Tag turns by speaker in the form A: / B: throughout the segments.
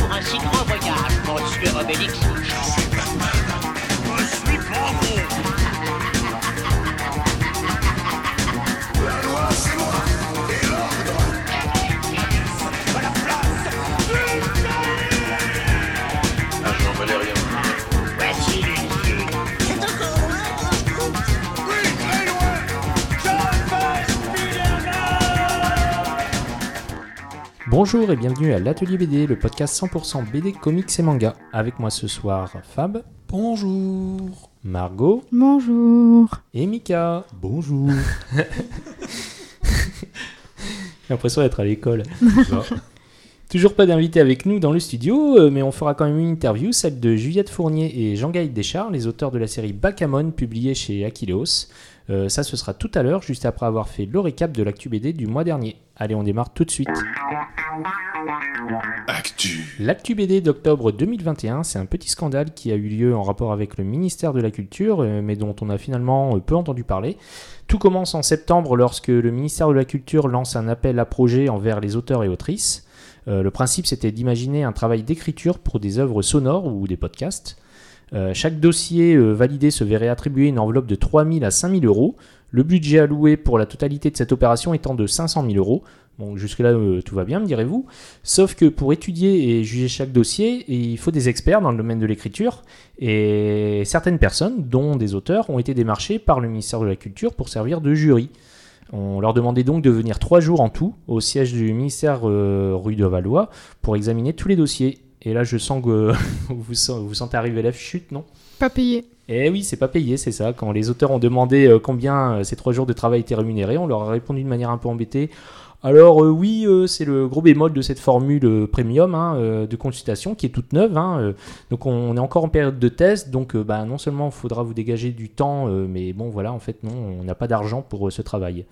A: pour un si grand voyage, monsieur Obélix.
B: Bonjour et bienvenue à l'Atelier BD, le podcast 100% BD, comics et manga. Avec moi ce soir, Fab,
C: Bonjour.
B: Margot
D: Bonjour.
B: et Mika.
C: Bonjour.
B: J'ai l'impression d'être à l'école. Toujours pas d'invité avec nous dans le studio, euh, mais on fera quand même une interview, celle de Juliette Fournier et Jean-Gaël Deschards, les auteurs de la série Bakamon, publiée chez Aquileos. Euh, ça, ce sera tout à l'heure, juste après avoir fait le récap de l'actu BD du mois dernier. Allez, on démarre tout de suite.
E: Actu
B: L'actu BD d'octobre 2021, c'est un petit scandale qui a eu lieu en rapport avec le ministère de la Culture, euh, mais dont on a finalement euh, peu entendu parler. Tout commence en septembre lorsque le ministère de la Culture lance un appel à projet envers les auteurs et autrices. Euh, le principe, c'était d'imaginer un travail d'écriture pour des œuvres sonores ou des podcasts. Euh, chaque dossier euh, validé se verrait attribuer une enveloppe de 3 000 à 5 000 euros. Le budget alloué pour la totalité de cette opération étant de 500 000 euros. Bon, jusque-là, euh, tout va bien, me direz-vous. Sauf que pour étudier et juger chaque dossier, il faut des experts dans le domaine de l'écriture. Et certaines personnes, dont des auteurs, ont été démarchés par le ministère de la Culture pour servir de jury. On leur demandait donc de venir trois jours en tout au siège du ministère rue de Valois pour examiner tous les dossiers. Et là, je sens que vous, sen- vous sentez arriver la chute, non?
D: Pas payé.
B: Eh oui, c'est pas payé, c'est ça. Quand les auteurs ont demandé euh, combien euh, ces trois jours de travail étaient rémunérés, on leur a répondu de manière un peu embêtée. Alors euh, oui, euh, c'est le gros bémol de cette formule premium hein, euh, de consultation qui est toute neuve. hein, donc on, on est encore en période de test, donc bah, non seulement il faudra vous dégager du temps, mais bon voilà, en fait non, on n'a pas d'argent pour ce travail.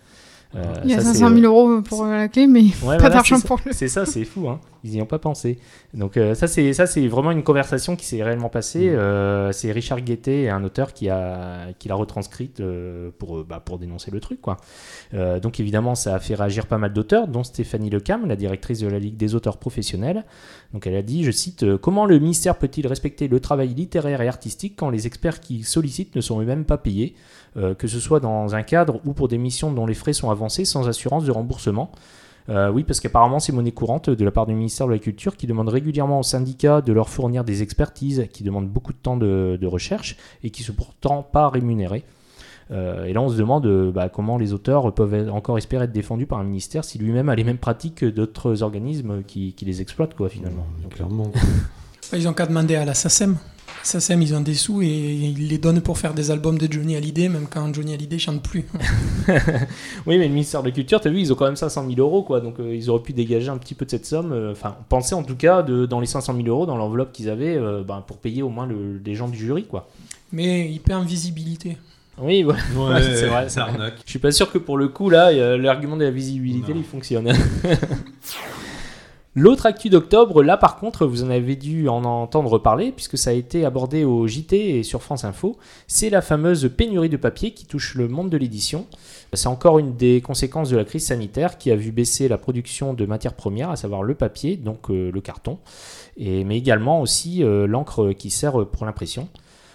B: Euh,
D: Il y a
B: ça, c'est,
D: 500 000
B: euh,
D: euros pour la clé, mais
B: Ouais,
D: pas
B: voilà,
D: d'argent pour le.
B: C'est ça, c'est fou, hein. Ils n'y ont pas pensé. Donc euh, ça, c'est ça, c'est vraiment une conversation qui s'est réellement passée. Euh, c'est Richard Guettet, un auteur qui a qui l'a retranscrite pour bah, pour dénoncer le truc, quoi. Donc évidemment, ça a fait réagir pas mal d'auteurs, dont Stéphanie Lecam, la directrice de la Ligue des auteurs professionnels. Donc elle a dit, je cite, comment le ministère peut-il respecter le travail littéraire et artistique quand les experts qui sollicitent ne sont eux-mêmes pas payés, euh, que ce soit dans un cadre ou pour des missions dont les frais sont avancés sans assurance de remboursement. Euh, oui, parce qu'apparemment c'est monnaie courante de la part du ministère de la Culture qui demande régulièrement aux syndicats de leur fournir des expertises qui demandent beaucoup de temps de, de recherche et qui sont pourtant pas rémunérés. Euh, et là on se demande euh, bah, comment les auteurs peuvent être- encore espérer être défendus par un ministère si lui-même a les mêmes pratiques que d'autres organismes qui, qui les exploitent quoi finalement. Donc,
C: Clairement.
F: Ils ont qu'à demander à la SACEM. La SACEM, ils ont des sous et ils les donnent pour faire des albums de Johnny Hallyday, même quand Johnny Hallyday chante plus.
B: Oui, mais le ministère de la Culture, t'as vu, ils ont quand même 500 000 euros, quoi. Donc, euh, ils auraient pu dégager un petit peu de cette somme. euh, Enfin, penser en tout cas de, dans les 500 000 euros, dans l'enveloppe qu'ils avaient, euh, ben, pour payer au moins le- les gens du jury, quoi.
F: Mais il perd en visibilité.
B: Oui, ouais. Ouais, c'est vrai, c'est vrai.
C: arnaque.
B: Je suis pas sûr que pour le coup, là, euh, l'argument de la visibilité,
C: Non.
B: il fonctionne. L'autre actu d'octobre, là par contre, vous en avez dû en entendre parler, puisque ça a été abordé au JT et sur France Info, c'est la fameuse pénurie de papier qui touche le monde de l'édition. C'est encore une des conséquences de la crise sanitaire qui a vu baisser la production de matières premières, à savoir le papier, donc euh, le carton, mais également aussi euh, l'encre qui sert pour l'impression.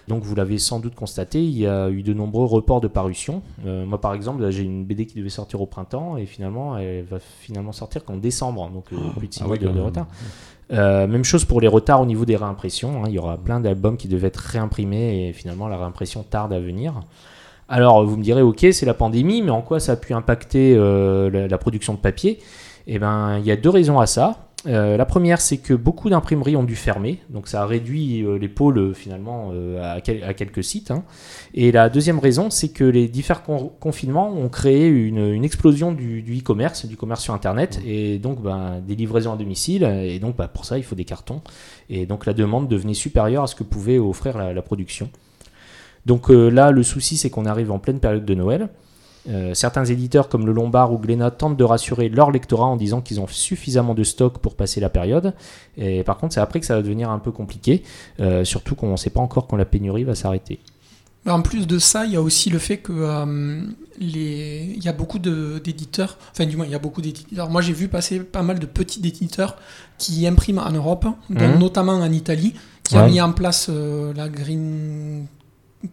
B: Donc vous l'avez sans doute constaté, il y a eu de nombreux reports de parution. Euh, moi par exemple, j'ai une BD qui devait sortir au printemps et finalement elle va finalement sortir qu'en décembre, donc euh, plus de 6
C: Ah
B: mois
C: oui,
B: de, retard. Euh, même chose pour les retards au niveau des réimpressions. hein. Il y aura plein d'albums qui devaient être réimprimés et finalement la réimpression tarde à venir. Alors vous me direz, ok, c'est la pandémie, mais en quoi ça a pu impacter la, la production de papier? Eh ben, il y a deux raisons à ça. Euh, la première, c'est que beaucoup d'imprimeries ont dû fermer, donc ça a réduit euh, les pôles euh, finalement euh, à, quel- à quelques sites. hein. Et la deuxième raison, c'est que les différents con- confinements ont créé une, une explosion du du e-commerce, du commerce sur Internet, et donc ben, des livraisons à domicile, et donc bah, pour ça il faut des cartons, et donc la demande devenait supérieure à ce que pouvait offrir la, la production. Donc là, le souci, c'est qu'on arrive en pleine période de Noël. Euh, certains éditeurs comme le Lombard ou Glénat tentent de rassurer leur lectorat en disant qu'ils ont suffisamment de stock pour passer la période. Et par contre, c'est après que ça va devenir un peu compliqué, euh, surtout qu'on ne sait pas encore quand la pénurie va s'arrêter.
F: En plus de ça, il y a aussi le fait que euh, les... il y a beaucoup d'éditeurs, enfin du moins il y a beaucoup d'éditeurs. Moi j'ai vu passer pas mal de petits éditeurs qui impriment en Europe, dont
B: Mhm.
F: notamment en Italie, qui a
B: Ouais.
F: mis en place la Green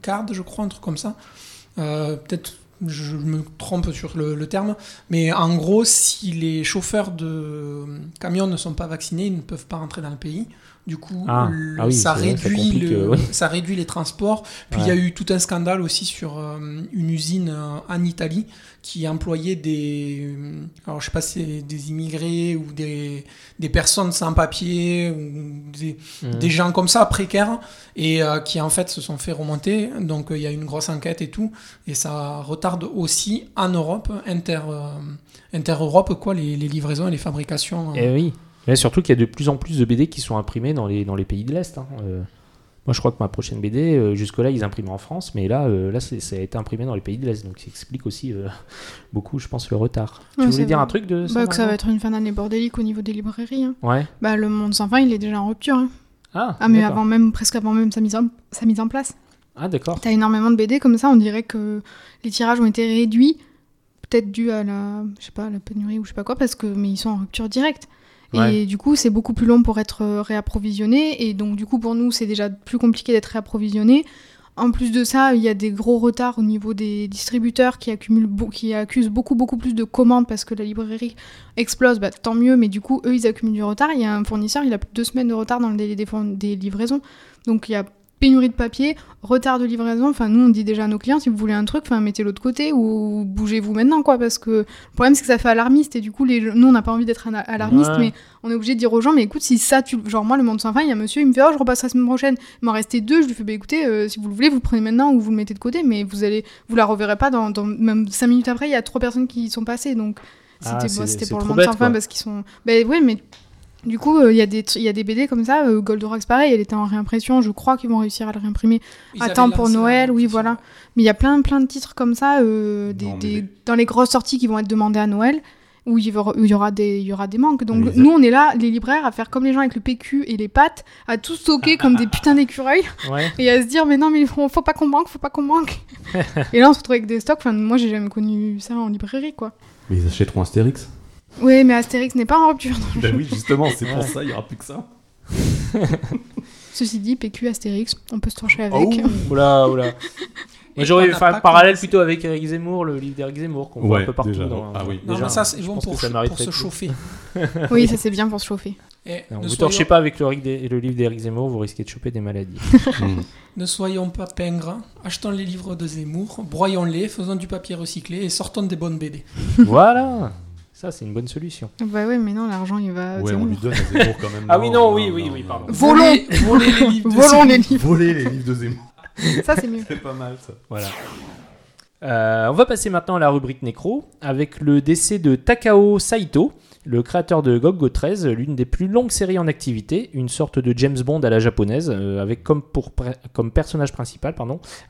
F: Card, je crois, un truc comme ça. Euh, Peut-être je me trompe sur le, le terme, mais en gros, si les chauffeurs de camions ne sont pas vaccinés, ils ne peuvent pas rentrer dans le pays. Du coup,
B: Ah.
F: le-
B: Ah oui,
F: réduit le-
B: euh,
F: ça réduit les transports. Puis il y a eu tout un scandale aussi sur euh, une usine euh, en Italie qui employait des, alors je sais pas si c'est des immigrés ou des, des personnes sans papier ou des,
B: Mhm.
F: des gens comme ça précaires et euh, qui en fait se sont fait remonter. Donc euh, il y a une grosse enquête et tout et ça retarde aussi en Europe inter euh, inter Europe quoi les, les livraisons et les fabrications. euh.
B: Eh oui. Mais surtout qu'il y a de plus en plus de BD qui sont imprimés dans les, dans les pays de l'Est. hein. Moi, je crois que ma prochaine BD, euh, jusque-là, ils imprimaient en France, mais là, euh, là ça a été imprimé dans les pays de l'Est. Donc, ça explique aussi euh, beaucoup, je pense, le retard.
D: Ouais,
B: tu voulais dire un truc de ça
D: Bah, que ça va être une fin d'année bordélique au niveau des librairies. hein.
B: Ouais.
D: Bah, le monde sans fin, il est déjà en rupture. hein.
B: Ah,
D: Ah, mais avant même, presque avant même sa mise en, sa mise en place.
B: Ah, d'accord.
D: T'as énormément de BD comme ça, on dirait que les tirages ont été réduits, peut-être dû à la, je sais pas, à la pénurie ou je sais pas quoi, parce que mais ils sont en rupture directe. Et du coup, c'est beaucoup plus long pour être euh, réapprovisionné. Et donc, du coup, pour nous, c'est déjà plus compliqué d'être réapprovisionné. En plus de ça, il y a des gros retards au niveau des distributeurs qui, accumulent qui accusent beaucoup, beaucoup plus de commandes parce que la librairie explose. Bah, tant mieux, mais du coup, eux, ils accumulent du retard. Il y a un fournisseur, il a plus de deux semaines de retard dans le délai des, des livraisons. Donc, il y a pénurie de papier, retard de livraison. Enfin, nous, on dit déjà à nos clients, si vous voulez un truc, enfin, mettez-le de côté ou bougez-vous maintenant, quoi. Parce que le problème, c'est que ça fait alarmiste. Et du coup, les... nous, on n'a pas envie d'être alarmiste,
B: Ouais.
D: mais on est obligé de dire aux gens, mais écoute, si ça, tu... genre moi, le monde sans fin, il y a un monsieur, il me fait, oh, je repasse la semaine prochaine. Il m'en restait deux, je lui fais, bah écoutez, euh, si vous le voulez, vous le prenez maintenant ou vous le mettez de côté, mais vous allez, vous la reverrez pas dans, dans- même cinq minutes après, il y a trois personnes qui y sont passées, donc
B: Ah,
D: c'était bon, pour le monde sans fin parce qu'ils sont, ben ouais, mais du coup, euh, il y a des, tr- il y a des BD comme ça, euh, Goldorak pareil, elle était en réimpression, je crois qu'ils vont réussir à le réimprimer
F: Ils
D: Attends
F: avaient
D: pour Noël, oui, voilà. Mais il y a plein, plein de titres comme ça, euh, des,
C: Non, mais
D: des-
C: les-
D: dans les grosses sorties qui vont être demandées à Noël, où il y aura, où il y aura, des, il y aura des manques. Donc
C: Mais
D: nous, on est là, les libraires, à faire comme les gens avec le PQ et les pâtes, à tout stocker comme des putains d'écureuils,
B: Ouais.
D: et à se dire, mais non, mais faut, faut pas qu'on manque, faut pas qu'on manque. et là, on se retrouve avec des stocks. Enfin, moi, j'ai jamais connu ça en librairie, quoi.
C: Mais ils achèteront Astérix.
D: Oui, mais Astérix n'est pas en rupture.
C: Ben oui, justement, c'est pour ça, il y aura plus que ça.
D: Ceci dit, PQ, Astérix, on peut se trancher avec.
B: Oh, oula, oula. Moi, j'aurais fait un parallèle plutôt avec Eric Zemmour, le livre d'Eric Zemmour, qu'on voit un peu partout.
C: déjà.
B: Dans,
C: Ah oui.
F: Non,
B: déjà,
F: mais ça, c'est bon pour,
B: ça
F: se chauffer.
D: oui, ça c'est bien pour se chauffer.
F: Et
B: Non,
F: ne,
B: vous
F: soyons,
B: torchez pas avec le, livre d'Eric Zemmour, vous risquez de choper des maladies.
C: Mm.
F: ne soyons pas pingres, achetons les livres de Zemmour, broyons-les, faisons du papier recyclé et sortons des bonnes BD.
B: voilà Ça, c'est une bonne solution.
D: Bah ouais, mais non, l'argent, il va.
C: Ouais, on lui donne à Zemmour quand même.
B: Ah oui, non, oui, oui, oui, pardon.
D: Volons.
F: Volez les livres de
D: Volons
F: Zemmour.
D: les livres.
C: Voler les livres de Zemmour.
D: Ça, c'est mieux.
C: C'est pas mal ça.
B: Voilà. Euh, on va passer maintenant à la rubrique Nécro avec le décès de Takao Saito, le créateur de Goggo 13, l'une des plus longues séries en activité, une sorte de James Bond à la japonaise, euh, avec comme, personnage principal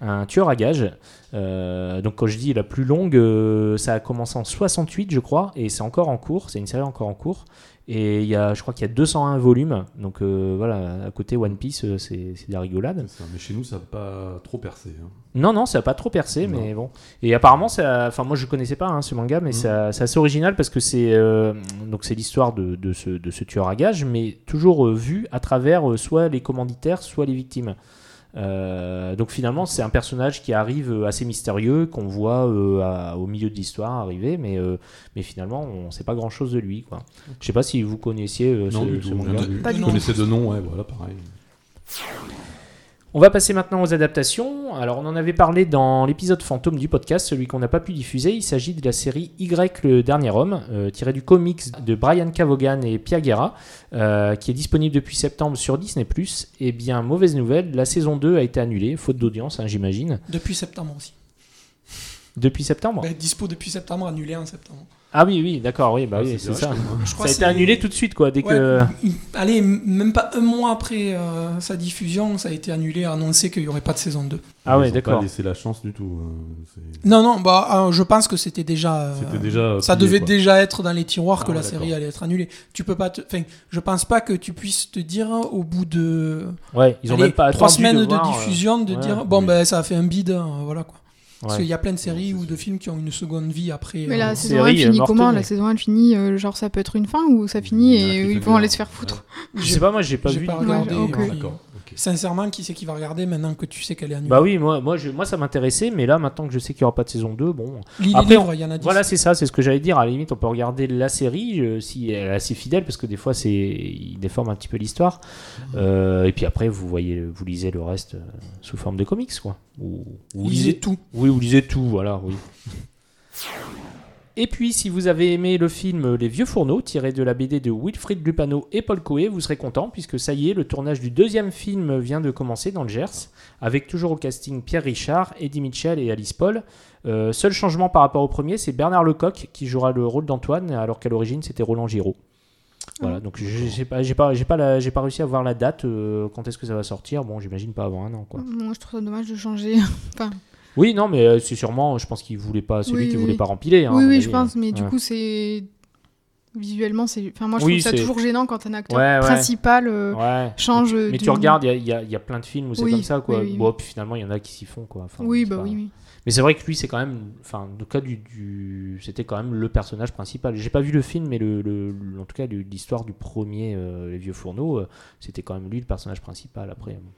B: un tueur à gages. Euh, donc quand je dis la plus longue, euh, ça a commencé en 68 je crois, et c'est encore en cours, c'est une série encore en cours. Et il y a, je crois qu'il y a 201 volumes, donc euh, voilà, à côté One Piece, euh, c'est c'est de la rigolade.
C: Ça, Mais chez nous, ça n'a pas trop percé. hein.
B: Non, non, ça n'a pas trop percé,
C: Non.
B: mais bon. Et apparemment, ça, enfin, moi je connaissais pas hein, ce manga, mais
C: Mhm.
B: ça- c'est assez original parce que c'est euh, donc c'est l'histoire de, de ce, de ce tueur à gages, mais toujours euh, vu à travers euh, soit les commanditaires, soit les victimes. Euh, donc finalement, c'est un personnage qui arrive euh, assez mystérieux, qu'on voit euh, à- au milieu de l'histoire arriver, mais, euh, mais finalement, on ne sait pas grand chose de lui. Quoi. Je sais pas si vous connaissiez euh,
C: Non,
B: ce,
C: du
B: ce
C: tout.
B: manga.
C: rien de-
D: Pas
C: Je
D: du
C: connaissais de nom, ouais, voilà, pareil.
B: On va passer maintenant aux adaptations. Alors, on en avait parlé dans l'épisode fantôme du podcast, celui qu'on n'a pas pu diffuser. Il s'agit de la série Y, le dernier homme, euh, tiré du comics de Brian Cavogan et Pia Guerra, euh, qui est disponible depuis septembre sur Disney+. Eh bien, mauvaise nouvelle, la saison 2 a été annulée, faute d'audience, hein, j'imagine.
F: Depuis septembre aussi.
B: Depuis septembre
F: Ben, dispo depuis septembre, annulé en septembre.
B: Ah oui, oui, d'accord, oui, bah
C: Ah,
B: oui,
C: c'est
B: ça. Ça a
F: que
B: été annulé tout de suite, quoi, dès
F: Ouais,
B: que.
F: allez, même pas un mois après euh, sa diffusion, ça a été annulé, annoncé qu'il n'y aurait pas de saison 2.
B: Ah ouais,
C: Ils ont
B: d'accord.
C: Pas laissé la chance du tout. hein.
F: Non, non, bah, euh, je pense que c'était déjà. euh,
C: C'était déjà.
F: Ça
C: plié,
F: devait
C: quoi.
F: déjà être dans les tiroirs que
C: Ah,
F: la
C: d'accord.
F: série allait être annulée. Tu peux pas te... Enfin, je pense pas que tu puisses te dire au bout de
B: Ouais, ils ont
F: allez,
B: même pas
F: trois semaines de,
B: voir,
F: diffusion de
B: ouais,
F: dire bon
C: oui.
F: ben ça a fait un bide, euh, voilà quoi. Parce qu'il y a plein de séries ou de films qui ont une seconde vie après.
D: Mais
F: euh,
D: la
B: Une
D: saison 1
B: série,
D: elle
B: euh,
D: finit
B: mortelle.
D: comment La saison 1 elle finit, euh, genre ça peut être une fin ou ça finit et ils vont aller se faire
C: ouais.
D: foutre
B: Je sais pas, moi j'ai pas
F: j'ai
B: vu.
F: pas regardé. Sincèrement, qui c'est qui va regarder maintenant que tu sais qu'elle est annulée?
B: Bah oui, moi, moi, je, moi ça m'intéressait, mais là maintenant que je sais qu'il y aura pas de saison 2, bon. Après,
F: les livres, il y en a 10.
B: Voilà, c'est ça, c'est ce que j'allais dire. À la limite, on peut regarder la série euh, si elle est assez fidèle, parce que des fois, c'est il déforme un petit peu l'histoire. Euh, et puis après, vous voyez, vous lisez le reste euh, sous forme de comics, quoi. Ou, ou
F: Lisez tout.
B: Oui, vous lisez tout, voilà, oui. Et puis, si vous avez aimé le film Les Vieux Fourneaux, tiré de la BD de Wilfried Lupano et Paul Coé, vous serez content, puisque ça y est, le tournage du deuxième film vient de commencer dans le Gers, avec toujours au casting Pierre Richard, Eddie Mitchell et Alice Paul. Euh, seul changement par rapport au premier, c'est Bernard Lecoq qui jouera le rôle d'Antoine, alors qu'à l'origine c'était Roland Giraud. Voilà, donc j'ai pas, j'ai pas, j'ai pas, la- j'ai pas réussi à voir la date, euh, quand est-ce que ça va sortir. Bon, j'imagine pas avant un an, quoi.
D: Moi je trouve ça dommage de changer. enfin,
B: Oui, non, mais euh, c'est sûrement, je pense qu'il voulait pas, celui
D: Oui,
B: qui
D: oui.
B: voulait pas rempiler. hein,
D: oui, oui,
B: avis,
D: je pense, mais du coup c'est. Visuellement, c'est. Enfin, moi je
B: Oui,
D: trouve ça toujours gênant quand un acteur
B: Ouais, ouais.
D: principal euh,
B: Ouais.
D: change.
B: Mais tu regardes, il y y, a- il y a plein de films où c'est
D: Oui,
B: comme ça, quoi.
D: oui,
B: bon, puis finalement, il y en a qui s'y font, quoi. Enfin,
D: Oui, bah
B: pas-
D: oui, oui.
B: Mais c'est vrai que lui, c'est quand même, enfin, le cas du, du- c'était quand même le personnage principal. J'ai pas vu le film, mais le, le- le- en tout cas, l'histoire du premier, euh, les vieux fourneaux, euh, c'était quand même lui le personnage principal. Après, bon.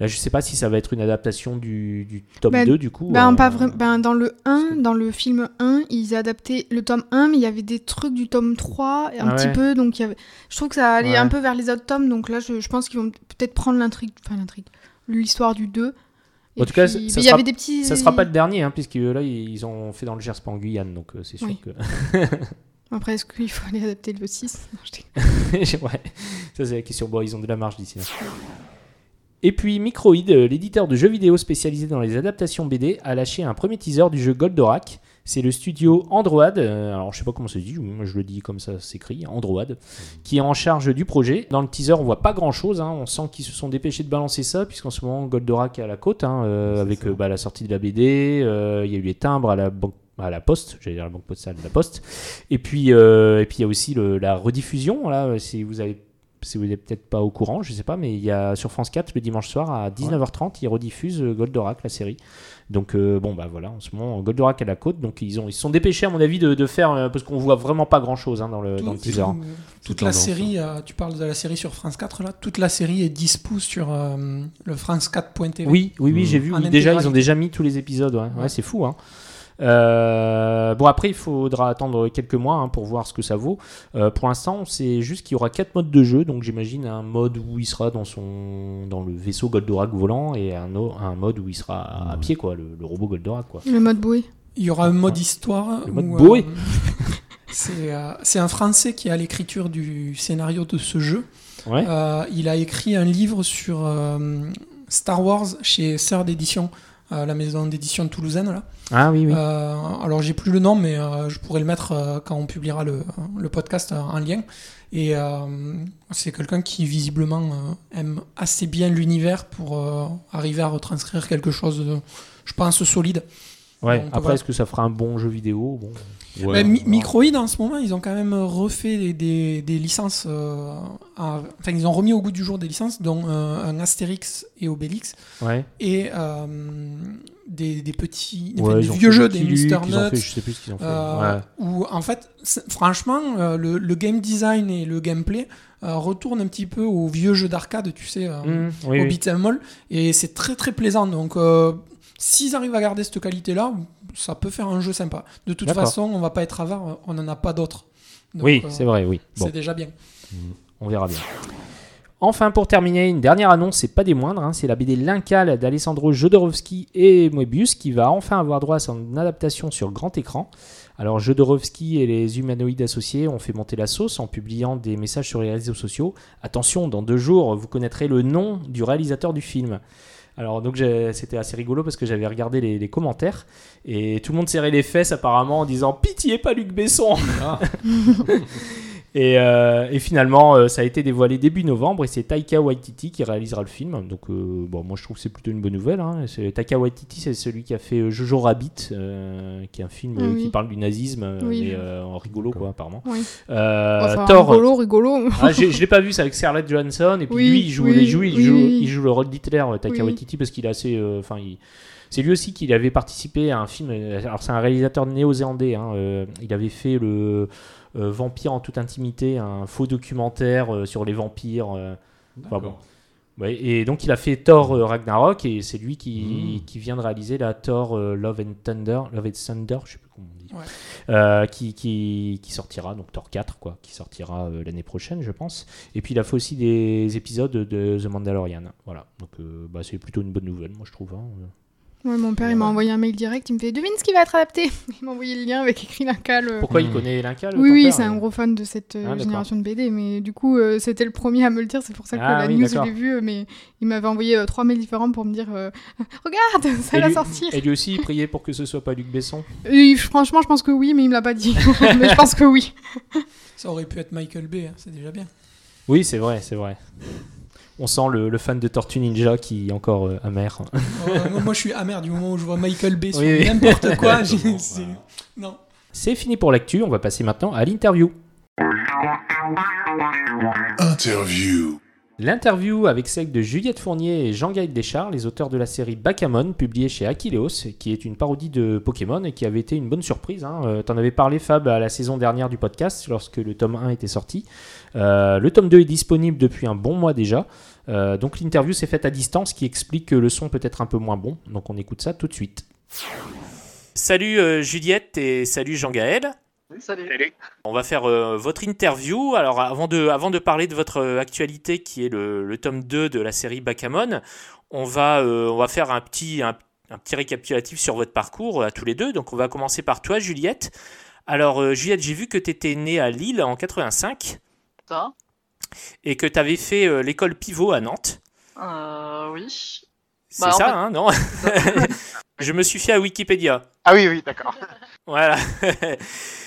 B: Là, je sais pas si ça va être une adaptation du, du tome
D: Ben-
B: 2 du coup.
D: Ben,
B: euh,
D: pas vrai- ben, dans le 1,
B: parce que-
D: dans le film 1, ils adaptaient le tome 1, mais il y avait des trucs du tome 3, un
B: Ah
D: petit peu, donc il y avait... je trouve que ça allait
B: Ouais.
D: un peu vers les autres tomes, donc là je, je pense qu'ils vont peut-être prendre l'intrigue, enfin l'intrigue, l'histoire du 2. Et
B: En tout cas, ça
D: il y
B: sera-
D: avait des petits...
B: Ça sera pas le dernier, hein, puisque là, ils ont fait dans le Gers, pas en Guyane, donc euh, c'est sûr
D: Oui.
B: que.
D: Après, est-ce qu'il faut aller adapter le 6 Non, je
B: ouais, ça c'est la question. Bon, ils ont de la marge d'ici là. Et puis Microïd, euh, l'éditeur de jeux vidéo spécialisé dans les adaptations BD, a lâché un premier teaser du jeu Goldorak. C'est le studio Android, euh, alors je sais pas comment ça se dit, moi je le dis comme ça s'écrit, Android, qui est en charge du projet. Dans le teaser, on voit pas grand chose, on sent qu'ils se sont dépêchés de balancer ça, puisqu'en ce moment Goldorak est à la côte, hein, euh, avec bah, la sortie de la BD, euh, il y a eu les timbres à la banque à la poste, j'allais dire la banque postale de la poste, et puis euh, et puis il y a aussi le- la rediffusion là, si vous avez si vous n'êtes peut-être pas au courant, je sais pas, mais il y a sur France 4 le dimanche soir à 19h30, ils rediffusent euh, Goldorak, la série. Donc euh, bon bah voilà, en ce moment Goldorak à la côte, donc ils ont ils se sont dépêchés à mon avis de, de faire euh, parce qu'on voit vraiment pas grand chose dans le dans le teaser. hein.
F: toute la série, euh, tu parles de la série sur France 4 là, toute la série est dispo sur euh, le France 4.tv.
B: Oui, oui, oui,
C: Mhm.
B: j'ai vu. Oui, déjà, ils ont déjà mis tous les épisodes. Ouais, Ouais,
F: Ouais.
B: c'est fou. Hein. Euh, bon, après, il faudra attendre quelques mois hein, pour voir ce que ça vaut. Euh, pour l'instant, c'est juste qu'il y aura quatre modes de jeu. Donc, j'imagine un mode où il sera dans son dans le vaisseau Goldorak volant et un, mode où il sera à, à pied, quoi, le, le robot Goldorak, quoi.
D: Le mode bouée.
F: Il y aura un mode histoire.
B: Le mode
F: où,
B: Boé.
F: euh, c'est euh, un Français qui a l'écriture du scénario de ce jeu.
B: Ouais.
F: Euh, il a écrit un livre sur euh, Star Wars chez Sœur d'édition, euh, la maison d'édition toulousaine. Là.
B: Ah oui, oui.
F: Euh, alors j'ai plus le nom, mais euh, je pourrais le mettre euh, quand on publiera le, le podcast en lien. Et c'est quelqu'un qui visiblement aime assez bien l'univers pour arriver à retranscrire quelque chose, de, je pense, solide.
B: Ouais.
F: donc,
B: Après,
F: voilà.
B: est-ce que ça fera un bon jeu vidéo? Bon.
C: Ouais,
F: Bah, Microïd en ce moment, ils ont quand même refait des, des- des licences. euh, à- enfin, ils ont remis au goût du jour des licences, dont euh, un Astérix et Obélix
B: Ouais.
F: et euh, des, des petits, des vieux jeux, des
B: fait-
F: Nuts.
B: je sais plus ce qu'ils ont fait.
F: euh,
B: Ouais.
F: Où en fait, franchement, euh, le, le game design et le gameplay euh, retournent un petit peu aux vieux jeux d'arcade, tu sais, euh,
B: Mmh, oui,
F: au
B: oui.
F: beat'em all, et c'est très très plaisant. Donc, euh, s'ils arrivent à garder cette qualité-là, ça peut faire un jeu sympa. De toute façon, on va pas être avare, on n'en a pas d'autres. Donc,
B: Oui,
F: euh,
B: c'est vrai, oui. Bon.
F: C'est déjà bien.
B: On verra bien. Enfin, pour terminer, une dernière annonce, c'est pas des moindres, hein, c'est la BD L'Incal d'Alessandro Jodorowsky et Moebius qui va enfin avoir droit à son adaptation sur grand écran. Alors, Jodorowsky et les humanoïdes associés ont fait monter la sauce en publiant des messages sur les réseaux sociaux. Attention, dans deux jours, vous connaîtrez le nom du réalisateur du film. Alors donc c'était assez rigolo parce que j'avais regardé les, les commentaires et tout le monde serrait les fesses apparemment en disant pitié pas Luc Besson. Et, euh, et finalement, euh, ça a été dévoilé début novembre et c'est Taika Waititi qui réalisera le film. Donc, euh, bon, moi je trouve que c'est plutôt une bonne nouvelle. Hein. Taika Waititi, c'est celui qui a fait Jojo Rabbit, qui est un film
D: oui.
B: qui parle du nazisme,
D: Oui,
B: mais en rigolo, quoi, apparemment.
D: Enfin,
B: Thor.
D: rigolo, rigolo.
B: Ah, je l'ai pas vu, c'est avec Scarlett Johansson. Et puis lui, il joue, il joue, il joue,
D: oui.
B: il joue le rôle d'Hitler, Taika. Waititi, parce qu'il est assez. Enfin, il- c'est lui aussi qui avait participé à un film. Alors, c'est un réalisateur néo-zélandais. hein, euh, il avait fait le Vampire en toute intimité, un faux documentaire euh, sur les vampires. euh, Enfin, bon. Ouais, et donc il a fait Thor euh, Ragnarok et c'est lui qui,
C: Mm.
B: qui vient de réaliser la Thor euh, Love and Thunder, Love and Thunder, je sais plus comment on dit,
F: Ouais.
B: Euh, qui, qui, qui sortira donc Thor 4 quoi, qui sortira euh, l'année prochaine je pense. Et puis il a fait aussi des épisodes de The Mandalorian. Voilà, donc euh, bah, c'est plutôt une bonne nouvelle moi je trouve. hein.
D: Ouais, mon père, il m'a envoyé un mail direct. Il me fait Devine ce qui va être adapté. Il m'a envoyé le lien avec écrit Lincal. euh.
B: Pourquoi il
C: Mm.
B: connaît l'Incal
D: Oui,
B: ton
D: oui,
B: père,
D: c'est un gros fan de cette euh,
B: Ah,
D: génération de BD. Mais du coup, euh, c'était le premier à me le dire. C'est pour ça que
B: Ah
D: la
B: oui,
D: news, je l'ai vu. euh, Mais il m'avait envoyé euh, trois mails différents pour me dire euh, Regarde, ça va sortir.
B: Et lui aussi il priait pour que ce soit pas Luc Besson.
D: Et franchement, je pense que oui, mais il me l'a pas dit. mais je pense que oui.
F: Ça aurait pu être Michael Bay, hein, c'est déjà bien.
B: Oui c'est vrai, c'est vrai. On sent le, le fan de Tortue Ninja qui est encore euh, amer.
F: Euh, moi, je suis amer du moment où je vois Michael Bay sur
B: Oui,
F: n'importe quoi. c'est-. Non.
B: C'est fini pour l'actu, on va passer maintenant à l'interview.
E: Interview.
B: L'interview avec celle de Juliette Fournier et Jean-Gaël Deschard, les auteurs de la série Bakamon, publiée chez Aquileos, qui est une parodie de Pokémon et qui avait été une bonne surprise. Hein. Euh, T'en avais parlé, Fab, à la saison dernière du podcast, lorsque le tome 1 était sorti. Euh, le tome 2 est disponible depuis un bon mois déjà. Euh, donc l'interview s'est faite à distance, ce qui explique que le son peut être un peu moins bon. Donc on écoute ça tout de suite. Salut euh, Juliette et salut Jean-Gaël.
A: Salut.
B: On va faire euh, votre interview. Alors avant de, avant de parler de votre actualité qui est le, le tome 2 de la série Bakamon, on va, euh, on va faire un petit, un, un petit récapitulatif sur votre parcours à tous les deux. Donc on va commencer par toi Juliette. Alors euh, Juliette, j'ai vu que tu étais née à Lille en 85
G: Ça
B: et que tu avais fait euh, l'école pivot à Nantes.
G: euh, Oui.
B: C'est
G: Bah,
B: ça,
G: fait-
B: hein, non Je me suis fait à Wikipédia.
G: Ah oui, oui, d'accord.
B: Voilà.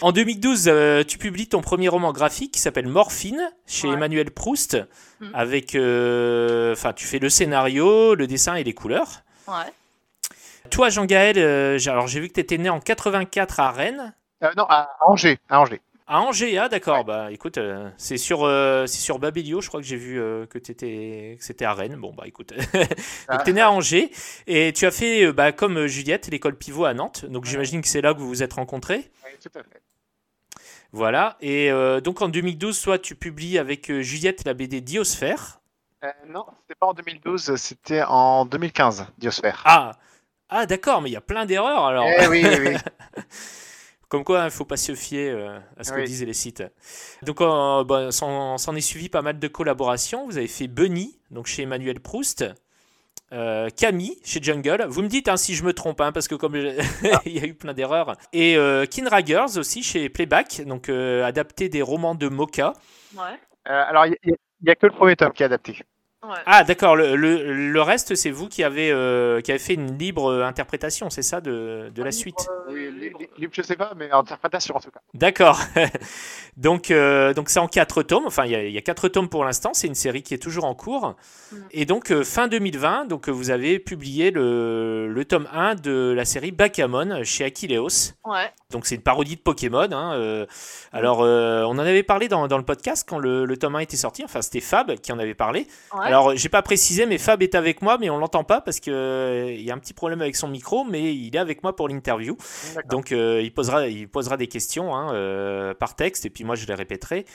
B: en 2012, euh, tu publies ton premier roman graphique qui s'appelle Morphine chez
G: Ouais.
B: Emmanuel Proust.
G: Mhm.
B: Avec, euh, enfin, tu fais le scénario, le dessin et les couleurs.
G: Ouais.
B: Toi, Jean-Gaël, euh, j'ai- alors j'ai vu que tu étais né en 84 à Rennes.
G: Euh, non, à Angers. À Angers.
B: À Angers, ah d'accord. Bah écoute, euh, c'est sur, euh, c'est sur Babelio, je crois que j'ai vu euh, que, t'étais- que c'était à Rennes. Bon bah écoute,
G: Ah.
B: donc t'es né à Angers et tu as fait, bah, comme Juliette, l'école pivot à Nantes. Donc j'imagine que c'est là que vous vous êtes rencontrés.
G: Oui, tout à fait.
B: Voilà, et donc en 2012, toi tu publies avec Juliette la BD Diosphère.
G: Non, c'était pas en 2012, c'était en 2015, Diosphère.
B: Ah, ah d'accord, mais il y a plein d'erreurs alors.
G: Eh oui, oui, oui.
B: Comme quoi, il ne faut pas se fier euh, à ce que disent les sites. Donc, euh, bah, s'en est suivi pas mal de collaborations. Vous avez fait Bunny, donc chez Emmanuel Proust. euh, Camille chez Jungle. Vous me dites hein, si je me trompe, hein, parce que comme je- il y a eu plein d'erreurs. Et euh, Kinra Girls aussi chez Playback, donc euh, adapté des romans de Mocha.
G: Ouais. Euh, alors, il n'y a, que le premier tome qui est adapté. Ouais.
B: Ah d'accord, le, le- le reste c'est vous qui avez, euh, qui avez fait une libre euh, interprétation, c'est ça, de, de la suite?
G: Oui, li- li- libre, je sais pas, mais interprétation en tout cas.
B: D'accord. donc, euh, donc c'est en quatre tomes. Enfin, il y, a- il y a quatre tomes pour l'instant. C'est une série qui est toujours en cours.
G: Mm.
B: Et donc, euh, fin 2020, donc, euh, vous avez publié le, le tome 1 de la série Bakamon chez Aquileos.
G: Ouais.
B: Donc, c'est une parodie de Pokémon. hein, euh. alors, euh, on en avait parlé dans, dans le podcast quand le, le tome 1 était sorti. Enfin, c'était Fab qui en avait parlé.
G: Ouais.
B: Alors, j'ai pas précisé, mais Fab est avec moi, mais on l'entend pas parce qu'il y a un petit problème avec son micro, mais il est avec moi pour l'interview. Donc euh, il, posera, il posera des questions hein, euh, par texte et puis moi je les répéterai.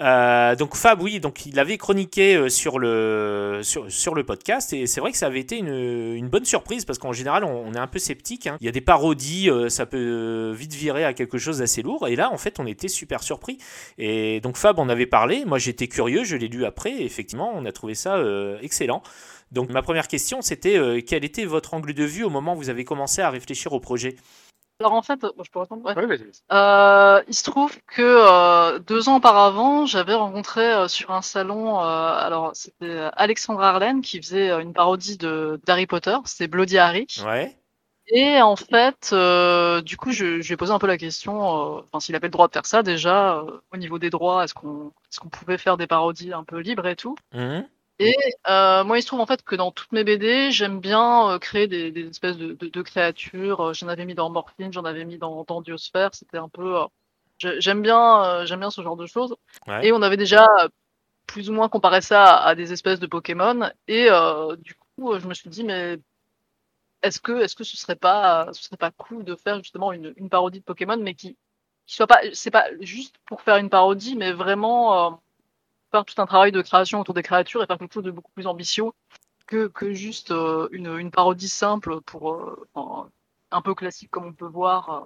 B: Euh, donc Fab, oui, donc il avait chroniqué euh, sur le, sur, le podcast et c'est vrai que ça avait été une, bonne surprise parce qu'en général on, est un peu sceptique. hein. Il y a des parodies, euh, ça peut vite virer à quelque chose d'assez lourd et là en fait on était super surpris. Et donc Fab en avait parlé, moi j'étais curieux, je l'ai lu après et effectivement on a trouvé ça excellent. Donc ma première question c'était euh, quel était votre angle de vue au moment où vous avez commencé à réfléchir au projet?
H: Alors en fait, bon, je peux répondre. ouais.
G: Oui, vas-y.
H: Euh, il se trouve que euh, deux ans auparavant, j'avais rencontré euh, sur un salon, euh, alors c'était Alexandre Arlen qui faisait euh, une parodie de d'Harry Potter, c'était Bloody Harry.
B: Ouais.
H: Et en fait, euh, du coup, je, je lui ai posé un peu la question, euh, enfin s'il avait le droit de faire ça déjà, euh, au niveau des droits, est-ce qu'on est-ce qu'on pouvait faire des parodies un peu libres et tout.
B: Mhm.
H: Et euh, moi, il se trouve en fait que dans toutes mes BD, j'aime bien euh, créer des, des espèces de, de, de créatures. Euh, J'en avais mis dans Morphine, j'en avais mis dans, dans Diosphère. C'était un peu. euh, j'ai- j'aime bien, euh, j'aime bien ce genre de choses.
B: Ouais.
H: Et on avait déjà euh, plus ou moins comparé ça à, à des espèces de Pokémon. Et euh, du coup, je me suis dit, mais est-ce que, est-ce que ce serait pas, ce serait pas cool de faire justement une, une parodie de Pokémon, mais qui, qui soit pas, c'est pas juste pour faire une parodie, mais vraiment euh, faire tout un travail de création autour des créatures et faire quelque chose de beaucoup plus ambitieux que, que juste euh, une, une parodie simple pour euh, un peu classique comme on peut voir. euh,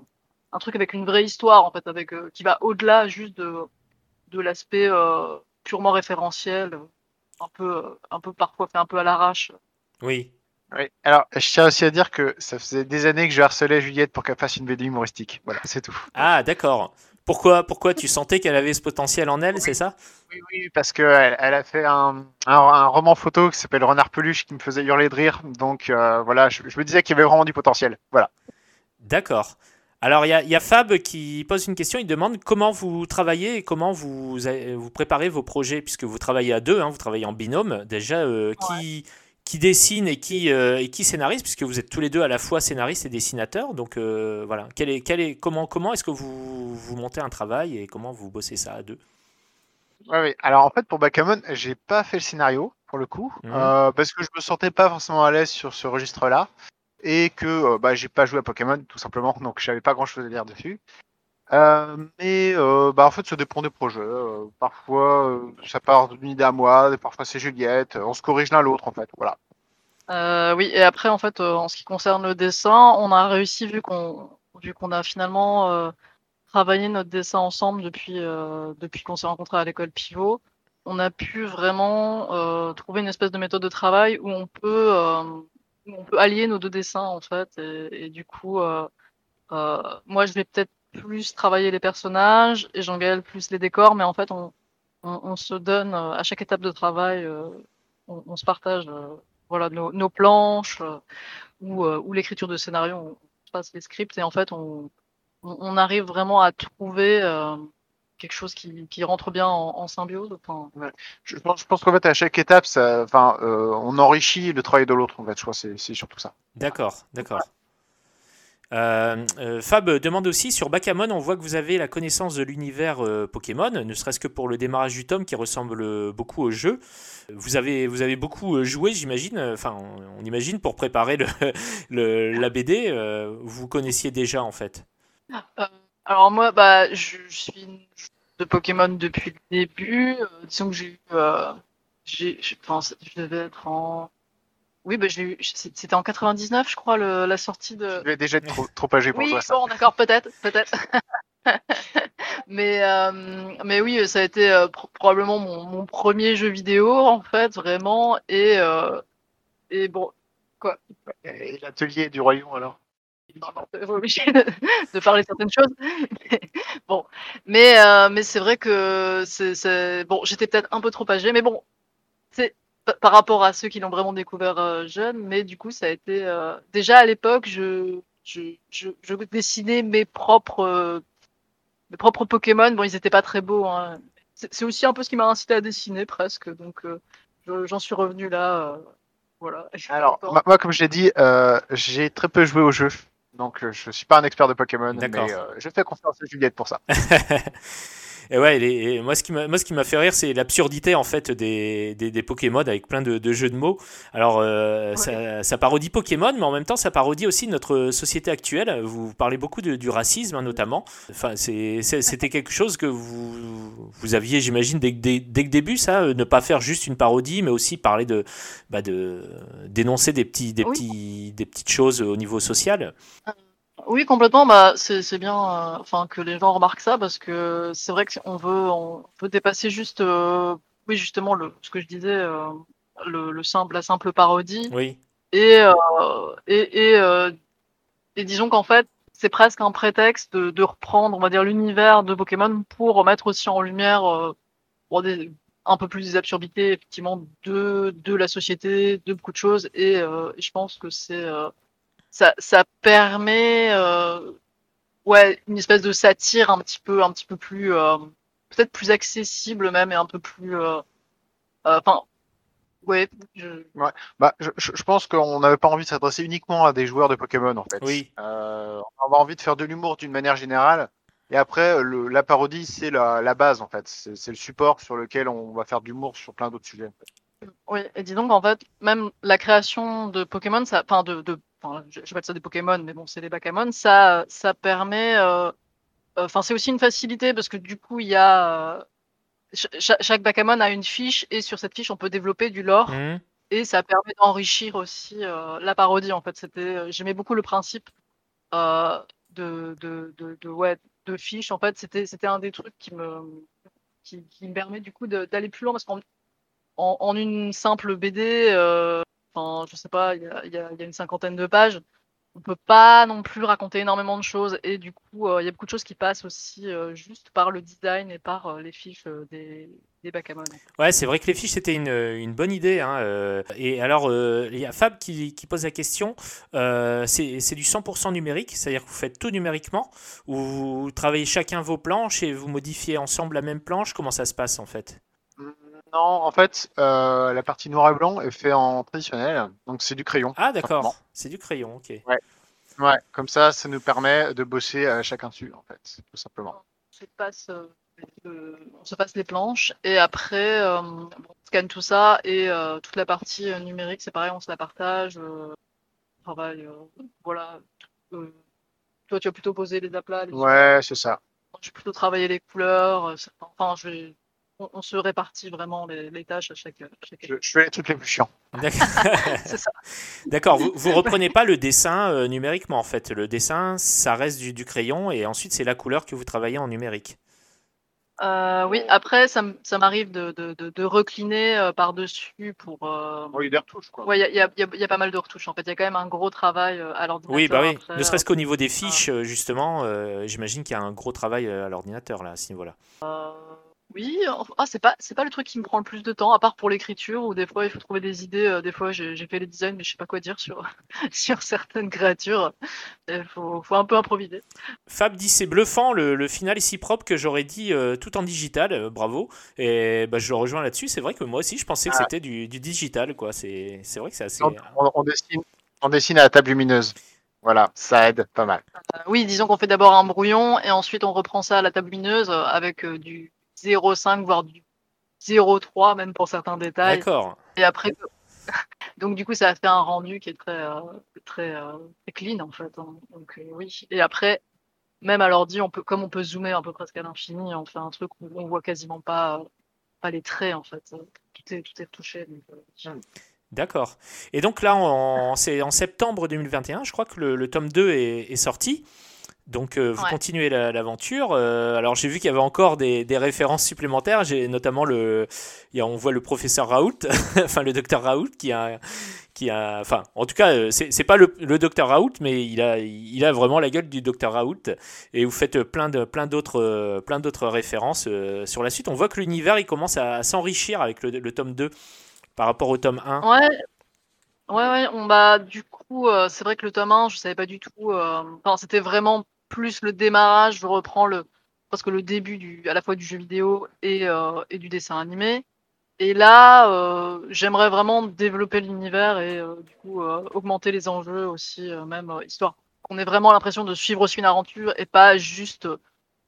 H: un truc avec une vraie histoire en fait, avec euh, qui va au-delà juste de, de l'aspect euh, purement référentiel, un peu, un peu parfois fait un peu à l'arrache.
B: Oui.
G: Oui. Alors, je tiens aussi à dire que ça faisait des années que je harcelais Juliette pour qu'elle fasse une BD humoristique. Voilà, c'est tout.
B: Ah, d'accord. Pourquoi, pourquoi tu sentais qu'elle avait ce potentiel en elle, c'est ça?
G: Oui, oui, parce qu'elle elle a fait un, un, un roman photo qui s'appelle Renard Peluche qui me faisait hurler de rire. Donc euh, voilà, je, je me disais qu'il y avait vraiment du potentiel. Voilà.
B: D'accord. Alors, il y, a- il y a Fab qui pose une question. Il demande comment vous travaillez et comment vous, vous préparez vos projets, puisque vous travaillez à deux, hein, vous travaillez en binôme. Déjà, euh, qui, qui dessine et qui, euh, et qui scénarise, puisque vous êtes tous les deux à la fois scénaristes et dessinateurs. Donc, euh, voilà. Quel est, quel est, comment comment est-ce que vous, vous montez un travail et comment vous bossez ça à deux?
G: Ouais, oui. Alors en fait, pour Backgammon, j'ai pas fait le scénario pour le coup,
B: Mhm.
G: euh, parce que je me sentais pas forcément à l'aise sur ce registre-là, et que bah, j'ai pas joué à Pokémon tout simplement, donc j'avais pas grand-chose à dire dessus. Euh, mais euh, bah, en fait, ça dépend des projets. Euh, parfois, ça part d'une idée à moi, parfois c'est Juliette. On se corrige l'un l'autre en fait. Voilà.
H: Euh, oui, et après, en fait, euh, en ce qui concerne le dessin, on a réussi, vu qu'on vu qu'on a finalement euh, travaillé notre dessin ensemble depuis, depuis qu'on s'est rencontrés à l'école Pivot, on a pu vraiment trouver une espèce de méthode de travail où on peut, où on peut allier nos deux dessins, en fait. Et, et du coup, moi, je vais peut-être plus travailler les personnages et Jean-Gaël plus les décors, mais en fait, on, on, on se donne euh, à chaque étape de travail, euh, on, on se partage. euh, voilà nos, nos planches euh, ou, euh, ou l'écriture de scénario, on passe les scripts et en fait on, on, on arrive vraiment à trouver euh, quelque chose qui, qui rentre bien en, en symbiose. Enfin,
G: Je pense, je pense qu'en fait, à chaque étape, ça, enfin, euh, on enrichit le travail de l'autre. En fait, je crois, c'est surtout ça.
B: D'accord, d'accord. Euh, euh, Fab demande aussi sur Bakamon, on voit que vous avez la connaissance de l'univers euh, Pokémon, ne serait-ce que pour le démarrage du tome qui ressemble beaucoup au jeu. Vous avez, vous avez beaucoup joué, j'imagine, enfin on, imagine pour préparer le, la BD, vous connaissiez déjà en fait.
H: alors moi, bah, je, suis de Pokémon depuis le début. Disons que j'ai eu, j'ai, je pense, je devais être en, oui, bah, j'ai eu, c'est- c'était en 99, je crois, le, la sortie de.
G: Vais déjà être trop, trop âgé pour
H: Oui,
G: toi. Ça.
H: bon, d'accord, peut-être, peut-être. mais, euh, mais oui, ça a été euh, pro- probablement mon, mon premier jeu vidéo, en fait, vraiment. Et, euh, et bon,
G: Et l'atelier du royaume alors?
H: on est obligé de, de parler certaines choses. Mais, bon, mais, euh, mais c'est vrai que c'est, bon, j'étais peut-être un peu trop âgée, mais bon, c'est par rapport à ceux qui l'ont vraiment découvert euh, jeune, mais du coup, ça a été euh, déjà à l'époque, je, je, je, je dessinais mes propres, euh, mes propres Pokémon. Bon, ils étaient pas très beaux. Hein. C'est, aussi un peu ce qui m'a incité à dessiner presque, donc euh, je- j'en suis revenu là. euh, voilà.
G: Alors, moi, moi, comme je l'ai dit, euh, j'ai très peu joué au jeu. Donc, je suis pas un expert de Pokémon, mais
B: D'accord.
G: euh, je fais confiance à Juliette pour ça.
B: Et ouais, les- et moi ce qui m'a moi, ce qui m'a fait rire, c'est l'absurdité en fait des, des, des Pokémon avec plein de, de jeux de mots. Alors euh, ça, ça parodie Pokémon, mais en même temps ça parodie aussi notre société actuelle. Vous parlez beaucoup de- du racisme hein, notamment. Enfin, c'est- c'était quelque chose que vous vous aviez, j'imagine, dès, que- dès, dès le début, ça, euh, ne pas faire juste une parodie, mais aussi parler de bah, de dénoncer des petits des
H: Oui.
B: petits des petites choses au niveau social.
H: Oui, complètement. Bah, c'est c'est bien, euh, enfin, que les gens remarquent ça parce que c'est vrai qu'on veut, on veut dépasser juste, euh, oui, justement, le, ce que je disais, euh, le, le simple, la simple parodie.
B: Oui.
H: Et, euh, et, et, euh, et disons qu'en fait, c'est presque un prétexte de, de reprendre, on va dire, l'univers de Pokémon pour remettre aussi en lumière euh, bon, des, un peu plus des absurdités, effectivement, de, de la société, de beaucoup de choses. Et euh, je pense que c'est euh, ça, ça permet euh, ouais, une espèce de satire un petit peu, un petit peu plus, euh, peut-être plus accessible même et un peu plus. euh, euh, Enfin, ouais, je,
G: Bah, je, je pense qu'on n'avait pas envie de s'adresser uniquement à des joueurs de Pokémon en fait.
B: Oui.
G: Euh, on avait envie de faire de l'humour d'une manière générale. Et après, le, la parodie, c'est la, la base en fait. C'est c'est le support sur lequel on va faire de l'humour sur plein d'autres sujets. en fait.
H: Oui, et dis donc, en fait, même la création de Pokémon, ça, enfin, de, de, enfin, je- j'appelle ça des Pokémon, mais bon, c'est des Bakamon, ça, ça permet, euh, euh, enfin, c'est aussi une facilité parce que du coup, il y a, euh, ch- cha- chaque Bakamon a une fiche et sur cette fiche, on peut développer du lore
B: Mhm.
H: et ça permet d'enrichir aussi euh, la parodie. En fait, c'était, j'aimais beaucoup le principe euh, de, de, de, de, ouais, de fiches. En fait, c'était, c'était un des trucs qui me, qui, qui me permet du coup d'aller plus loin parce qu'en en, en une simple BD, euh, enfin, je sais pas, il y a, une cinquantaine de pages. On peut pas non plus raconter énormément de choses et du coup, euh, il y a beaucoup de choses qui passent aussi euh, juste par le design et par euh, les fiches des, des.
B: Ouais, c'est vrai que les fiches c'était une, bonne idée. hein, et alors, il y a Fab qui, pose la question c'est c'est du 100% numérique, c'est-à-dire que vous faites tout numériquement ou vous travaillez chacun vos planches et vous modifiez ensemble la même planche? Comment ça se passe en fait?
G: Non, en fait, euh, la partie noir et blanc est fait en traditionnel, donc c'est du crayon.
B: Ah, d'accord, c'est du crayon, ok.
G: Ouais, comme ça, ça nous permet de bosser euh, chacun dessus, en fait, tout simplement.
H: On se passe, euh, le- on se passe les planches et après, euh, on scanne tout ça et euh, toute la partie euh, numérique, c'est pareil, on se la partage. euh, on travaille, euh, voilà. Euh, toi, tu vas plutôt poser les aplats. Les
G: Ouais, c'est ça.
H: Je vais plutôt travailler les couleurs. euh, c'est- Enfin, je vais, on, on se répartit vraiment les, les tâches à chaque. à chaque
G: Je, je fais les trucs les plus chiants.
B: D'accord.
H: C'est ça.
B: D'accord, vous, vous reprenez pas le dessin euh, numériquement en fait. Le dessin, ça reste du, du crayon et ensuite c'est la couleur que vous travaillez en numérique.
H: Euh, oui, après, ça, m'arrive de, de, de, de recliner euh, par-dessus pour. euh,
G: Bon, il y a des retouches, quoi.
H: Ouais, il y a, y, y pas mal de retouches en fait. Il y a quand même un gros travail euh, à l'ordinateur.
B: Oui, bah oui.
H: après,
B: Ne serait-ce qu'au niveau des fiches, euh, justement, euh, j'imagine qu'il y a un gros travail à l'ordinateur là à ce niveau-là.
H: Oui, ah, c'est pas c'est pas le truc qui me prend le plus de temps, à part pour l'écriture où des fois il faut trouver des idées. euh, des fois j'ai j'ai fait les designs mais je sais pas quoi dire sur sur certaines créatures. Il faut faut un peu improviser.
B: Fab dit c'est bluffant, le, le final est si propre que j'aurais dit euh, tout en digital, euh, bravo. Et bah, je le rejoins là-dessus, c'est vrai que moi aussi je pensais que
G: Ah.
B: c'était du, du digital, quoi. C'est c'est vrai que c'est assez.
G: On, on- on dessine, on dessine à la table lumineuse. Voilà, ça aide pas mal.
H: Euh, oui, disons qu'on fait d'abord un brouillon et ensuite on reprend ça à la table lumineuse euh, avec euh, du 0,5 voire du 0,3 même pour certains détails.
B: D'accord.
H: Et après, donc du coup, ça a fait un rendu qui est très, euh, très, euh, très clean en fait. hein. Donc euh, oui. Et après, même à l'ordi, on peut, comme on peut zoomer un peu presque à l'infini, on fait un truc où on voit quasiment pas, pas les traits en fait. Tout est, tout est retouché. donc, euh,
B: D'accord. Et donc là, en, c'est en septembre 2021, je crois que le, le tome 2 est, est sorti. Donc euh, vous
H: Ouais.
B: continuez la- l'aventure. Euh, alors j'ai vu qu'il y avait encore des, des références supplémentaires. J'ai notamment le, il y a- on voit le professeur Raoult, enfin le docteur Raoult qui a, qui a, enfin en tout cas euh, c'est pas le, le docteur Raoult, mais il a, il a vraiment la gueule du docteur Raoult. Et vous faites plein de, plein d'autres, plein d'autres références sur la suite. On voit que l'univers il commence à, à s'enrichir avec le, le tome 2 par rapport au tome 1.
H: Ouais. Ouais, ouais, on bah du coup, euh, c'est vrai que le tome 1, je savais pas du tout. euh, Enfin, c'était vraiment plus le démarrage. Je reprends le parce que le début du, à la fois du jeu vidéo et, euh, et du dessin animé. Et là, euh, j'aimerais vraiment développer l'univers et euh, du coup euh, augmenter les enjeux aussi, euh, même euh, histoire qu'on ait vraiment l'impression de suivre aussi une aventure et pas juste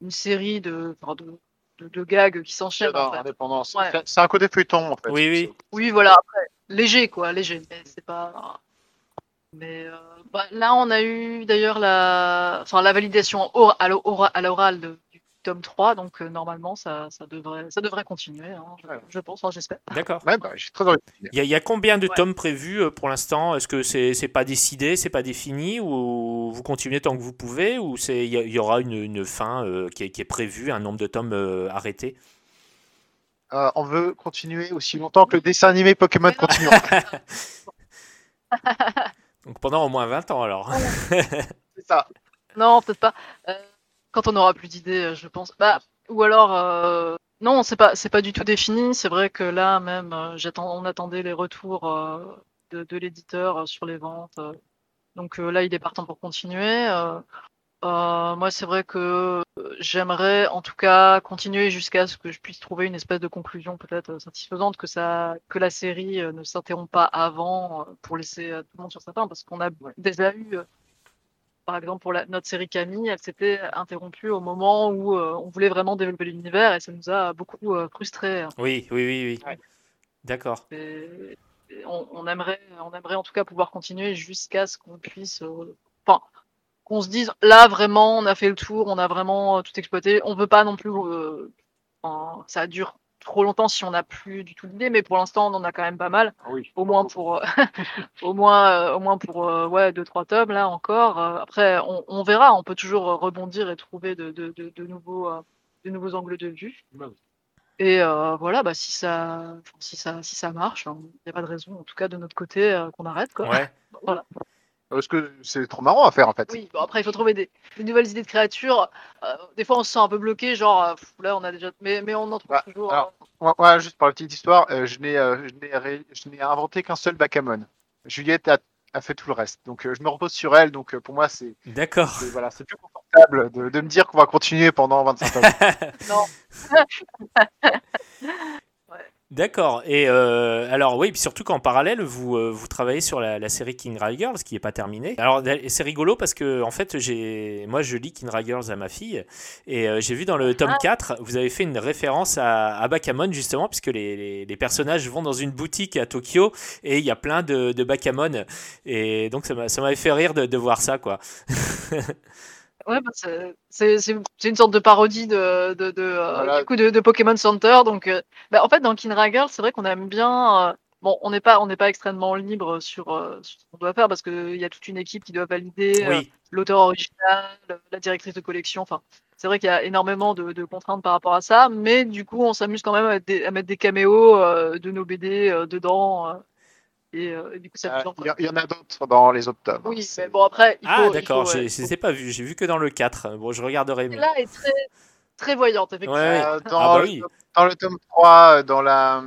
H: une série de, enfin, de, de, de gags qui s'enchaînent. en fait.
G: Indépendance.
H: Ouais.
G: C'est- C'est un côté feuilleton, en fait.
B: Oui, oui.
H: Oui, voilà, après, léger, quoi, léger, mais c'est pas. Mais euh, bah, là, on a eu d'ailleurs la, enfin, la validation or- à l'o- ora- à l'oral de- du tome 3, donc euh, normalement, ça, ça, devrait, ça devrait continuer, hein, je, je pense, enfin, j'espère.
B: D'accord.
G: Ouais, bah.
B: Il y, a- il y a combien de
H: Ouais.
B: tomes prévus euh, pour l'instant? Est-ce que c'est c'est pas décidé, c'est pas défini ou vous continuez tant que vous pouvez ou c'est il y, aura une, une fin euh, qui, est, qui est prévue, un nombre de tomes euh, arrêté
G: Euh, on veut continuer aussi longtemps que le dessin animé Pokémon continue.
B: Donc pendant au moins 20 ans alors.
G: C'est ça.
H: Non, peut-être pas. Euh, quand on aura plus d'idées, euh, je pense. Bah, ou alors, euh, non, c'est pas, c'est pas du tout défini. C'est vrai que là, même, euh, j'attends, on attendait les retours euh, de, de l'éditeur euh, sur les ventes. donc euh, là, il est partant pour continuer. Euh. Euh, moi, c'est vrai que j'aimerais, en tout cas, continuer jusqu'à ce que je puisse trouver une espèce de conclusion peut-être euh, satisfaisante, que ça, que la série euh, ne s'interrompt pas avant euh, pour laisser euh, tout le monde sur sa fin, parce qu'on a déjà eu euh, par exemple, pour la, notre série Camille, elle s'était interrompue au moment où euh, on voulait vraiment développer l'univers et ça nous a beaucoup euh, frustrés.
B: Oui, oui, oui, oui.
G: Ouais.
B: D'accord.
H: On, on aimerait, on aimerait en tout cas pouvoir continuer jusqu'à ce qu'on puisse, euh, enfin, qu'on se dise là vraiment, on a fait le tour, on a vraiment euh, tout exploité. On veut pas non plus, euh, ça dure trop longtemps si on n'a plus du tout d'idée, mais pour l'instant, on en a quand même pas mal.
G: Oui.
H: au moins pour euh, au moins euh, au moins pour euh, ouais deux trois tomes là encore. Euh, après on, on verra. On peut toujours rebondir et trouver de, de, de, de nouveaux euh, de nouveaux angles de vue. Et euh, voilà bah si ça si ça si ça marche il n'y a pas de raison en tout cas de notre côté euh, qu'on arrête quoi.
B: Ouais.
H: voilà
G: Parce que c'est trop marrant à faire en fait.
H: oui bon après il faut trouver des, des nouvelles idées de créatures Euh, des fois on se sent un peu bloqué genre euh, pff, là on a déjà mais mais on en trouve
G: Bah,
H: toujours
G: alors, Moi, moi, juste pour la petite histoire, euh, je n'ai euh, je n'ai ré- je n'ai inventé qu'un seul backgammon. Juliette a, a fait tout le reste. Donc euh, je me repose sur elle. Donc euh, pour moi, c'est
B: D'accord.
G: c'est- voilà, c'est plus confortable de, de me dire qu'on va continuer pendant 25 ans.
H: non
B: D'accord. Et euh, alors oui, puis surtout qu'en parallèle, vous, euh, vous travaillez sur la, la série King Girls qui n'est pas terminée. Alors c'est rigolo parce que en fait, j'ai moi je lis King Girls à ma fille et euh, j'ai vu dans le tome 4, vous avez fait une référence à, à Bakamon justement puisque les, les, les personnages vont dans une boutique à Tokyo et il y a plein de, de Bakamon et donc ça m'avait fait rire de, de voir ça quoi.
H: Ouais, bah, c'est- une sorte de parodie de, de, de, euh, du coup de, de Pokémon Center. Donc, euh, bah, en fait, dans Kinra Girl, c'est vrai qu'on aime bien. euh, bon, on n'est pas, on n'est pas extrêmement libre sur, sur ce qu'on doit faire parce qu'il y a toute une équipe qui doit valider
B: Oui.
H: l'auteur original, la directrice de collection. Enfin, c'est vrai qu'il y a énormément de, de contraintes par rapport à ça, mais du coup, on s'amuse quand même à, mettre des- à mettre des caméos de nos BD dedans. Euh, et, euh, et du coup, ça
G: Euh,
H: amusant,
G: Il y, il y en a d'autres dans les autres tomes.
H: Oui, mais bon, après, il faut.
B: Ah d'accord, je ne les ai pas vus, j'ai vu que dans le 4. Bon, je regarderai. mais-
H: Celle-là est très, très voyante, effectivement.
B: Ouais.
G: Euh, dans,
B: Ah bah
G: le,
B: oui.
G: dans le tome 3, euh, dans la,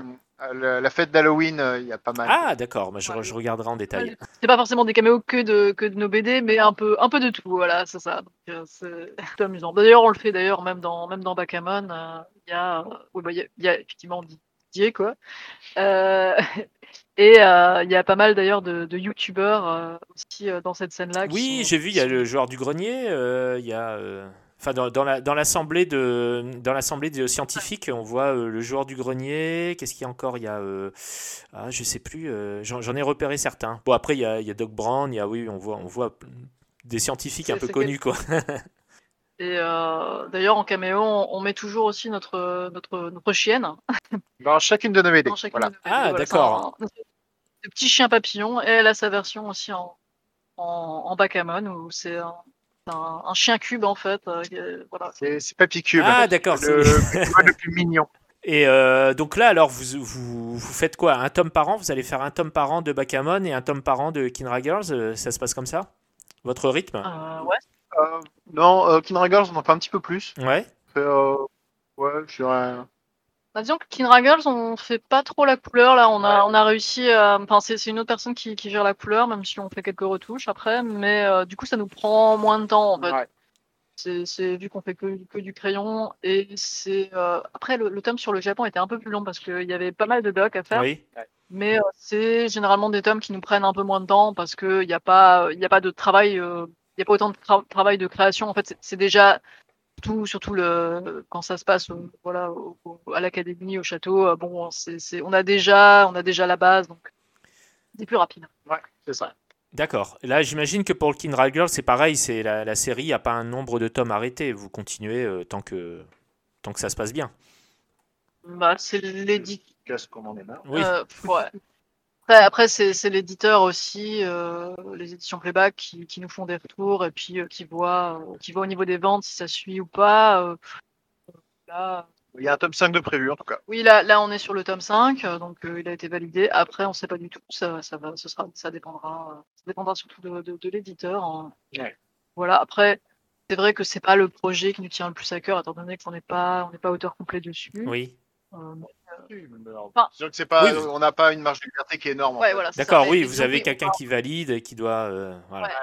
G: euh, le- la fête d'Halloween, il y a pas mal.
B: Ah d'accord, bah, je,
H: Ouais.
B: je regarderai en détail.
H: C'est pas forcément des caméos que de, que de nos BD, mais un peu, un peu de tout, voilà, c'est ça. C'est amusant. D'ailleurs, on le fait d'ailleurs même dans, même dans Backgammon. euh, Il y, a, oui, bah, il y, a, y a effectivement Didier, quoi. Euh, et euh, il y a pas mal d'ailleurs de, de youtubeurs euh, aussi euh, dans cette scène-là.
B: Oui,
H: sont-
B: j'ai vu, il y a le joueur du grenier, il y a... Enfin, dans, dans la- dans l'assemblée de dans l'assemblée de scientifiques, on voit le joueur du grenier. Qu'est-ce qu'il y a encore Il y a, ah, je sais plus. J'en ai repéré certains. Bon, après il y a, il y a Doc Brown. Il y a, oui, on voit, on voit des scientifiques un peu connus, quoi.
H: Et euh, d'ailleurs, en caméo, on, on met toujours aussi notre, notre, notre chienne.
G: Dans chacune de nos BD. Voilà.
B: Ah,
H: BD,
B: d'accord.
H: Le petit chien papillon, et elle a sa version aussi en, en, en backgammon, où c'est un, un, un chien cube en fait. euh, voilà.
G: C'est Papy Cube.
B: Ah, d'accord.
G: le,
B: c'est-
G: le plus mignon.
B: Et euh, donc là, alors, vous, vous, vous faites quoi? Un tome par an? Vous allez faire un tome par an de Bakamon et un tome par an de Kinra Girls? Euh, Ça se passe comme ça? Votre rythme?
H: Euh, ouais.
G: Euh, non, euh, Girls, on en fait un petit peu plus.
B: Ouais.
G: Fait, euh, ouais, je dirais.
H: Bah, disons que Kinra Girls, on fait pas trop la couleur là. On a, on a réussi. à- Enfin, c'est c'est une autre personne qui, qui gère la couleur, même si on fait quelques retouches après. Mais euh, du coup, ça nous prend moins de temps en fait.
G: Ouais.
H: C'est c'est- vu qu'on fait que, que du crayon et c'est euh, après le, le tome sur le Japon était un peu plus long parce qu'il y avait pas mal de docs à faire.
B: Oui.
H: Mais euh, c'est généralement des tomes qui nous prennent un peu moins de temps parce qu'il n'y a pas, il y a pas de travail, euh, il y a pas autant de tra- travail de création. En fait, c'est- déjà tout, surtout le quand ça se passe, au- voilà, au- au- à l'académie, au château. euh, bon, c'est, on a déjà, on a déjà la base, donc c'est plus rapide.
G: Ouais, c'est ça.
B: D'accord. Là, j'imagine que pour le Kindred Girl, c'est pareil. C'est la, la série, il n'y a pas un nombre de tomes arrêté. Vous continuez euh, tant que tant que ça se passe bien.
H: Bah, c'est l'éditeur.
G: Qu'est-ce qu'on en est marre
B: Oui.
H: Euh, ouais. Après, après c'est, c'est l'éditeur aussi, euh, les éditions Playback qui, qui nous font des retours et puis euh, qui voient, euh, qui voient au niveau des ventes si ça suit ou pas. euh, là,
G: Il y a un tome 5 de prévu en tout cas.
H: Oui, là, là, on est sur le tome 5, euh, donc euh, il a été validé. Après, on sait pas du tout. Ça, ça va, ce sera, ça dépendra, euh, ça dépendra surtout de, de, de l'éditeur. hein.
G: Ouais.
H: Voilà. Après, C'est vrai que c'est pas le projet qui nous tient le plus à cœur, étant donné qu'on n'est pas, on n'est pas auteur complet dessus.
B: Oui.
G: Alors,
H: Enfin-
G: c'est que c'est pas,
B: Oui, vous-
G: on n'a pas une marge de liberté qui est énorme.
H: ouais, voilà.
B: D'accord, oui, vous avez
H: que-
B: quelqu'un qui valide, qui doit. euh, voilà.
H: Ouais.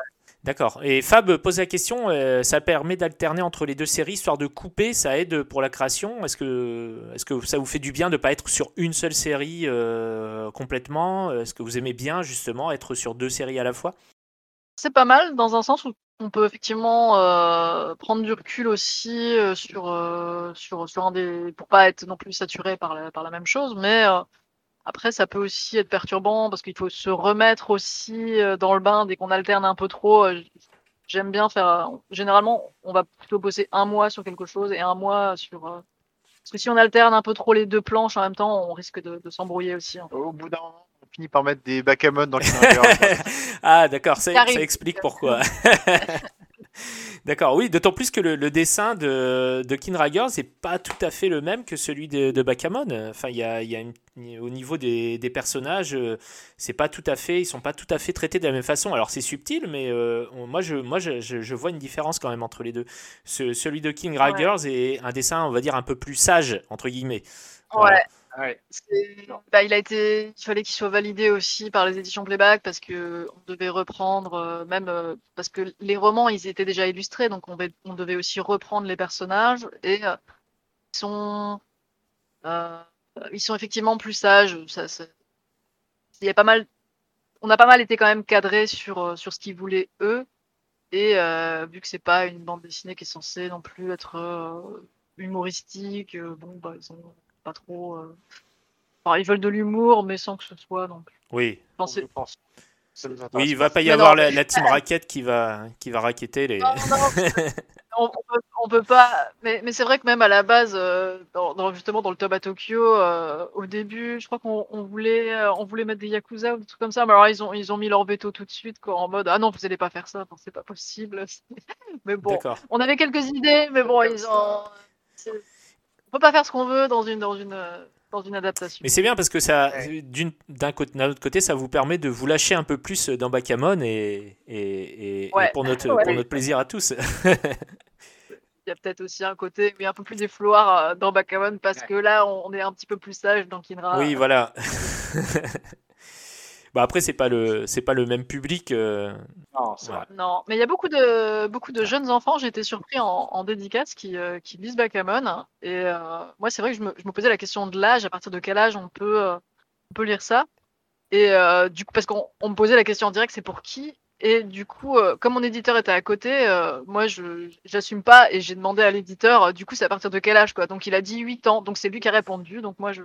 B: D'accord. Et Fab pose la question euh, ça permet d'alterner entre les deux séries, histoire de couper, ça aide pour la création? Est-ce que, est que ça vous fait du bien de ne pas être sur une seule série euh, complètement? Est-ce que vous aimez bien justement être sur deux séries à la fois?
H: C'est pas mal dans un sens où on peut effectivement euh, prendre du recul aussi euh, sur, euh, sur, sur un des. pour pas être non plus saturé par la, par la même chose, mais euh, après ça peut aussi être perturbant parce qu'il faut se remettre aussi euh, dans le bain dès qu'on alterne un peu trop. Euh, J'aime bien faire. Généralement, on va plutôt bosser un mois sur quelque chose et un mois sur. Parce que si on alterne un peu trop les deux planches en même temps, on risque de, de s'embrouiller aussi. hein.
G: Au bout d'un on finit par mettre des backgammon dans le Kinder.
B: Ah, d'accord, ça, explique pourquoi. D'accord, oui, d'autant plus que le, le dessin de, de Kinrager, c'est pas tout à fait le même que celui de, de Bakamon. Enfin, il y a, il y a une- au niveau des, des personnages, euh, c'est pas tout à fait, ils sont pas tout à fait traités de la même façon. Alors c'est subtil, mais euh, moi, je, moi je, je- je vois une différence quand même entre les deux. Ce- celui de King Ragers est un dessin, on va dire, un peu plus sage, entre guillemets. Voilà.
H: Ouais. Bah, il a été, il fallait qu'il soit validé aussi par les éditions Playback parce que on devait reprendre euh, même euh, parce que les romans ils étaient déjà illustrés donc on, devait- on devait aussi reprendre les personnages et euh, ils sont euh, ils sont effectivement plus sages. Ça, ça- il y a pas mal, on a pas mal été quand même cadré sur euh, sur ce qu'ils voulaient eux et euh, vu que c'est pas une bande dessinée qui est censée non plus être euh, humoristique, euh, bon bah ils ont pas trop. euh, Enfin, ils veulent de l'humour, mais sans que ce soit donc.
B: Oui,
H: Enfin, c'est-
G: Je pense.
B: Oui, il va pas y
H: Mais
B: avoir
H: non,
B: la,
H: mais-
B: la team racket qui va, qui va raqueter les.
H: Non, non, on, peut, on peut pas. Mais, mais c'est vrai que même à la base, euh, dans, dans- justement dans le Toba Tokyo, euh, au début, je crois qu'on on voulait, euh, on voulait mettre des yakuza ou des trucs comme ça. Mais alors ils ont, ils ont mis leur veto tout de suite, quoi, en mode ah non, vous allez pas faire ça, c'est pas possible. mais bon,
B: D'accord.
H: on avait quelques idées, mais bon, ils ont. On peut pas faire ce qu'on veut dans une, dans une, dans une adaptation.
B: Mais c'est bien parce que ça, d'un côté, d'un autre côté, ça vous permet de vous lâcher un peu plus dans Bakamon et, et, et- et
H: Ouais.
B: pour, notre,
H: Ouais.
B: pour notre plaisir à tous.
H: Il y a peut-être aussi un côté, oui, un peu plus défouloir euh, dans Bakamon parce
G: Ouais.
H: que là, on, on est un petit peu plus sage dans Kinra.
B: oui, voilà. bah après, c'est pas le, c'est pas le même public. euh,
G: Non, c'est
B: voilà.
G: vrai.
H: Non, mais il y a beaucoup de, beaucoup de jeunes enfants, j'ai été surpris en, en dédicace, qui, euh, qui lisent Bakamon. Et euh, moi, c'est vrai que je me, je me posais la question de l'âge, à partir de quel âge on peut, euh, on peut lire ça. Et euh, du coup, parce qu'on on me posait la question en direct, c'est pour qui? Et du coup, euh, comme mon éditeur était à côté, euh, moi, je j'assume pas et j'ai demandé à l'éditeur, euh, du coup, c'est à partir de quel âge quoi? Donc il a dit 8 ans, donc c'est lui qui a répondu. Donc moi, je,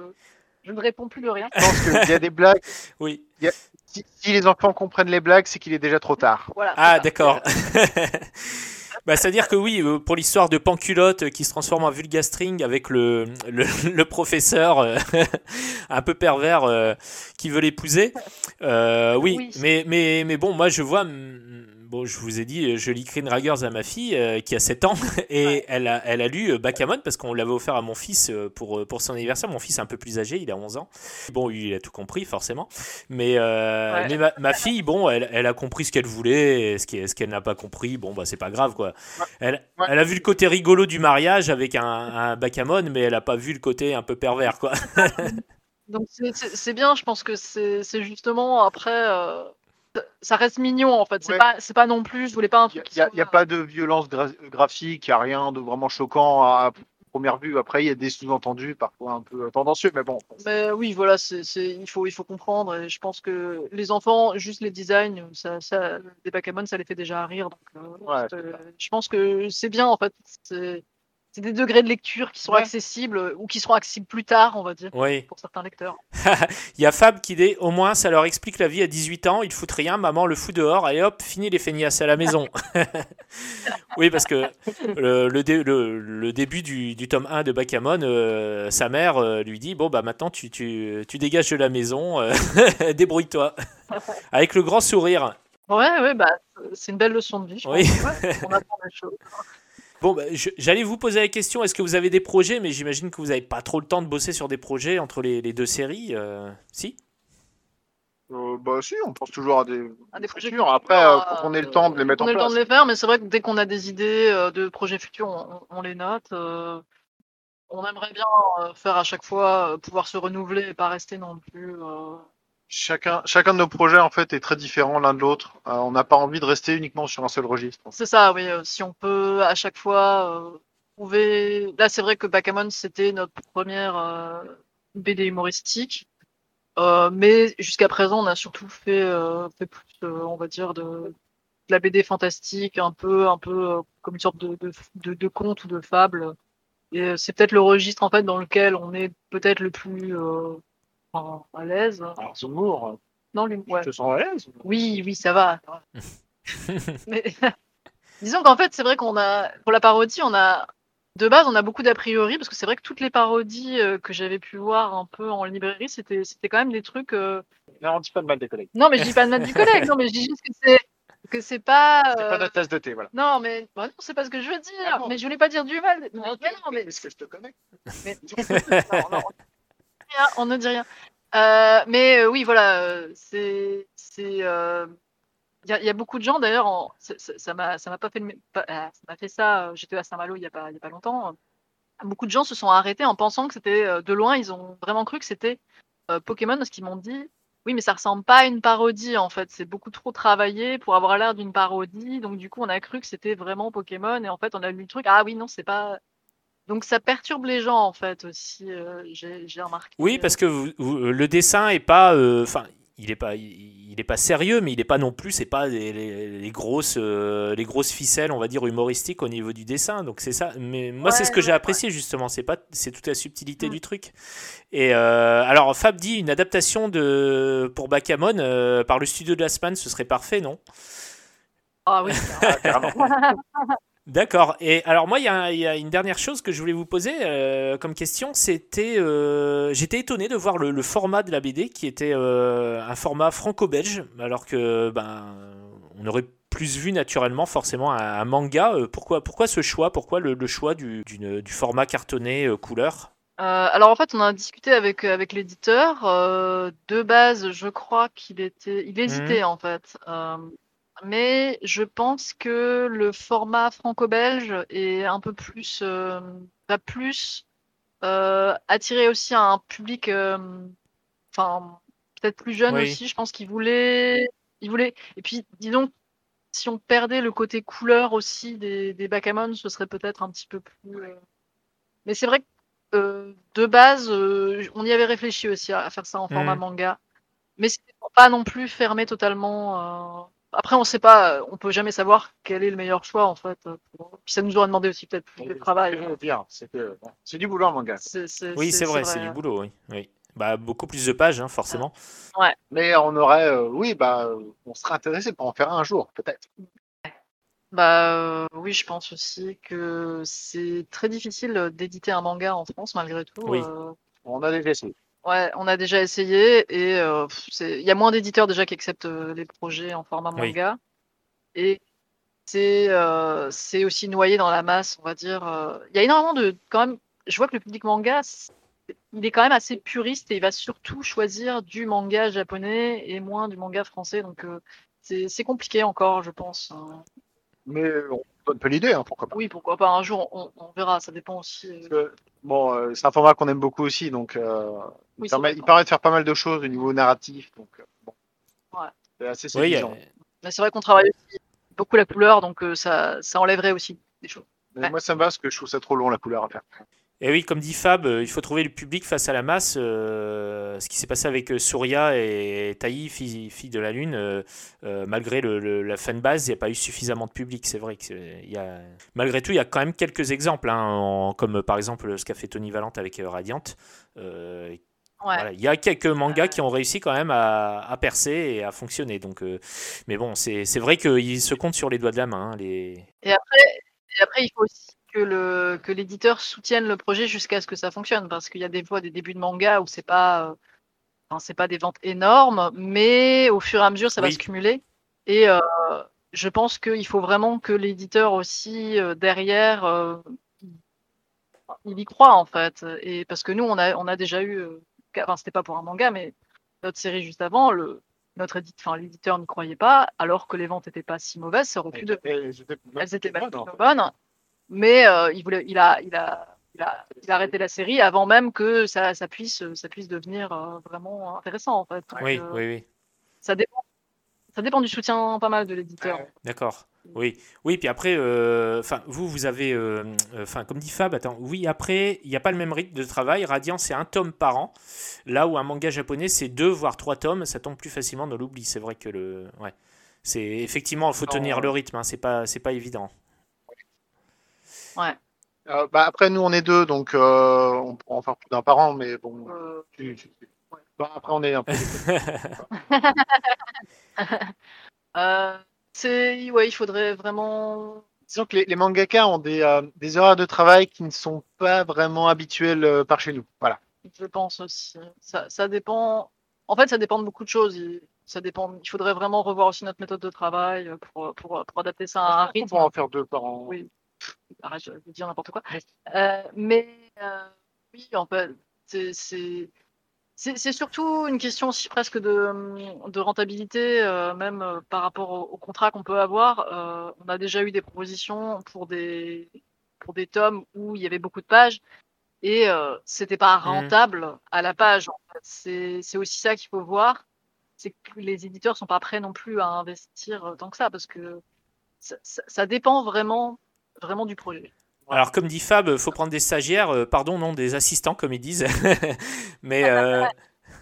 H: je ne réponds plus de rien.
G: Je pense qu'il y a des blagues.
B: Oui.
G: Si, si les enfants comprennent les blagues, c'est qu'il est déjà trop tard.
H: Voilà.
B: Ah, d'accord. bah, c'est-à-dire que oui, euh, pour l'histoire de Panculotte euh, qui se transforme en vulgastring avec le, le, le professeur euh, un peu pervers euh, qui veut l'épouser. euh, oui,
H: Oui.
B: Mais, mais, mais bon, moi je vois. Bon, je vous ai dit, je lis Green Raggers à ma fille euh, qui a 7 ans et
H: Ouais.
B: elle, a, elle a lu euh, Bakamon parce qu'on l'avait offert à mon fils euh, pour, euh, pour son anniversaire. Mon fils est un peu plus âgé, il a 11 ans. Bon, il a tout compris, forcément. Mais, euh,
H: Ouais.
B: mais ma, ma fille, bon, elle, elle a compris ce qu'elle voulait, et ce qu'elle n'a pas compris, bon, bah, c'est pas grave, quoi. Elle,
G: Ouais.
B: elle a vu le côté rigolo du mariage avec un, un backgammon, mais elle a pas vu le côté un peu pervers, quoi.
H: Donc c'est- bien, je pense que c'est c'est justement après, euh, ça- reste mignon en fait. C'est
G: Ouais.
H: pas, non plus, je voulais pas un
G: Il n'y
H: truc.
G: a, y a pas de violence gra- graphique, il n'y a rien de vraiment choquant à première vue. Après, il y a des sous-entendus parfois un peu tendancieux, mais bon.
H: Mais oui, voilà, c'est, il faut, il faut comprendre. Et je pense que les enfants, juste les designs, ça, ça, des backgammon, ça les fait déjà rire. Donc, euh,
G: Ouais,
H: je pense que c'est bien en fait. C'est, des degrés de lecture qui sont
G: Ouais.
H: accessibles euh, ou qui seront accessibles plus tard, on va dire,
B: Oui.
H: pour certains lecteurs.
B: Il y a Fab qui dit au moins ça leur explique la vie à 18 ans, ils foutent rien, maman le fout dehors, et hop, fini les feignasses à la maison. oui, parce que le, le, dé- le- le début du, du tome 1 de Bakamon, euh, sa mère euh, lui dit Bon, bah maintenant tu, tu, tu dégages de la maison, euh, débrouille-toi. Avec le grand sourire.
H: Ouais, ouais, bah, c'est une belle leçon de vie. Je
B: Oui.
H: pense. Ouais, on apprend des choses.
B: Bon, bah, j'allais vous poser la question est-ce que vous avez des projets? Mais j'imagine que vous n'avez pas trop le temps de bosser sur des projets entre les, les deux séries. euh, si?
G: Euh, bah si, on pense toujours à des,
H: À des projets
G: futurs. Après, euh, faut qu'on ait le temps de les mettre
H: on
G: en
H: ait le temps
G: place.
H: de les faire, mais c'est vrai que dès qu'on a des idées euh, de projets futurs, on, on les note. euh, on aimerait bien euh, faire à chaque fois, euh, pouvoir se renouveler et pas rester non plus.
G: Chacun, chacun de nos projets en fait est très différent l'un de l'autre. Euh, on n'a pas envie de rester uniquement sur un seul registre.
H: C'est ça, oui. euh, si on peut à chaque fois euh, trouver. Là, c'est vrai que Bakamon, c'était notre première euh, BD humoristique. Euh, mais jusqu'à présent, on a surtout fait, euh, fait plus, on va dire, de, de la BD fantastique, un peu, un peu comme une sorte de, de, de, conte ou de fable. Et c'est peut-être le registre en fait dans lequel on est peut-être le plus euh, à l'aise.
G: Alors, Zemmour,
H: Non, lui, ouais.
G: je te sens à l'aise.
H: Oui, oui, ça va. Mais disons qu'en fait, c'est vrai qu'on a, pour la parodie, on a, de base, on a beaucoup d'a priori, parce que c'est vrai que toutes les parodies euh, que j'avais pu voir un peu en librairie, c'était, c'était quand même des trucs. euh,
G: Non, on dit pas de mal des collègues.
H: Non, mais je dis pas de mal du collègue, non, mais je dis juste que c'est, que c'est pas.
G: C'est
H: euh,
G: pas notre tasse de thé, voilà.
H: Non, mais bah non, c'est pas ce que je veux dire.
G: Ah bon
H: mais je voulais pas dire du mal. Mais, mais non, mais
G: Est-ce que je te connais
H: mais- Non, non, on ne dit rien. Euh, mais euh, oui, voilà, euh, c'est, il y, a- beaucoup de gens d'ailleurs, ça- m'a, pas fait, ah, ça fait ça. J'étais à Saint-Malo il y a pas, y a pas longtemps. Beaucoup de gens se sont arrêtés en pensant que c'était de loin, ils ont vraiment cru que c'était Pokémon parce qu'ils m'ont dit. Oui, mais ça ressemble pas à une parodie en fait. C'est beaucoup trop travaillé pour avoir l'air d'une parodie. Donc du coup, on a cru que c'était vraiment Pokémon et en fait, on a lu le truc. Ah oui, non, c'est pas. Donc ça perturbe les gens en fait aussi. euh, j'ai remarqué.
B: Oui, parce que vous- vous- le dessin est pas, euh, enfin, il est pas, il, il est pas sérieux, mais il est pas non plus, c'est pas les, les- les grosses, euh, les grosses ficelles, on va dire humoristiques au niveau du dessin. Donc c'est ça. Mais moi, c'est ce que j'ai
H: ouais,
B: apprécié justement. C'est pas, c'est toute la subtilité
H: Mm.
B: du truc. Et euh, alors Fab dit une adaptation de pour Bakamon euh, par le studio de la semaine, ce serait parfait, non?
H: Ah oui.
B: D'accord. Et alors moi, il y, a il y a une dernière chose que je voulais vous poser euh, comme question. C'était, euh, j'étais étonné de voir le, le format de la BD qui était euh, un format franco-belge, alors que ben on aurait plus vu naturellement forcément un, un manga. Pourquoi, pourquoi ce choix? Pourquoi le, le choix du, format cartonné couleur?
H: Euh, alors en fait, on a discuté avec avec l'éditeur. euh, de base, je crois qu'il était, il hésitait en fait. Euh, mais je pense que le format franco-belge est un peu plus, euh, va plus euh, attirer aussi un public, euh, enfin peut-être plus jeune
B: Oui.
H: aussi. Je pense qu'il voulait, il voulait. Et puis, dis donc, si on perdait le côté couleur aussi des des ce serait peut-être un petit peu plus. euh, Mais c'est vrai que euh, de base, euh, on y avait réfléchi aussi à, à faire ça en format
B: Mhm.
H: manga, mais c'était pas non plus fermer totalement. Euh, Après, on sait pas, euh, on peut jamais savoir quel est le meilleur choix en fait. euh, pour- Puis ça nous aurait demandé aussi peut-être plus de travail.
G: C'est que bon, c'est du boulot.
H: C'est- c'est-
B: Oui, c'est vrai, c'est du boulot. Oui. oui. Bah beaucoup plus de pages, hein, forcément.
G: Mais on aurait, euh, oui, bah, euh, on serait intéressé pour en faire un jour, peut-être.
H: Bah euh, oui, je pense aussi que c'est très difficile d'éditer un manga en France malgré tout.
B: Oui.
H: euh,
G: On a déjà essayé.
H: Ouais, on a déjà essayé et euh, il y a moins d'éditeurs déjà qui acceptent euh, les projets en format
B: Oui.
H: manga. Et c'est euh, c'est aussi noyé dans la masse, on va dire. Il y a énormément de quand même. Je vois que le public manga, il est quand même assez puriste et il va surtout choisir du manga japonais et moins du manga français. Donc c'est c'est compliqué encore, je pense.
G: Mais on donne pas l'idée, hein, pourquoi pas.
H: Oui, pourquoi pas un jour, on, on verra. Ça dépend aussi. euh.
G: Parce que, bon, euh, c'est un format qu'on aime beaucoup aussi, donc euh, il,
H: Oui,
G: permet,
H: vrai.
G: il permet de faire pas mal de choses au niveau narratif. Donc, euh, bon.
H: Ouais.
G: C'est assez
B: Oui,
G: séduisant.
B: euh,
H: Mais c'est vrai qu'on travaille aussi beaucoup la couleur, donc euh, ça, ça enlèverait aussi des choses.
G: Mais
H: ouais.
G: Moi, ça me va parce que je trouve ça trop long la couleur à faire.
B: Et oui, comme dit Fab, euh, il faut trouver le public face à la masse. euh, ce qui s'est passé avec euh, Surya et Taï, fille, fille de la Lune, euh, euh, malgré le, le- la fanbase, il n'y a pas eu suffisamment de public. C'est vrai que y a, malgré tout, il y a quand même quelques exemples, hein, en- comme par exemple ce qu'a fait Tony Valente avec Radiant.
H: Ouais.
B: voilà, il y a quelques mangas qui ont réussi quand même à, à percer et à fonctionner. Donc, mais bon, c'est c'est vrai qu'ils se comptent sur les doigts de la main. hein, les...
H: Et après, et après, il faut aussi que le que l'éditeur soutienne le projet jusqu'à ce que ça fonctionne, parce qu'il y a des fois des débuts de manga où c'est pas, euh, enfin, c'est pas des ventes énormes, mais au fur et à mesure, ça va se cumuler. Et euh, je pense qu'il faut vraiment que l'éditeur aussi euh, derrière, euh, il y croit en fait. Et parce que nous, on a on a déjà eu, euh, enfin, c'était pas pour un manga, mais notre série juste avant, le notre édite, enfin, l'éditeur n'y croyait pas, alors que les ventes n'étaient pas si mauvaises, ça aurait pu de... elles étaient même plutôt bonnes, mais euh, il, voulait, il, a, il, a, il, a, il a arrêté la série avant même que ça, ça, puisse, ça puisse devenir euh, vraiment intéressant en fait. Donc,
B: Oui,
H: euh,
B: oui, oui.
H: ça dépend, ça dépend du soutien pas mal de l'éditeur.
B: D'accord. Oui, oui. Puis après, euh, enfin, vous, vous avez, euh, enfin, comme dit Fab, attends, oui. Après, il n'y a pas le même rythme de travail. Radiant, c'est un tome par an. Là où un manga japonais, c'est deux voire trois tomes, ça tombe plus facilement dans l'oubli. C'est vrai que le, ouais, c'est effectivement, il faut
G: Non,
B: tenir
G: euh,
B: le rythme. Hein, c'est pas, c'est pas évident.
H: Ouais.
G: Euh, bah, après, nous, on est deux, donc euh, on pourra en faire plus d'un par an, mais bon.
H: Euh,
G: tu- tu- Bah, après, on est un peu.
H: euh, c'est, ouais, il faudrait vraiment.
G: Disons que les, les mangakas ont des, euh, des horaires de travail qui ne sont pas vraiment habituels euh, par chez nous. Voilà.
H: Je pense aussi. Ça, ça dépend. En fait, ça dépend de beaucoup de choses. Il, ça dépend. Il faudrait vraiment revoir aussi notre méthode de travail pour, pour, pour adapter ça à un
G: On
H: rythme.
G: pourra en faire deux par an.
H: Oui. Arrête, je vais dire n'importe quoi. Euh, mais euh, oui, en fait, c'est- surtout une question aussi presque de, de rentabilité, euh, même euh, par rapport au, au contrat qu'on peut avoir. Euh, on a déjà eu des propositions pour des pour des tomes où il y avait beaucoup de pages et c'était pas rentable à la page. en fait. C'est aussi ça qu'il faut voir, c'est que les éditeurs sont pas prêts non plus à investir tant que ça parce que ça, ça- ça dépend vraiment vraiment du projet.
B: Alors, comme dit Fab, faut prendre des stagiaires, euh, pardon, non, des assistants, comme ils disent. Mais euh,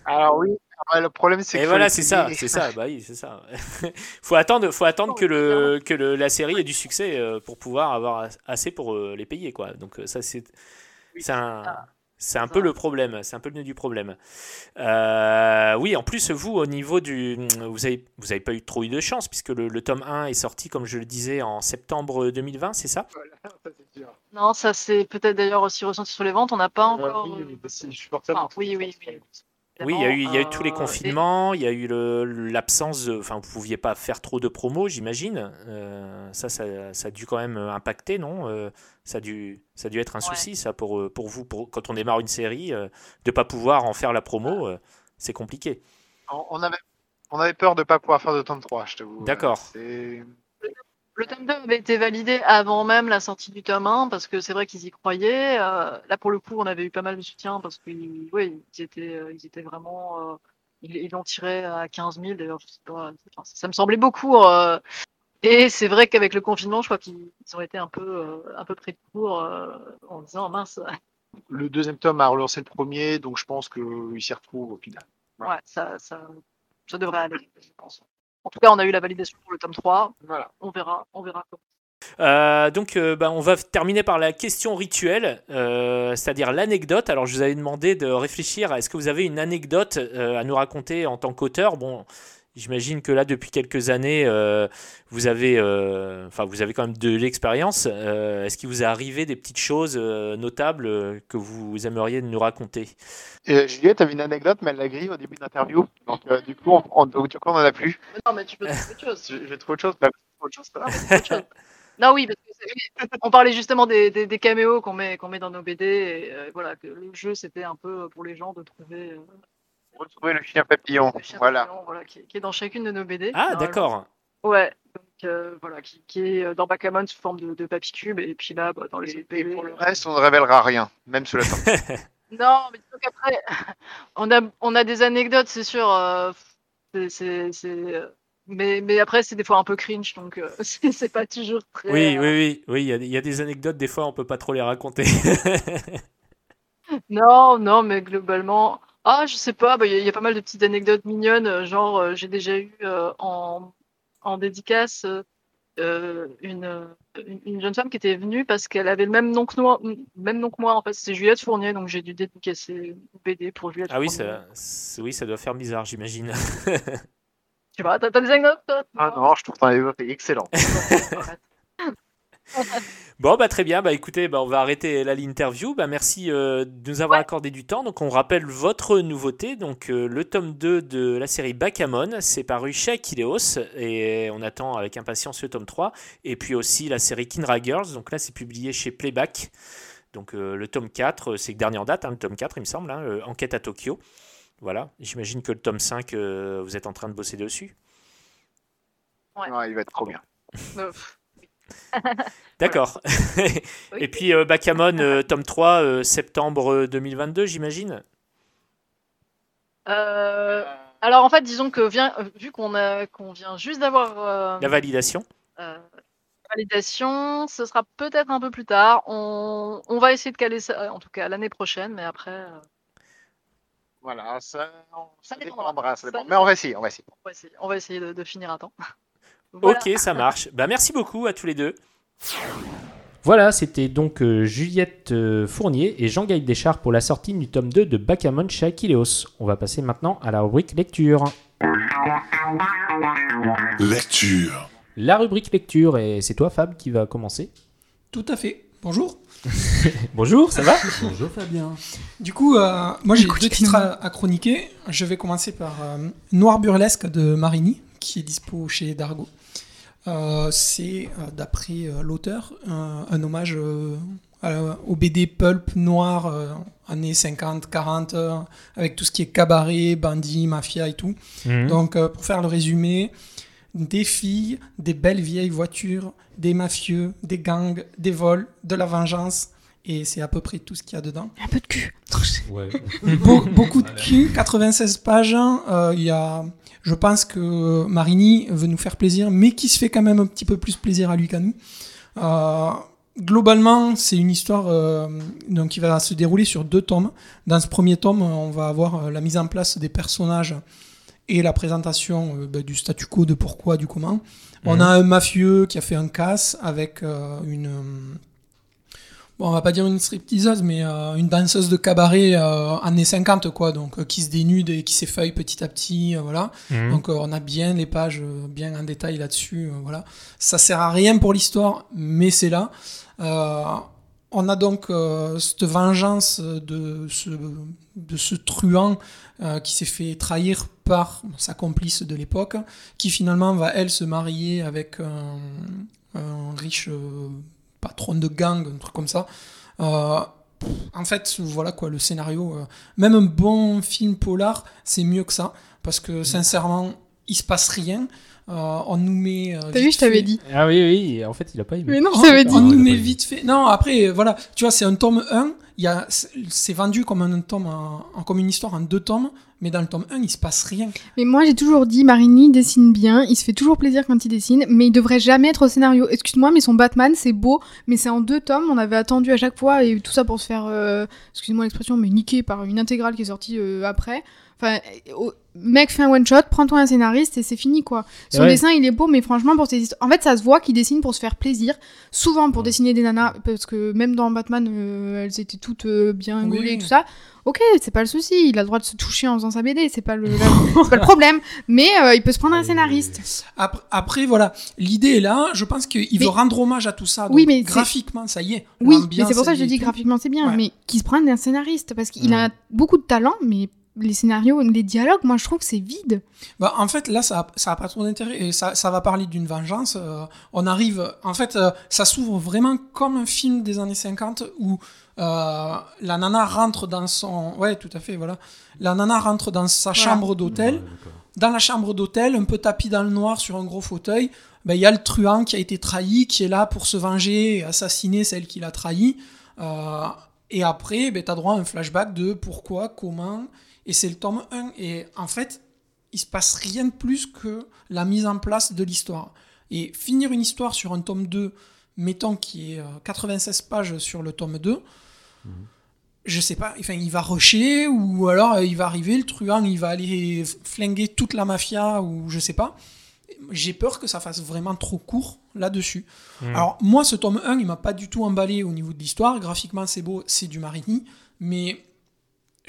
G: Alors oui, le problème c'est
B: Et
G: que.
B: voilà,
G: faut
B: c'est ça, c'est ça, bah oui, c'est ça. faut attendre, faut attendre que le que le, la série ait du succès euh, pour pouvoir avoir assez pour euh, les payer quoi. Donc ça c'est c'est un c'est un peu le problème, c'est un peu le nœud du problème. Euh, oui, en plus vous au niveau du vous avez vous avez pas eu trop eu de chance puisque le, le tome 1 est sorti comme je le disais en septembre 2020, c'est ça?
H: Non, ça c'est peut-être d'ailleurs aussi ressenti sur les ventes. On n'a pas encore.
G: oui,
H: euh,
G: oui, supportable.
H: enfin, oui, oui, oui.
B: Il y a eu, il y a eu tous les
H: Euh,
B: confinements, il y a eu l'absence de. Enfin, vous pouviez pas faire trop de promos, j'imagine. Euh, ça, ça, ça a dû quand même impacter, non? Euh, ça, a dû, ça a dû être un souci, ça, pour, euh, pour vous, pour, quand on démarre une série, euh, de pas pouvoir en faire la promo, euh, c'est compliqué.
G: On, on avait, on avait peur de pas pouvoir faire de tome 3, je t'avoue.
B: D'accord.
G: C'est-
H: Le tome 2 avait été validé avant même la sortie du tome 1 parce que c'est vrai qu'ils y croyaient. Euh, là, pour le coup, on avait eu pas mal de soutien parce qu'ils ouais, ils étaient, euh, ils étaient vraiment. euh, ils l'ont tiré à 15 000 d'ailleurs. je sais pas, enfin, ça me semblait beaucoup. euh, et c'est vrai qu'avec le confinement, je crois qu'ils ils ont été un peu, euh, un peu pris de court euh, en disant mince,
G: Le deuxième tome a relancé le premier, donc je pense qu'il s'y retrouve au final.
H: ouais, ça, ça, ça devrait aller, je pense. En tout cas, on a eu la validation pour le tome 3.
G: Voilà.
H: On verra, on verra comment.
B: Euh, donc, euh, bah, on va terminer par la question rituelle, euh, c'est-à-dire l'anecdote. Alors, je vous avais demandé de réfléchir à est-ce que vous avez une anecdote euh, à nous raconter en tant qu'auteur Bon, j'imagine que là, depuis quelques années, euh, vous avez, euh, enfin, vous avez quand même de l'expérience. Euh, est-ce qu'il vous est arrivé des petites choses euh, notables euh, que vous aimeriez nous raconter?
G: Et Juliette avait une anecdote, mais elle l'a grillée au début de l'interview. Donc, euh, du coup, on, on, donc, du coup, on en a plus.
H: Non, mais tu peux trouver autre chose.
G: Je, je vais trouver autre chose. Bah, autre chose,
H: autre. Non, oui, parce que on parlait justement des, des, des caméos qu'on met, qu'on met dans nos BD. Et euh, voilà, que le jeu, c'était un peu pour les gens de trouver euh,
G: Retrouver le chien papillon.
H: le chien
G: Voilà.
H: papillon, voilà, qui, qui est dans chacune de nos BD.
B: Ah, d'accord.
H: Ouais, donc euh, voilà, qui, qui est euh, dans Backgammon sous forme de, de papicube. Et puis là, bah, dans les autres
G: et
H: BD.
G: pour le reste, on ne révélera rien, même sous la.
H: Non, mais disons qu'après, on a, on a des anecdotes, c'est sûr. euh, c'est, euh, mais, mais après, c'est des fois un peu cringe, donc euh, c'est, pas toujours très.
B: Oui,
H: euh,
B: oui, oui, oui. Il y, y a des anecdotes. Des fois, on peut pas trop les raconter.
H: Non, non, mais globalement, ah, je sais pas, bah, il y, a- il y a pas mal de petites anecdotes mignonnes, euh, genre euh, j'ai déjà eu euh, en, en dédicace euh, une, une, une jeune femme qui était venue parce qu'elle avait le même nom que moi, même nom que moi en fait, c'est Juliette Fournier, donc j'ai dû dédicacer une BD pour Juliette
B: ah oui,
H: Fournier.
B: ça, c'est- oui, ça doit faire bizarre, j'imagine.
H: Tu vois, t'as, des anecdotes toi?
G: Ah non, je trouve est excellent.
B: Bon, bah très bien. Bah écoutez, bah, on va arrêter là l'interview. Bah, merci euh, de nous avoir accordé du temps. Donc, on rappelle votre nouveauté. Donc, euh, le tome 2 de la série Bakamon, c'est paru chez Akileos. Et on attend avec impatience le tome 3. Et puis aussi la série Kinra Girls. Donc là, c'est publié chez Playback. Donc, euh, le tome 4, c'est le dernier en date, hein, le tome 4, il me semble. hein, euh, Enquête à Tokyo. Voilà, j'imagine que le tome 5, euh, vous êtes en train de bosser dessus.
H: Ouais.
G: Ouais, il va être trop bien.
B: D'accord.
H: oui.
B: Et puis euh, Bakamon, euh, tome 3, euh, septembre 2022, j'imagine
H: Euh, alors en fait, disons que vient, vu qu'on a qu'on vient juste d'avoir euh,
B: La validation
H: euh, validation, ce sera peut-être un peu plus tard. On, on va essayer de caler ça, en tout cas l'année prochaine, mais après, euh,
G: Voilà, ça, ça
H: dépendra.
G: dépendra. ça
H: Ça
G: dépend. Mais on va essayer, on va essayer.
H: on va essayer, on va essayer de, de finir à temps. Voilà.
B: Ok, ça marche. Bah, merci beaucoup à tous les deux. Voilà, c'était donc euh, Juliette euh, Fournier et Jean-Gaël Deschard pour la sortie du tome 2 de Bakamon chez Akileos. On va passer maintenant à la rubrique lecture.
E: Lecture.
B: La rubrique lecture, et c'est toi Fab qui va commencer.
F: Tout à fait. Bonjour.
B: Bonjour, ça va?
C: Bonjour Fabien.
F: Du coup, euh, moi j'ai deux titres à, à chroniquer. Je vais commencer par euh, Noir Burlesque de Marini, qui est dispo chez Dargo. Euh, c'est, euh, d'après euh, l'auteur, un, un hommage au BD pulp noir euh, années 50-40, euh, avec tout ce qui est cabaret, bandit, mafia et tout.
B: Mhm.
F: Donc, euh, pour faire le résumé, des filles, des belles vieilles voitures, des mafieux, des gangs, des vols, de la vengeance, et c'est à peu près tout ce qu'il y a dedans.
D: Un peu de cul.
C: Ouais.
F: Beaucoup de cul, 96 pages. euh, Il y a, je pense que Marini veut nous faire plaisir, mais qui se fait quand même un petit peu plus plaisir à lui qu'à nous. Euh, globalement, c'est une histoire euh, donc qui va se dérouler sur deux tomes. Dans ce premier tome, on va avoir euh, la mise en place des personnages et la présentation euh, bah, du statu quo, de pourquoi, du comment. On
B: Mhm.
F: a un mafieux qui a fait un casse avec euh, une... Bon, on va pas dire une stripteaseuse, mais euh, une danseuse de cabaret euh, années 50, quoi, donc euh, qui se dénude et qui s'effeuille petit à petit, euh, voilà.
B: Mhm.
F: Donc on a bien les pages, bien en détail là-dessus, voilà. Ça sert à rien pour l'histoire, mais c'est là. Euh, on a donc euh, cette vengeance de ce, de ce truand euh, qui s'est fait trahir par sa complice de l'époque, qui finalement va, elle, se marier avec un, un riche euh, patron de gang, un truc comme ça. Euh, en fait, voilà quoi, le scénario. euh, même un bon film polar, c'est mieux que ça, parce que sincèrement, il se passe rien. Euh, on nous met. euh,
D: T'as vu, je t'avais dit.
B: Ah oui, oui, en fait, il a pas aimé.
D: Mais non,
F: on,
D: je t'avais dit.
F: on nous met vite fait. Non, après, voilà, tu vois, c'est un tome 1. C'est- vendu comme un tome, comme une histoire en deux tomes, mais dans le tome 1, il se passe rien.
D: Mais moi, j'ai toujours dit, Marini dessine bien, il se fait toujours plaisir quand il dessine, mais il devrait jamais être au scénario. Excuse-moi, mais son Batman, c'est beau, mais c'est en deux tomes, on avait attendu à chaque fois, et tout ça pour se faire, euh, excuse-moi l'expression, mais niquer par une intégrale qui est sortie euh, après. Enfin, mec, fais un one-shot, prends-toi un scénariste et c'est fini, quoi. Son
B: Ouais.
D: dessin, il est beau, mais franchement, pour ses histoires... En fait, ça se voit qu'il dessine pour se faire plaisir, souvent pour dessiner des nanas, parce que même dans Batman, euh, elles étaient toutes euh, bien
F: Oui.
D: gaulées et tout ça. Ok, c'est pas le souci, il a le droit de se toucher en faisant sa BD, c'est pas le, pas le problème. Mais euh, il peut se prendre un scénariste.
F: Après, après, voilà, l'idée est là. Je pense qu'il
D: Mais-
F: veut rendre hommage à tout ça.
D: Oui,
F: donc
D: mais c'est-
F: graphiquement, ça y est.
D: Oui, mais c'est pour ça que je dis graphiquement c'est bien,
F: Ouais.
D: mais qu'il se prenne un scénariste parce qu'il a beaucoup de talent, mais les scénarios, les dialogues, moi je trouve que c'est vide.
F: Bah, en fait, là, ça, a- ça a pas trop d'intérêt. Et ça, ça va parler d'une vengeance. euh, on arrive. En fait, euh, ça s'ouvre vraiment comme un film des années 50 où euh, la nana rentre dans son. Ouais, tout à fait, voilà. La nana rentre dans sa chambre d'hôtel.
C: Ouais, d'accord.
F: Dans la chambre d'hôtel, un peu tapis dans le noir sur un gros fauteuil, ben, il y a le truand qui a été trahi, qui est là pour se venger et assassiner celle qui l'a trahi. Euh, et après, ben, tu as droit à un flashback de pourquoi, comment. Et c'est le tome 1. Et en fait, il se passe rien de plus que la mise en place de l'histoire. Et finir une histoire sur un tome 2, mettons qui est euh, 96 pages sur le tome 2, je sais pas, enfin, il va rusher ou alors euh, il va arriver, le truand, il va aller flinguer toute la mafia ou je sais pas. J'ai peur que ça fasse vraiment trop court là-dessus. Alors, moi, ce tome 1, il m'a pas du tout emballé au niveau de l'histoire. Graphiquement, c'est beau, c'est du Marini, mais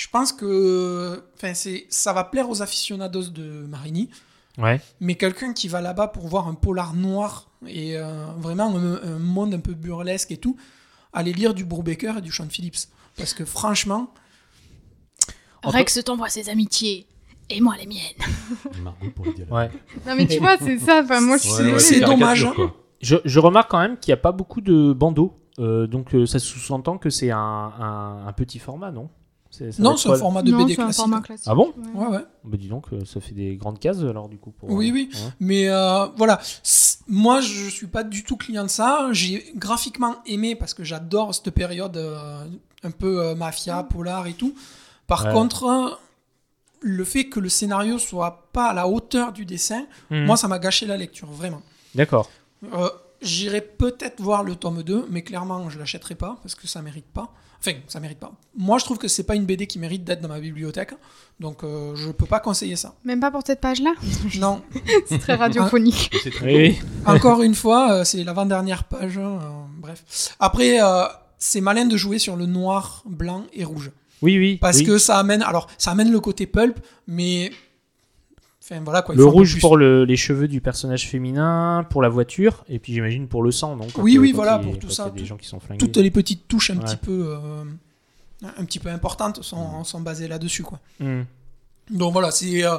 F: je pense que enfin, c'est, ça va plaire aux aficionados de Marini.
B: Ouais.
F: Mais quelqu'un qui va là-bas pour voir un polar noir et euh, vraiment un, un monde un peu burlesque et tout, allez lire du Brubaker et du Sean Phillips. Parce que franchement,
D: Rex t'envoie ses amitiés. Et moi les miennes.
C: Pour le dire.
B: Ouais.
D: Non mais tu vois, c'est ça. Enfin, moi,
C: Ouais, ouais,
F: c'est dommage, hein.
B: Je, je remarque quand même qu'il n'y a pas beaucoup de bandeaux. Euh, donc euh, ça sous-entend que c'est un, un- un petit format, non? Ça
F: Non, c'est un format de
D: non,
F: BD
D: un
F: classique.
D: format classique.
B: Ah bon?
F: Ouais, ouais.
B: Bah dis donc, euh, ça fait des grandes cases alors du coup. Pour,
F: Oui, oui.
B: Ouais.
F: Mais euh, voilà, moi je suis pas du tout client de ça. J'ai graphiquement aimé parce que j'adore cette période euh, un peu euh, mafia, polar et tout. Par
B: Ouais.
F: contre, euh, le fait que le scénario soit pas à la hauteur du dessin,
B: Mhm.
F: moi ça m'a gâché la lecture, vraiment.
B: D'accord.
F: Euh, J'irai peut-être voir le tome 2, mais clairement je l'achèterai pas parce que ça mérite pas. Enfin, ça mérite pas. Moi je trouve que c'est pas une BD qui mérite d'être dans ma bibliothèque, donc euh, je peux pas conseiller ça.
D: Même pas pour cette page-là?
F: Non,
D: C'est très radiophonique.
C: C'est très
B: Oui.
F: Encore une fois, euh, c'est l'avant-dernière page. euh, bref. Après, euh, c'est malin de jouer sur le noir, blanc et rouge.
B: Oui, oui.
F: Parce
B: oui.
F: que ça amène, alors, ça amène le côté pulp, mais. Enfin, voilà quoi. il
B: le rouge pour le- les cheveux du personnage féminin, pour la voiture, et puis j'imagine pour le sang. Donc,
F: Oui, oui, voilà,
B: il-
F: pour tout ça, tout-
B: gens qui sont flingués.
F: Toutes les petites touches un
B: Ouais.
F: petit peu. euh, un petit peu importantes sont, sont basées là-dessus, quoi.
B: Hmm.
F: Donc voilà, c'est euh,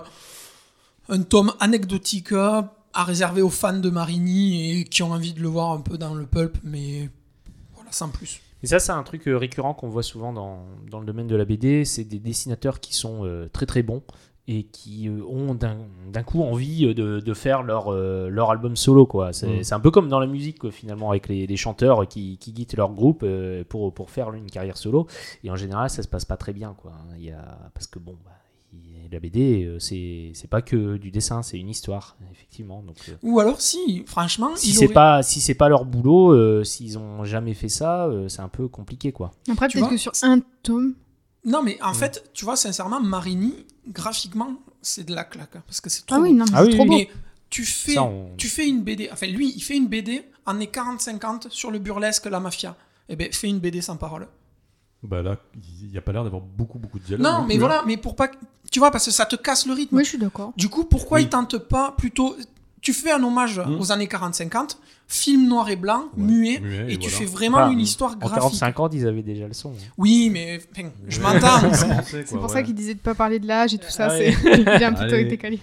F: un tome anecdotique euh, à réserver aux fans de Marini et qui ont envie de le voir un peu dans le pulp, mais voilà, sans plus.
B: Et ça, c'est un truc récurrent qu'on voit souvent dans, dans le domaine de la BD. C'est des dessinateurs qui sont euh, très très bons et qui euh, ont d'un coup envie euh, de, de faire leur, euh, leur album solo. quoi. C'est
C: Mm.
B: c'est un peu comme dans la musique, quoi, finalement, avec les, les chanteurs qui, qui quittent leur groupe euh, pour, pour faire une carrière solo. Et en général, ça se passe pas très bien. Quoi. Il y a, parce que bon, bah, la BD, c'est c'est pas que du dessin, c'est une histoire, effectivement. Donc,
F: Ou alors, si, franchement,
B: si c'est
F: aurait-
B: pas si c'est pas leur boulot, euh, s'ils ont jamais fait ça, euh, c'est un peu compliqué, quoi.
D: Après,
F: Tu
D: peut-être que sur un tome.
F: Non, mais en
B: Mm.
F: fait, tu vois, sincèrement, Marini, graphiquement, c'est de la claque. hein, parce que c'est trop
D: Ah oui, non, mais
B: Ah oui,
D: trop beau.
F: Mais tu fais,
B: Ça, on-
F: tu fais une BD, enfin lui, il fait une BD en est 40-50 sur le burlesque, la mafia. Eh ben, fais une BD sans parole.
C: Bah là, il n'y a pas l'air d'avoir beaucoup, beaucoup de dialogue.
F: Non, mais
C: hein.
F: voilà, mais pour pas. Tu vois, parce que ça te casse le rythme.
D: Oui, je suis d'accord.
F: Du coup, pourquoi
C: Oui.
F: il tente pas plutôt. Tu fais un hommage
C: Mm.
F: aux années 40-50, film noir et blanc,
C: Ouais,
F: muet,
C: muet,
F: et,
C: et
F: tu
C: voilà.
F: fais vraiment
B: Enfin,
F: une histoire
B: En
F: graphique.
B: 45 ans, ils avaient déjà le son. hein.
F: Oui, mais enfin, je m'entends.
D: C'est pour
C: ouais.
D: ça qu'il disait de pas parler de l'âge et tout ça.
B: Ah
D: c'est est un petit peu décalé.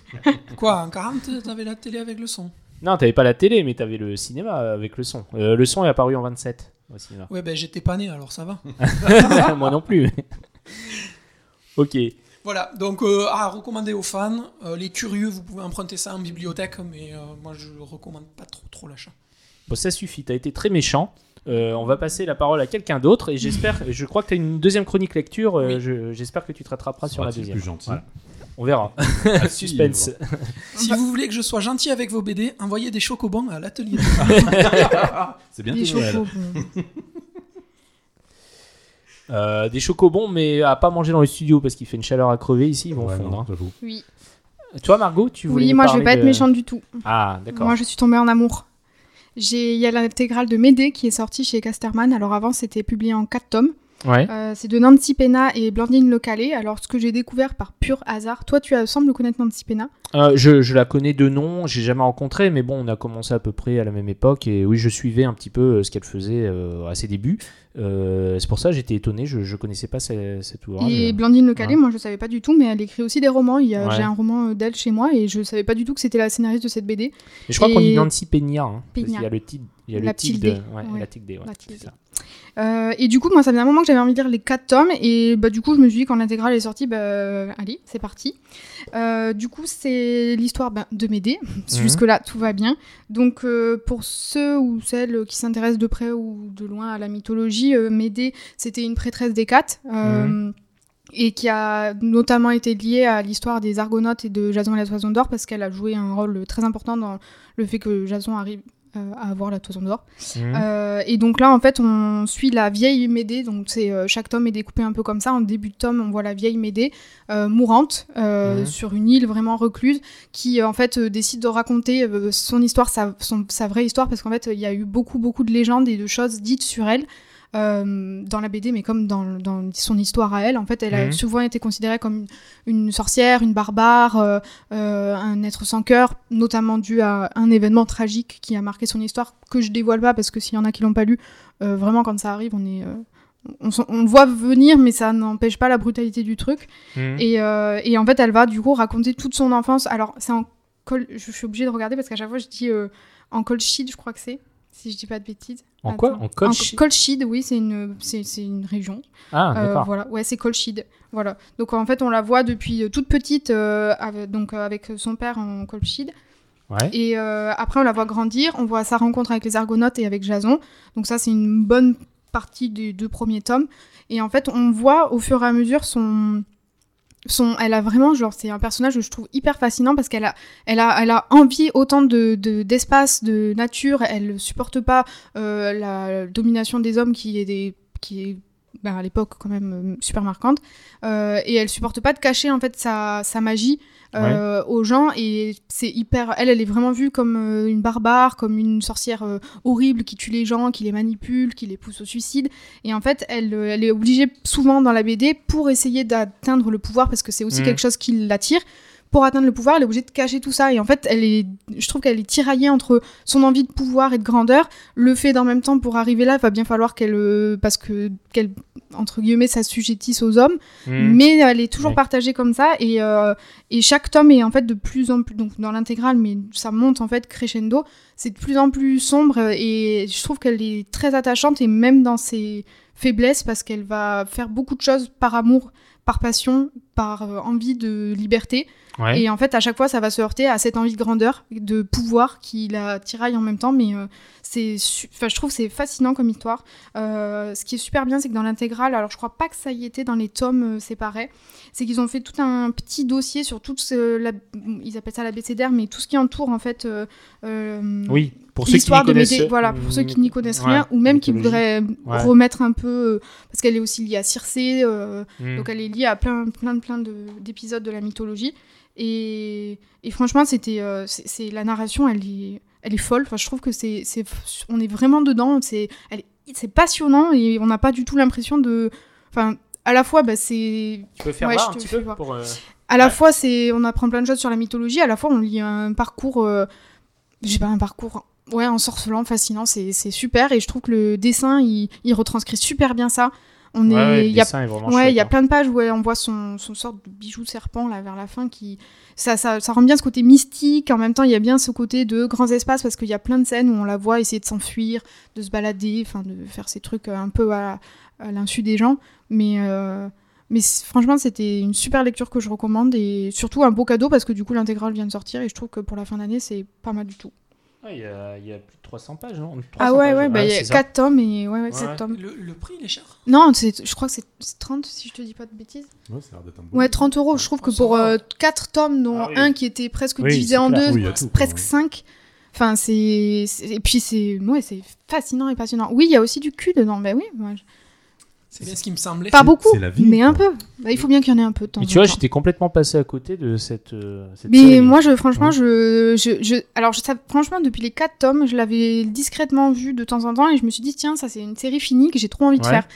F: Quoi, en 40, t'avais la télé avec le son?
B: Non, t'avais pas la télé, mais t'avais le cinéma avec le son. Euh, le son est apparu en 27 au cinéma.
F: Ouais, ben j'étais pas né, alors ça va.
B: Moi non plus. ok.
F: Voilà, donc euh, à recommander aux fans. Euh, les curieux, vous pouvez emprunter ça en bibliothèque, mais euh, moi je recommande pas trop trop l'achat.
B: Bon, ça suffit. T'as été très méchant. Euh, on va passer la parole à quelqu'un d'autre et j'espère, je crois que tu as une deuxième chronique lecture. euh,
F: Oui.
B: je- j'espère que tu te rattraperas sur la deuxième.
C: plus gentil
B: Voilà. On verra. Suspense.
F: Si vous voulez que je sois gentil avec vos BD, envoyez des chocobons à l'atelier.
C: C'est bientôt
D: Les
C: Noël.
B: Euh, des chocobons, mais à pas manger dans le studio parce qu'il fait une chaleur à crever ici. Ils vont
C: Ouais,
B: fondre.
C: non,
B: hein.
D: Oui,
B: Toi, Margot, tu voulais
D: oui moi je vais pas être méchante du tout.
B: Ah, d'accord.
D: Moi je suis tombée en amour. J'ai- Il y a l'intégrale de Médée qui est sortie chez Casterman. Alors avant c'était publié en 4 tomes.
B: Ouais.
D: Euh, c'est de Nancy Pena et Blandine Localé. Alors ce que j'ai découvert par pur hasard. Toi tu sembles connaître Nancy Pena.
B: Euh, je, je la connais de nom, j'ai jamais rencontré, mais bon, on a commencé à peu près à la même époque et oui, je suivais un petit peu euh, ce qu'elle faisait euh, à ses débuts. C'est pour ça que j'étais étonné, je, je connaissais pas ce- cet ouvrage.
D: Et Blandine Localé,
B: Ouais.
D: moi je savais pas du tout, mais elle écrit aussi des romans. Il y a-
B: Ouais.
D: J'ai un roman d'elle chez moi et je savais pas du tout que c'était la scénariste de cette BD.
B: Et je crois qu'on dit Nancy Peña, hein, parce qu'il y a le titre, il y a
D: La
B: le
D: tilde,
B: de, ouais,
D: ouais.
B: la tilde, ouais,
D: La
B: c'est
D: tilde. Euh, et du coup, moi, ça faisait un moment que j'avais envie de lire les 4 tomes. Et bah, du coup, je me suis dit, quand l'intégrale est sortie, bah, allez, c'est parti. Euh, du coup, c'est l'histoire ben, de Médée.
B: Mhm.
D: Jusque-là, tout va bien. Donc, euh, pour ceux ou celles qui s'intéressent de près ou de loin à la mythologie, Médée, c'était une prêtresse d'Hécate. euh, Et qui a notamment été liée à l'histoire des Argonautes et de Jason et la Toison d'Or, parce qu'elle a joué un rôle très important dans le fait que Jason arrive à avoir la Toison d'Or.
B: Mhm.
D: Euh, et donc là, en fait, on suit la vieille Médée. Donc c'est euh, chaque tome est découpé un peu comme ça. En début de tome, on voit la vieille Médée euh, mourante euh,
B: Mhm.
D: sur une île vraiment recluse, qui euh, en fait euh, décide de raconter euh, son histoire, sa, son- sa vraie histoire, parce qu'en fait, il y a eu beaucoup beaucoup de légendes et de choses dites sur elle. Euh, dans la BD, mais comme dans, dans son histoire à elle, en fait, elle a
B: Mhm.
D: souvent été considérée comme une, une sorcière, une barbare, euh, euh, un être sans cœur, notamment dû à un événement tragique qui a marqué son histoire, que je dévoile pas parce que s'il y en a qui l'ont pas lu, vraiment quand ça arrive, on est, on, le voit venir, mais ça n'empêche pas la brutalité du truc.
B: Mhm.
D: Et, et en fait, elle va du coup raconter toute son enfance. Alors, c'est en col, je suis obligée de regarder parce qu'à chaque fois je dis en col sheet, je crois que c'est. Si je dis pas de bêtises.
B: En quoi. En Colchi-
D: Colchide, oui, c'est une, c'est, une région.
B: Ah,
D: Euh,
B: d'accord.
D: voilà, ouais, c'est Colchide. Voilà. Donc en fait, on la voit depuis euh, toute petite, euh, avec, donc avec son père en Colchide.
B: Ouais.
D: Et euh, après, on la voit grandir. On voit sa rencontre avec les Argonautes et avec Jason. Donc ça, c'est une bonne partie des deux premiers tomes. Et en fait, on voit au fur et à mesure son, elle a vraiment genre, c'est un personnage que je trouve hyper fascinant parce qu'elle a, elle a, elle a envie autant de, de- d'espace, de nature. Elle supporte pas euh, la domination des hommes qui est des, qui est ben, à l'époque quand même euh, super marquante. Euh, et elle supporte pas de cacher en fait sa, sa magie euh, aux gens et c'est hyper elle elle est vraiment vue comme une barbare comme une sorcière horrible qui tue les gens qui les manipule qui les pousse au suicide et en fait elle, elle est obligée souvent dans la BD pour essayer d'atteindre le pouvoir parce que c'est aussi
B: Mhm.
D: quelque chose qui l'attire pour atteindre le pouvoir elle est obligée de cacher tout ça. Et en fait elle est je trouve qu'elle est tiraillée entre son envie de pouvoir et de grandeur. Le fait d'en même temps pour arriver là il va bien falloir qu'elle euh, parce que qu'elle entre guillemets s'assujettisse aux hommes.
B: Hmm.
D: mais elle est toujours partagée comme ça. Et, euh, et chaque tome est en fait de plus en plus donc dans l'intégrale mais ça monte en fait crescendo c'est de plus en plus sombre. Et je trouve qu'elle est très attachante. Et même dans ses faiblesses parce qu'elle va faire beaucoup de choses par amour par passion par euh, envie de liberté.
B: Ouais.
D: et en fait à chaque fois ça va se heurter à cette envie de grandeur de pouvoir qui la tiraille en même temps. Mais euh, c'est enfin je trouve que c'est fascinant comme histoire. Euh, ce qui est super bien, c'est que dans l'intégrale, alors je crois pas que ça y était dans les tomes euh, séparés, c'est qu'ils ont fait tout un petit dossier sur tout ce, la- ils appellent ça l'abécédaire, mais tout ce qui entoure en fait
B: Oui, pour ceux qui
D: l'histoire
B: n'y
D: de Médée, voilà, pour ceux qui n'y connaissent rien, ou même qui voudraient
B: Ouais.
D: remettre un peu, euh, parce qu'elle est aussi liée à Circé, euh,
B: Hmm.
D: donc elle est liée à plein, plein, plein de- d'épisodes de la mythologie. Et, et franchement, c'était, euh, c'est la narration, elle est, elle est folle. Enfin, je trouve que c'est, c'est, on est vraiment dedans. C'est, elle est- c'est passionnant et on n'a pas du tout l'impression de, enfin, à la fois, bah, c'est,
B: Tu peux faire
D: Ouais,
B: voir un petit peu
D: voir.
B: pour, euh,
D: à la
B: Ouais.
D: fois, c'est, on apprend plein de choses sur la mythologie. À la fois, on lit un parcours, euh, j'ai pas un parcours, ouais, ensorcelant, fascinant. C'est, super. Et je trouve que le dessin, il, il retranscrit super bien ça. On
B: ouais,
D: est,
B: ouais, le
D: il y a
B: dessin est vraiment
D: Ouais, il y a
B: hein.
D: plein de pages où on voit son, son sorte de bijou serpent là vers la fin qui ça, ça, ça rend bien ce côté mystique. En même temps, il y a bien ce côté de grands espaces parce qu'il y a plein de scènes où on la voit essayer de s'enfuir, de se balader, enfin de faire ces trucs euh, un peu à, à l'insu des gens. Mais euh, mais franchement, c'était une super lecture que je recommande et surtout un beau cadeau parce que du coup l'intégrale vient de sortir et je trouve que pour la fin d'année c'est pas mal du tout.
B: Ouais, Il y, a, il y a plus de 300 pages, non
D: Ah
B: 300
D: ouais
B: pages,
D: ouais, bah il y a
B: c'est ça.
D: 4 tomes et ouais ouais,
B: Ouais,
D: 7
B: ouais.
D: tomes.
F: Le, le prix, il est cher?
D: Non, c'est je crois que c'est c'est 30 si je te dis pas de bêtises.
C: Ouais, ça a l'air d'être un bon.
D: Ouais, 30 euros. Je trouve que pour
F: va.
D: 4 tomes, dont
B: Ah oui.
D: un qui était presque
B: Oui,
D: divisé en
B: clair.
D: deux,
C: Oui, tout,
D: presque
C: quoi.
D: 5. Enfin, c'est. c'est- Et puis, c'est ouais, c'est fascinant et passionnant. Oui, il y a aussi du cul dedans. Ben oui, moi, je-
F: C'est bien ce qui me semblait.
D: pas beaucoup,
C: c'est la vie,
D: mais un peu. Bah, il faut bien qu'il y en ait un peu de temps.
B: Mais tu vois, j'étais complètement passé à côté de cette. euh, cette
D: Mais
B: série.
D: moi, je, franchement,
B: Ouais.
D: je, je, je- alors, je, ça- franchement, depuis les 4 tomes, je l'avais discrètement vu de temps en temps et je me suis dit, tiens, ça, c'est une série finie que j'ai trop envie de faire.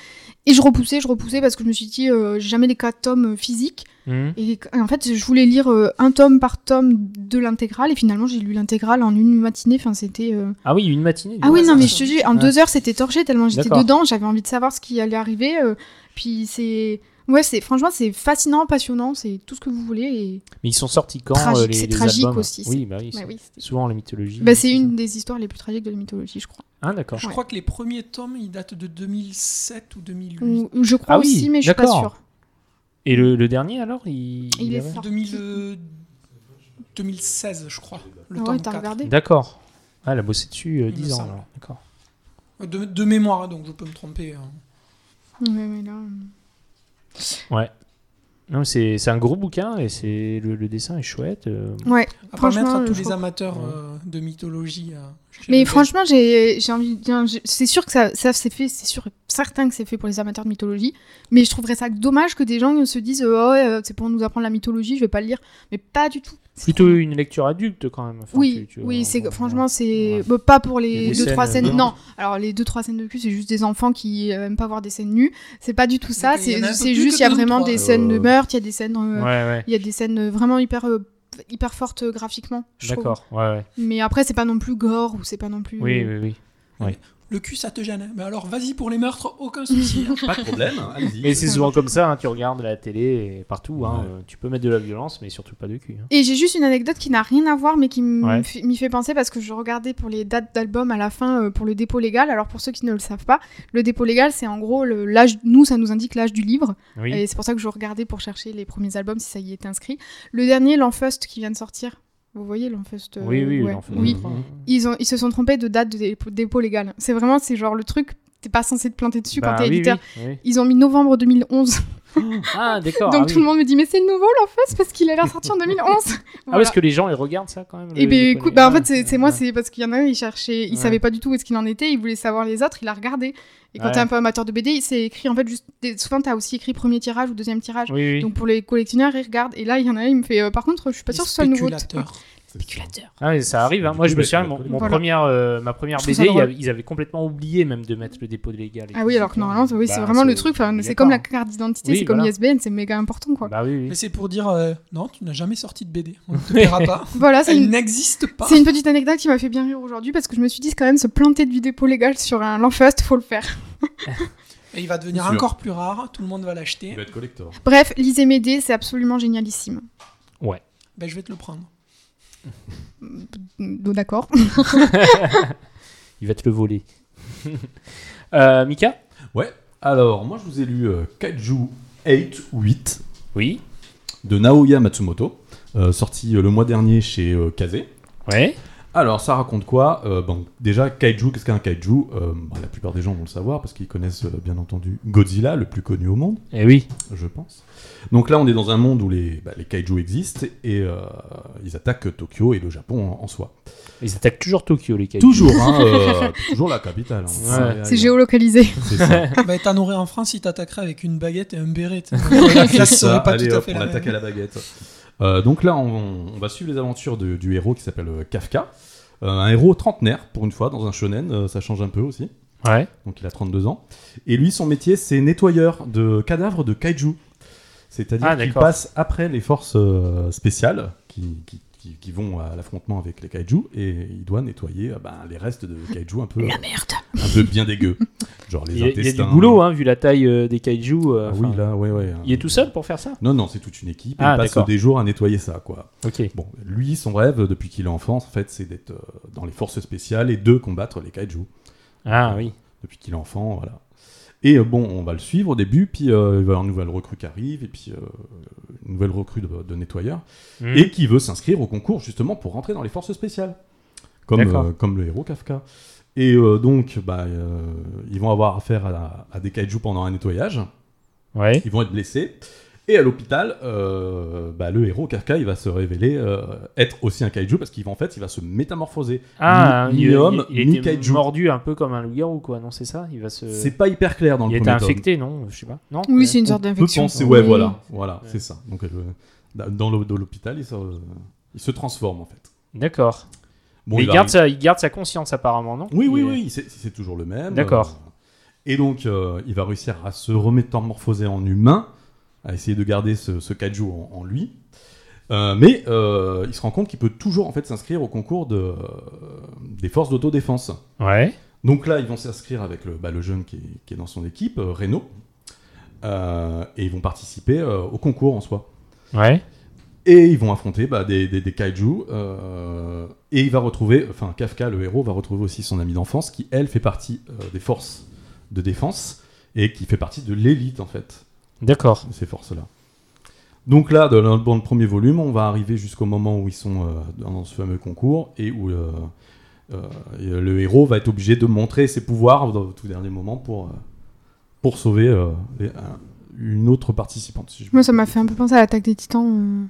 D: Et je repoussais, je repoussais parce que je me suis dit, euh, j'ai jamais les 4 tomes euh, physiques.
B: Mhm.
D: Et et en fait, je voulais lire euh, un tome par tome de l'intégrale, et finalement, j'ai lu l'intégrale en une matinée. Enfin, c'était. euh,
B: Ah oui, une matinée.
D: Ah oui, non, mais
F: ça.
D: je te dis, en
B: Ouais.
D: deux heures, c'était torché tellement j'étais dedans. J'avais envie de savoir ce qui allait arriver. euh, puis c'est. Ouais, c'est franchement, c'est fascinant, passionnant, c'est tout ce que vous voulez. Et...
B: Mais ils sont sortis quand
D: Tragique,
B: euh, les,
D: c'est
B: les
D: tragique
B: albums
D: aussi,
B: Oui, bah oui.
D: Oui,
B: Souvent la mythologie.
D: bah, c'est
B: ça.
D: une des histoires les plus tragiques de la mythologie, je crois.
B: Ah d'accord.
F: Je
D: Ouais.
F: crois que les premiers tomes, ils datent de 2007 ou 2008.
D: Ou- ou je crois
B: Ah oui,
D: aussi, mais je suis pas sûre.
B: Et le, le dernier alors, il.
D: Il est fort.
F: 2000, euh, 2016, je crois. Le
D: Ah ouais, t'as
F: 4.
D: regardé
B: D'accord. Ah, elle a bossé dessus euh,
F: Il me
B: 10 ans alors. D'accord.
F: De, de mémoire, donc je peux me tromper. hein.
D: Ouais, ouais, là, euh,
B: Ouais. Non, mais c'est c'est un gros bouquin et c'est le, le dessin est chouette. euh.
D: Ouais,
F: À
D: Franchement,
F: permettre à tous
D: je
F: les amateurs euh, de mythologie. euh, chez
D: Mais franchement, j'ai j'ai envie de dire, c'est sûr que ça, ça c'est fait, c'est sûr, certain que c'est fait pour les amateurs de mythologie, mais je trouverais ça dommage que des gens se disent, oh, ouais, euh, c'est pour nous apprendre la mythologie, je vais pas le lire, mais pas du tout.
B: Plutôt une lecture adulte quand même. Enfin,
D: Oui,
B: tu- tu-
D: oui, c'est franchement c'est
B: Ouais.
D: pas pour les deux trois
B: scènes,
D: Non, alors les deux trois scènes de cul, c'est juste des enfants qui euh, aiment pas voir des scènes nues. C'est pas du tout ça. C'est juste il y a vraiment des scènes de
B: Euh,
D: meurtre, il y a des scènes, euh,
B: Ouais, ouais.
D: il y a des scènes vraiment hyper euh, hyper fortes graphiquement.
B: D'accord. Ouais, ouais.
D: Mais après c'est pas non plus gore ou c'est pas non plus.
B: Oui, oui, oui.
F: Le cul ça te gêne. Mais alors vas-y pour les meurtres, aucun souci. hein.
C: Pas de problème, allez-y.
B: Mais c'est souvent comme ça, hein, tu regardes la télé et partout, hein,
C: Ouais.
B: euh, tu peux mettre de la violence, mais surtout pas de cul. hein.
D: Et j'ai juste une anecdote qui n'a rien à voir, mais qui m-
B: Ouais.
D: fait- m'y fait penser parce que je regardais pour les dates d'album à la fin euh, pour le dépôt légal. Alors pour ceux qui ne le savent pas, le dépôt légal, c'est en gros le- l'âge. Nous, ça nous indique l'âge du livre,
B: Oui.
D: et c'est pour ça que je regardais pour chercher les premiers albums si ça y était inscrit. Le dernier, l'Enfust, qui vient de sortir. Vous voyez l'Enfust euh,
B: Oui, oui,
D: ouais. oui.
B: Mhm.
D: Ils, ont, ils se sont trompés de date de dépôt, dépôt légal. C'est vraiment, c'est genre le truc, t'es pas censé te planter dessus
B: Bah
D: quand t'es
B: oui,
D: éditeur.
B: oui, oui.
D: Ils ont mis novembre 2011.
B: Ah, d'accord.
D: Donc
B: ah,
D: tout
B: oui.
D: le monde me dit, mais c'est le nouveau l'Enfust parce qu'il a l'air sorti en 2011.
B: Ah,
D: Voilà.
B: parce que les gens, ils regardent ça quand même.
D: Et
B: le-
D: ben écoute, bah en fait c'est moi, c'est parce qu'il y en a un, il cherchait, il
B: Ouais.
D: savait pas du tout où est-ce qu'il en était, il voulait savoir les autres, il a regardé. Et quand
B: Ouais.
D: t'es un peu amateur de BD, c'est écrit en fait juste. Souvent t'as aussi écrit premier tirage ou deuxième tirage.
B: Oui, oui.
D: Donc pour les collectionneurs, ils regardent. Et là il y en a un, il me fait. euh, par contre, je suis pas sûr que ce soit le nouveau.
F: Spéculateur.
D: Spéculateur.
B: Ah, mais ça arrive. hein. Moi, je me
C: bah,
B: souviens,
C: vas
B: mon,
D: Voilà.
B: première, euh, ma première BD, il y ils avaient complètement oublié même de mettre le dépôt légal.
D: Ah oui, alors que normalement, oui,
B: bah,
D: c'est vraiment le truc. enfin, C'est comme la carte d'identité,
B: Oui,
D: c'est comme l'ISBN, c'est méga important quoi.
B: Bah oui, oui.
F: Mais c'est pour dire euh, non, tu n'as jamais sorti de BD. On ne te paiera pas.
D: Voilà,
F: Elle
D: une,
F: n'existe pas.
D: c'est une petite anecdote qui m'a fait bien rire aujourd'hui parce que je me suis dit quand même se planter du dépôt légal sur un L'Enfust, faut le faire.
F: Et il va devenir encore plus rare. Tout le monde va l'acheter.
C: Il va être collector.
D: Bref, lisez Médée, c'est absolument génialissime.
F: Ben, je vais te le prendre.
D: D'accord.
B: Il va te le voler. euh, Mika?
C: Ouais. Alors, moi, je vous ai lu euh, Kaiju 8 ou 8
B: Oui.
C: de Naoya Matsumoto, euh, sorti euh, le mois dernier chez euh, Kaze.
B: Ouais.
C: Alors, ça raconte quoi? Euh, bon, Déjà, Kaiju, qu'est-ce qu'un Kaiju? Euh, bah, La plupart des gens vont le savoir parce qu'ils connaissent euh, bien entendu Godzilla, le plus connu au monde,
B: Eh oui.
C: je pense. Donc là, on est dans un monde où les, bah, les Kaiju existent et euh, ils attaquent Tokyo et le Japon en, en soi.
B: Ils attaquent toujours Tokyo, les kaiju.
C: Toujours, hein, euh, toujours la capitale. hein.
B: Ouais.
D: C'est
C: ouais,
D: géolocalisé.
C: C'est ça.
F: bah, t'en aurais en France, il t'attaquerait avec une baguette et un béret. tu sais. La classe
C: C'est ça,
F: serait pas
C: allez
F: tout à
C: hop,
F: fait
C: on
F: la
C: attaque à la baguette. Euh, donc là, on, on va suivre les aventures de- du héros qui s'appelle Kafka. Euh, un héros trentenaire, pour une fois, dans un shonen, euh, ça change un peu aussi.
B: Ouais.
C: Donc il a 32 ans. Et lui, son métier, c'est nettoyeur de cadavres de kaiju. C'est-à-dire
B: Ah,
C: passe après les forces euh, spéciales qui, qui- qui- qui vont à l'affrontement avec les kaiju et il doit nettoyer euh, ben, les restes de kaiju un peu,
D: La merde.
C: un peu bien dégueux. Genre les
B: Il y, a, il y a du
C: intestins.
B: boulot, hein, vu la taille euh, des kaiju. euh,
C: Ah oui, là, ouais, ouais.
B: Il est tout seul pour faire ça?
C: Non, non, c'est toute une équipe. et
B: Ah,
C: il passe des jours à nettoyer ça, quoi.
B: Ok.
C: Bon, lui, son rêve, depuis qu'il est enfant, en fait, c'est d'être dans les forces spéciales et de combattre les kaiju.
B: Ah oui.
C: Depuis qu'il est enfant, voilà. Et euh, bon, on va le suivre au début, puis euh, il va y avoir une nouvelle recrue qui arrive, et puis euh, une nouvelle recrue de, de nettoyeur,
B: Mhm.
C: et qui veut s'inscrire au concours justement pour rentrer dans les forces spéciales. Comme, euh, le héros Kafka. Et donc, bah, ils vont avoir affaire à, à des kaiju pendant un nettoyage.
B: Ouais.
C: Ils vont être blessés. Et à l'hôpital, euh, bah, le héros Kafka, il va se révéler euh, être aussi un kaiju parce qu'il va en fait, il va se métamorphoser.
B: Ah,
C: Ni-
B: il,
C: ni homme,
B: il, il
C: ni
B: était
C: kaiju.
B: mordu un peu comme un loup-garou, quoi. Non, c'est ça Il va se.
C: C'est pas hyper clair dans
B: Il
C: le
B: était
C: premier tome.
B: infecté, non Je sais pas. Non
D: Oui, c'est une sorte
C: peut
D: d'infection.
C: penser, ouais,
D: Oui.
C: voilà, voilà,
B: Ouais.
C: c'est ça. Donc euh, dans l'hô- dans l'hôpital, il se, il se transforme en fait.
B: D'accord.
C: Bon,
B: Mais il, garde sa, il garde sa conscience, apparemment, non?
C: Oui, oui,
B: Il-
C: oui, c'est c'est toujours le même.
B: D'accord.
C: Euh, et donc, euh, il va réussir à se remétamorphoser en humain, à essayer de garder ce, ce kaiju en, en lui. Euh, mais euh, il se rend compte qu'il peut toujours en fait s'inscrire au concours de, euh, des forces d'autodéfense.
B: Ouais.
C: Donc là, ils vont s'inscrire avec le, bah, le jeune qui est, qui est dans son équipe, Reno, Euh, et ils vont participer au concours en soi.
B: Ouais.
C: Et ils vont affronter bah, des, des, des kaiju. et il va retrouver, enfin Kafka, le héros, va retrouver aussi son amie d'enfance qui, elle, fait partie des forces de défense et qui fait partie de l'élite en fait
B: D'accord.
C: ces forces-là. Donc là, dans le, dans le premier volume, on va arriver jusqu'au moment où ils sont euh, dans ce fameux concours et où euh, euh, et le héros va être obligé de montrer ses pouvoirs dans le tout dernier moment pour, euh, pour sauver euh, les- une autre participante. si je
D: Moi, ça m'a fait un peu penser à l'attaque des titans. euh.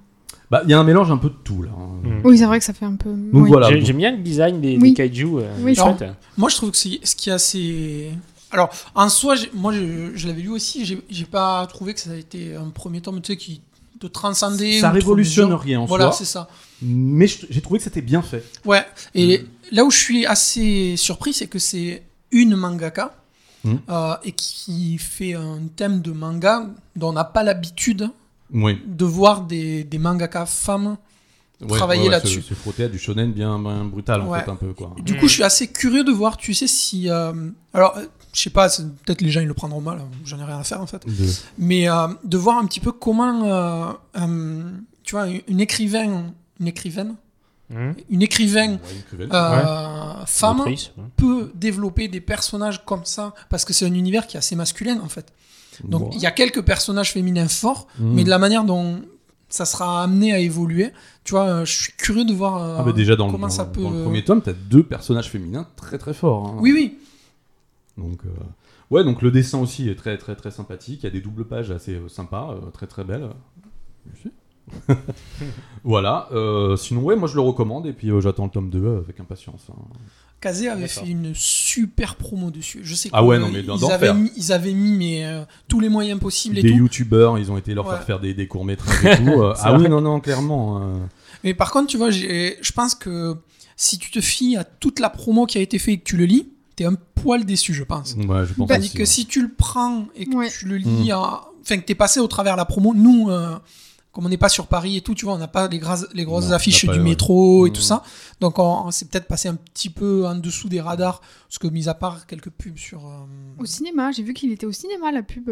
C: Bah, il y a un mélange un peu de tout là. hein.
B: Mm.
D: Oui, c'est vrai que ça fait un peu.
C: Donc
D: oui.
C: voilà.
B: J'aime bien le design des,
D: Oui.
B: des kaiju. euh,
D: Oui,
B: chouette.
F: Moi, je trouve que c'est ce qui est assez. Alors, en soi, moi, je, je l'avais lu aussi. J'ai pas trouvé que ça a été un premier tome, tu sais, qui te transcendait.
C: Ça révolutionne rien en
F: Voilà,
C: soi.
F: c'est ça.
C: Mais j'ai trouvé que c'était bien fait.
F: Ouais. Et là où je suis assez surpris, c'est que c'est une mangaka
C: Mm.
F: euh, et qui fait un thème de manga dont on n'a pas l'habitude
C: Oui.
F: de voir des, des mangaka femmes
C: Ouais,
F: travailler
C: ouais, ouais,
F: là-dessus.
C: Se, se frotter à du shonen bien, bien brutal, en
F: Ouais.
C: fait, un peu, quoi.
F: Du coup, je suis assez curieux de voir, tu sais, si. euh, alors, je sais pas, peut-être les gens ils le prendront mal, j'en ai rien à faire en fait. Mais euh, de voir un petit peu comment, euh, euh, tu vois, une écrivain, une écrivaine,
B: Hmm.
F: une écrivain
C: Ouais, une cruelle.
F: euh, femme
B: Autrice, ouais.
F: peut développer des personnages comme ça parce que c'est un univers qui est assez masculin en fait. Donc il y a quelques personnages féminins forts,
C: Mm.
F: mais de la manière dont ça sera amené à évoluer, tu vois, je suis curieux de voir euh,
C: Ah bah déjà dans, le,
F: comment
C: dans-
F: ça peut.
C: dans le premier tome, t'as deux personnages féminins très très forts. hein.
F: Oui, oui.
C: Donc euh, ouais, donc le dessin aussi est très très très sympathique. Il y a des doubles pages assez euh, sympas, euh, très très belles. Voilà. euh, sinon ouais, moi je le recommande et puis euh, j'attends le tome 2 avec impatience. hein.
F: Kazé avait
B: D'accord.
F: fait une super promo dessus. Je sais
C: Ah ouais, non, mais
F: ils,
C: d'enfer.
F: avaient mis, ils avaient mis mais, euh, tous les moyens possibles et
C: Des
F: tout.
C: youtubeurs, ils ont été leur
F: Ouais.
C: faire faire des, des courts métrages et tout. euh, ah oui, non non, clairement. euh,
F: Mais par contre, tu vois, j'ai- je pense que si tu te fies à toute la promo qui a été faite et que tu le lis, t'es un poil déçu, je pense.
C: ouais, je pense
F: Tandis
C: aussi,
F: que
C: ouais.
F: si tu le prends et que
D: Ouais.
F: tu le lis, à- enfin que t'es passé au travers de la promo, nous, euh, comme on n'est pas sur Paris et tout, tu vois, on n'a pas les, gras- les grosses
C: Non,
F: affiches
C: pas,
F: du
C: ouais.
F: métro et
C: Mm.
F: tout ça, donc on, on s'est peut-être passé un petit peu en dessous des radars, parce que mis à part quelques pubs sur. euh,
D: Au cinéma, j'ai vu qu'il était au cinéma la pub.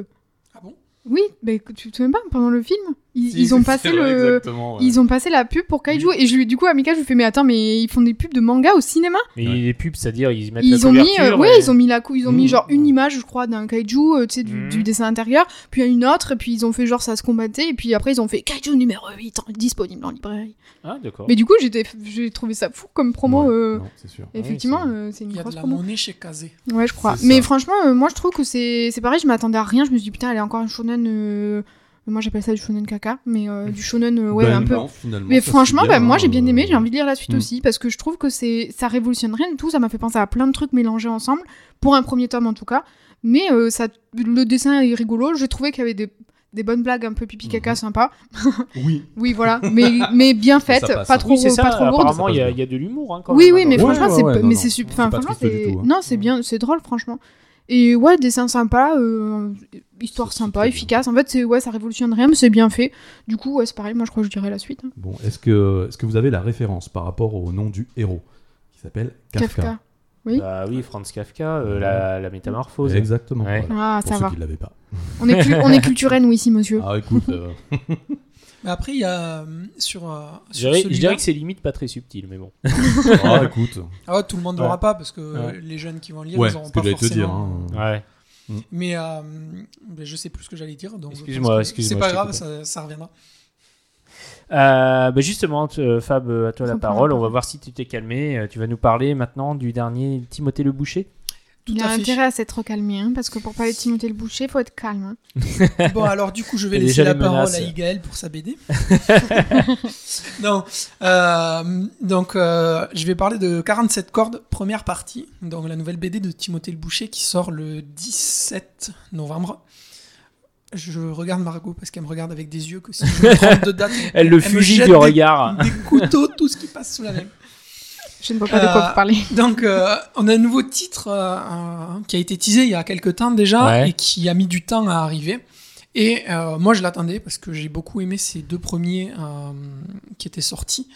F: Ah bon?
D: Oui, bah, tu te souviens pas pendant le film ils,
C: Si,
D: ils ont passé
C: vrai,
D: le
C: ouais.
D: ils ont passé la pub pour Kaiju et je lui du coup à Mika je lui fais mais attends mais ils font des pubs de manga au cinéma?
B: Mais
C: Ouais.
B: les pubs, c'est-à-dire ils mettent la
D: ils ont mis euh, ouais
B: et-
D: ils ont mis la cou ils ont mis
C: Mm.
D: genre une image je crois d'un kaiju euh, tu sais du,
B: Mm.
D: du dessin intérieur puis une autre et puis ils ont fait genre ça se combattait et puis après ils ont fait Kaiju numéro 8 disponible en librairie
B: Ah d'accord.
D: mais du coup j'étais j'ai trouvé ça fou comme promo
C: Ouais,
D: euh,
C: non, c'est sûr.
D: effectivement
B: c'est-
D: euh, c'est une
F: Il y a de
D: grosse
F: la
D: promo
F: monnaie chez Kazé.
D: Ouais, je crois. Mais franchement, euh, moi je trouve que c'est c'est pareil, je m'attendais à rien. Je me suis dit, putain, elle est encore un shonen. euh, Moi j'appelle ça du shonen caca, mais euh, du shonen, euh, ouais,
C: Ben
D: un peu.
C: non,
D: Mais franchement, bah, moi j'ai bien aimé, j'ai envie de lire la suite
C: Mm.
D: aussi, parce que je trouve que c'est ça révolutionne rien du tout. Ça m'a fait penser à plein de trucs mélangés ensemble, pour un premier tome en tout cas. Mais euh, ça, le dessin est rigolo. J'ai trouvé qu'il y avait des, des bonnes blagues un peu pipi caca
C: Mhm.
D: sympas.
C: Oui.
D: Oui, voilà, mais, mais bien faites, pas trop,
B: Oui, ça.
D: pas trop lourdes.
B: Apparemment, il y, y a de l'humour. Hein, quand
D: Oui,
B: même,
D: oui,
B: hein,
D: mais
C: Ouais,
D: franchement,
C: ouais,
D: mais c'est super.
C: C'est
D: franchement,
C: hein.
D: non, c'est bien, c'est drôle, franchement. Et ouais, dessin sympa, euh, histoire
C: C'est- c'est
D: sympa, efficace. En fait, c'est ouais, ça révolutionne rien, mais c'est bien fait. Du coup, ouais, c'est pareil. Moi, je crois que je dirais la suite. hein.
C: Bon, est-ce que, est-ce que vous avez la référence par rapport au nom du héros qui s'appelle Kafka,
D: Kafka. Oui.
B: Bah oui, Franz Kafka, euh, la, la métamorphose.
C: Exactement.
B: Ouais.
C: voilà.
D: Ah,
C: Pour
D: ça
C: ceux
D: va.
C: qui ne l'avaient pas.
D: On est, on est culturel, nous, ici, monsieur.
C: Ah écoute, euh,
F: Mais après, il y a euh, sur,
B: Je
F: sur
B: dirais, je
F: celui-là-
B: dirais que c'est limite pas très subtil, mais bon.
C: ah écoute.
F: Ah ouais, tout le monde
B: Ouais.
F: n'aura pas parce que
B: Ouais.
F: les jeunes qui vont lire,
C: Ouais,
F: ils
C: ce
F: n'auront
C: que
F: pas
C: j'allais te dire.
F: forcément.
C: hein.
B: Ouais.
F: Mais, euh, mais je sais plus ce que j'allais dire,
B: Excuse-moi,
F: c'est pas grave, ça, ça reviendra.
B: Euh, bah justement, Fab, à toi la parole. On va voir si tu t'es calmé. Euh, Tu vas nous parler maintenant du dernier Timothée le Boucher.
F: Tout
D: Il a
F: à fait.
D: intérêt à s'être calmé, hein, parce que pour pas Timothée le boucher, faut être calme. hein.
F: Bon, alors du coup, je vais laisser la parole à Igaël pour sa BD. non, euh, donc euh, je vais parler de 47 cordes, première partie, donc la nouvelle BD de Timothée le Boucher qui sort le 17 novembre. Je regarde Margot parce qu'elle me regarde avec des yeux que si je me trompe de date,
B: Elle le
F: jette
B: du
F: des-
B: regard.
F: des couteaux, tout ce qui passe sous la main.
D: Je ne vois pas de quoi vous parler.
F: Donc, euh, on a un nouveau titre euh, qui a été teasé il y a quelques temps déjà
B: Ouais.
F: et qui a mis du temps à arriver. Et euh, moi, je l'attendais parce que j'ai beaucoup aimé ces deux premiers euh, qui étaient sortis.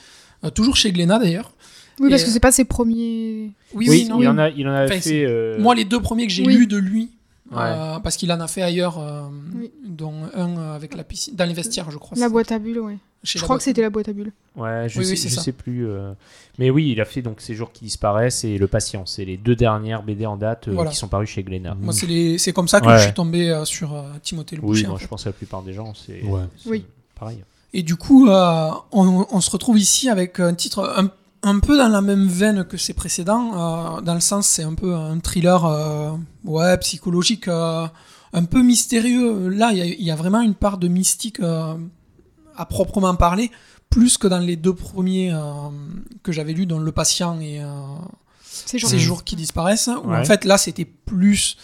F: Euh, toujours chez Glénat d'ailleurs.
D: Oui, parce
F: et-
D: que c'est pas ses premiers.
F: Oui,
B: Oui,
F: oui, non.
B: il, en a, il en a
F: Enfin,
B: fait. euh,
F: Moi, les deux premiers que j'ai
D: Oui.
F: lus de lui,
B: Ouais.
F: euh, parce qu'il en a fait ailleurs, euh,
D: Oui.
F: dont un euh, avec la piscine, dans les vestiaires, je crois.
D: La boîte à bulles,
F: chez
D: Je crois que c'était la boîte à bulles.
B: Ouais, je
F: Oui,
B: sais,
F: oui,
B: je sais plus. euh, Mais oui, il a fait donc ces jours qui disparaissent et Le Patient. C'est les deux dernières BD en date euh,
F: Voilà.
B: qui sont parues chez Glénat.
F: Moi, c'est les- c'est comme ça que
B: Ouais.
F: je suis tombé euh, sur euh, Timothée le
B: Oui, moi, je pense que la plupart des gens, c'est
C: Ouais.
D: Oui.
B: pareil.
F: Et du coup, euh, on, on se retrouve ici avec un titre un, un peu dans la même veine que ses précédents, euh, dans le sens c'est un peu un thriller euh, ouais, psychologique, euh, un peu mystérieux. Là, il y a- il y, a vraiment une part de mystique euh, à proprement parler, plus que dans les deux premiers euh, que j'avais lus, dont Le Patient et euh, Ces
D: gentil.
F: jours qui disparaissent, où
B: Ouais.
F: en fait là c'était plus...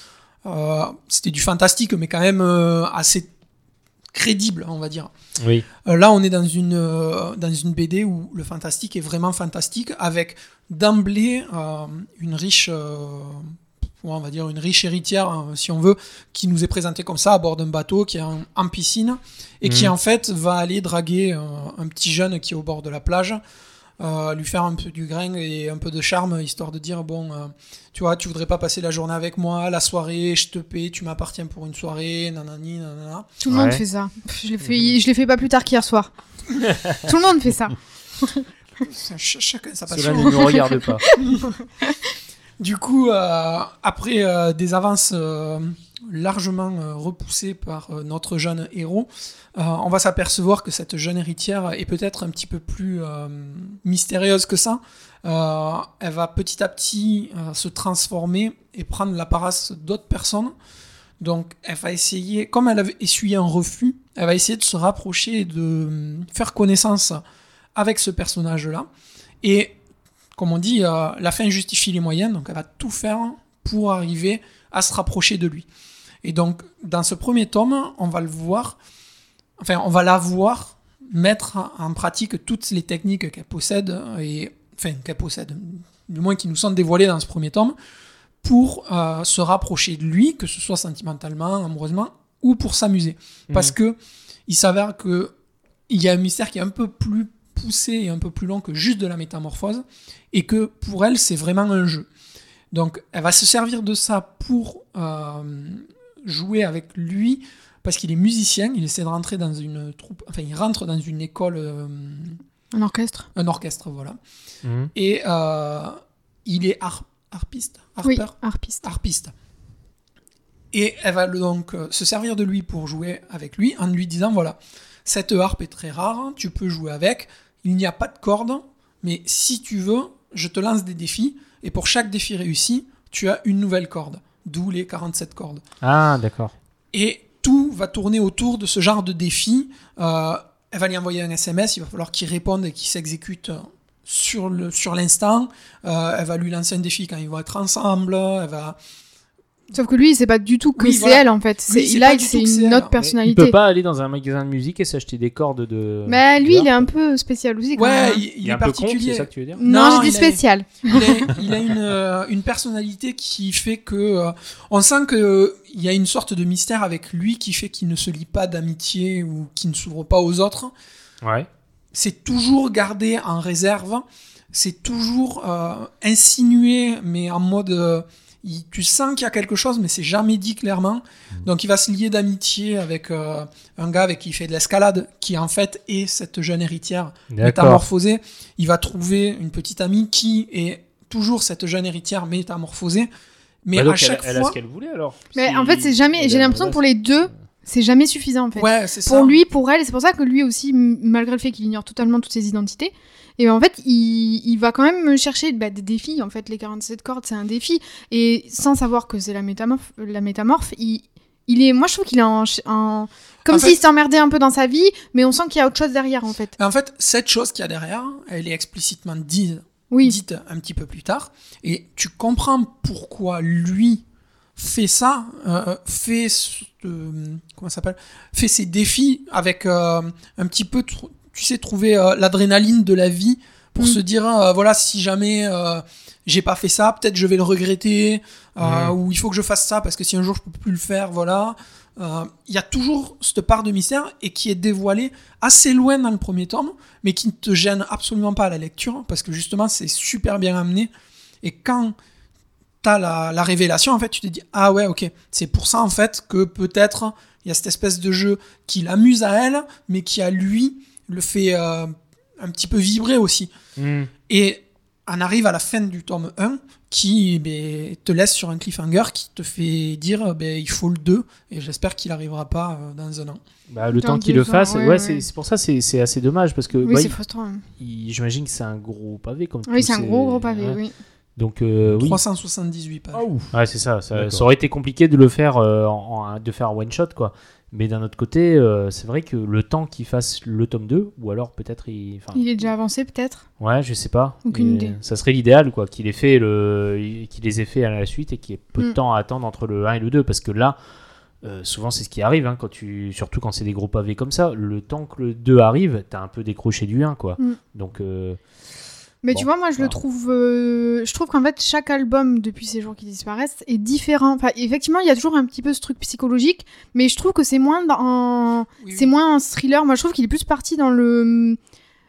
F: euh, c'était du fantastique, mais quand même euh, assez crédible, on va dire.
B: Oui.
F: Euh, là, on est dans une, euh, dans une BD où le fantastique est vraiment fantastique, avec d'emblée euh, une riche, on va dire une riche héritière, hein, si on veut, qui nous est présentée comme ça à bord d'un bateau qui est en, en piscine et qui
B: Mhm.
F: en fait va aller draguer un petit jeune qui est au bord de la plage, euh, lui faire un peu du grain et un peu de charme, histoire de dire bon, euh, tu vois, tu voudrais pas passer la journée avec moi, la soirée, je te paie, tu m'appartiens pour une soirée, nanani, nanana.
D: Tout le monde fait ça. Je l'ai fait, je l'ai fait pas plus tard qu'hier soir. Tout le monde fait ça.
F: Ch- chacun sa
B: Cela
F: passion.
B: ne nous regarde pas.
F: Du coup, euh, après euh, des avances euh, largement euh, repoussées par euh, notre jeune héros, euh, on va s'apercevoir que cette jeune héritière est peut-être un petit peu plus mystérieuse que ça. Elle va petit à petit se transformer et prendre l'apparence d'autres personnes. Donc, elle va essayer, comme elle avait essuyé un refus, elle va essayer de se rapprocher et de faire connaissance avec ce personnage-là. Et comme on dit, la fin justifie les moyens, donc elle va tout faire pour arriver à se rapprocher de lui. Et donc, dans ce premier tome, on va le voir, enfin, on va la voir mettre en pratique toutes les techniques qu'elle possède, et, enfin, qu'elle possède, du moins qui nous sont dévoilées dans ce premier tome, pour euh, se rapprocher de lui, que ce soit sentimentalement, amoureusement, ou pour s'amuser. Parce que il s'avère que il y a un mystère qui est un peu plus poussé et un peu plus long que juste de la métamorphose, et que pour elle, c'est vraiment un jeu. Donc, elle va se servir de ça pour euh, jouer avec lui, parce qu'il est musicien, il essaie de rentrer dans une troupe, enfin, il rentre dans une école, euh,
D: Un orchestre.
F: un orchestre, voilà.
B: Mhm.
F: Et euh, il est har- harpiste,
D: Oui, harpiste.
F: harpiste. Et elle va donc se servir de lui pour jouer avec lui en lui disant voilà, cette harpe est très rare, tu peux jouer avec, il n'y a pas de corde, mais si tu veux, je te lance des défis, et pour chaque défi réussi, tu as une nouvelle corde, d'où les 47 cordes.
B: Ah, d'accord.
F: Et tout va tourner autour de ce genre de défi. Euh, elle va lui envoyer un SMS, il va falloir qu'il réponde et qu'il s'exécute sur le sur l'instant. Euh, elle va lui lancer un défi quand ils vont être ensemble. Elle va.
D: Sauf que lui, c'est pas du tout que
F: Oui,
D: c'est
F: voilà.
D: elle en fait.
F: Oui,
D: C'est-
F: c'est
D: là, une
F: elle.
D: autre
F: Mais
B: Il
D: personnalité.
B: peut pas aller dans un magasin de musique et s'acheter des cordes de.
D: Mais lui,
B: de
D: il est un peu spécial aussi. Quand
F: Ouais,
D: même. hein.
F: il, il
B: Il est
F: est
B: un peu con,
F: particulier.
B: c'est ça que tu veux dire
D: Non,
F: Non,
D: j'ai dit
F: il a-
D: spécial.
F: il a, il a une, euh, une personnalité qui fait que euh, on sent que euh, il y a une sorte de mystère avec lui qui fait qu'il ne se lie pas d'amitié ou qui ne s'ouvre pas aux autres.
B: Ouais.
F: c'est toujours gardé en réserve, c'est toujours euh, insinué, mais en mode. Il- tu sens qu'il y a quelque chose, mais c'est jamais dit clairement. Donc il va se lier d'amitié avec euh, un gars avec qui il fait de l'escalade, qui en fait est cette jeune héritière métamorphosée. Il va trouver une petite amie qui est toujours cette jeune héritière métamorphosée. Mais
B: Bah donc
F: à
B: elle,
F: chaque
B: elle a
F: fois.
B: ce qu'elle voulait alors.
D: Mais
B: Si-
D: en fait, c'est jamais. J'ai l'impression
B: voilà,
D: pour les deux, c'est jamais suffisant en fait.
F: Ouais, c'est ça.
D: pour lui, pour elle, et c'est pour ça que lui aussi, malgré le fait qu'il ignore totalement toutes ses identités, et en fait, il, il va quand même chercher bah, des défis. En fait, les 47 cordes, c'est un défi. Et sans savoir que c'est la métamorphe, la métamorphe il, il est, moi je trouve qu'il est en, en- comme s'il s'emmerdait un peu dans sa vie, mais on sent qu'il y a autre chose derrière en fait.
F: En fait, cette chose qu'il y a derrière, elle est explicitement dite
D: Oui,
F: dite un petit peu plus tard, et tu comprends pourquoi lui fait ça, euh, fait euh, comment s'appelle, fait ses défis avec euh, un petit peu, tr- tu sais, trouver euh, l'adrénaline de la vie pour
D: Mm.
F: se dire euh, voilà si jamais euh, j'ai pas fait ça, peut-être je vais le regretter,
B: Mm.
F: ou il faut que je fasse ça parce que si un jour je peux plus le faire, voilà. Il y a toujours cette part de mystère et qui est dévoilée assez loin dans le premier tome, mais qui ne te gêne absolument pas à la lecture, parce que justement c'est super bien amené. Et quand t'as la, la révélation, en fait, tu te dis ah ouais, ok, c'est pour ça en fait que peut-être il y a cette espèce de jeu qui l'amuse à elle, mais qui à lui le fait euh, un petit peu vibrer aussi.
B: Hmm.
F: Et on arrive à la fin du tome 1 qui ben, te laisse sur un cliffhanger qui te fait dire ben, il faut le 2 et j'espère qu'il arrivera pas euh, dans un an.
B: Bah, le
D: Dans
B: temps qu'il le fasse, ouais,
D: ouais,
B: c'est
D: ouais.
B: c'est pour ça c'est c'est assez dommage parce que
D: oui,
B: bah,
D: c'est frustrant. hein.
B: j'imagine que c'est un gros pavé comme
D: Oui, c'est un gros gros pavé.
B: ouais.
D: Oui.
B: Donc euh, oui.
F: 378 pages.
B: Ouais, c'est ça. Ça, aurait été compliqué de le faire, euh, en, en- de faire one shot, quoi. Mais d'un autre côté, euh, c'est vrai que le temps qu'il fasse le tome 2, ou alors peut-être il.
D: Il est déjà avancé peut-être.
B: Ouais, je sais pas.
D: Aucune idée.
B: Ça serait l'idéal, quoi, qu'il ait fait le, qu'il les ait fait à la suite et qu'il y ait peu de
D: Mm.
B: temps à attendre entre le 1 et le 2, parce que là, euh, souvent c'est ce qui arrive, hein, quand tu, surtout quand c'est des gros pavés comme ça, le temps que le 2 arrive, t'as un peu décroché du 1, quoi.
D: Mm.
B: Donc, euh,
D: Mais
C: Bon,
D: tu vois, moi, je le trouve. euh, je trouve qu'en fait, chaque album, depuis ces jours qui disparaissent, est différent. Enfin, effectivement, il y a toujours un petit peu ce truc psychologique, mais je trouve que c'est moins dans.
F: Oui,
D: C'est moins un thriller. Moi, je trouve qu'il est plus parti dans le.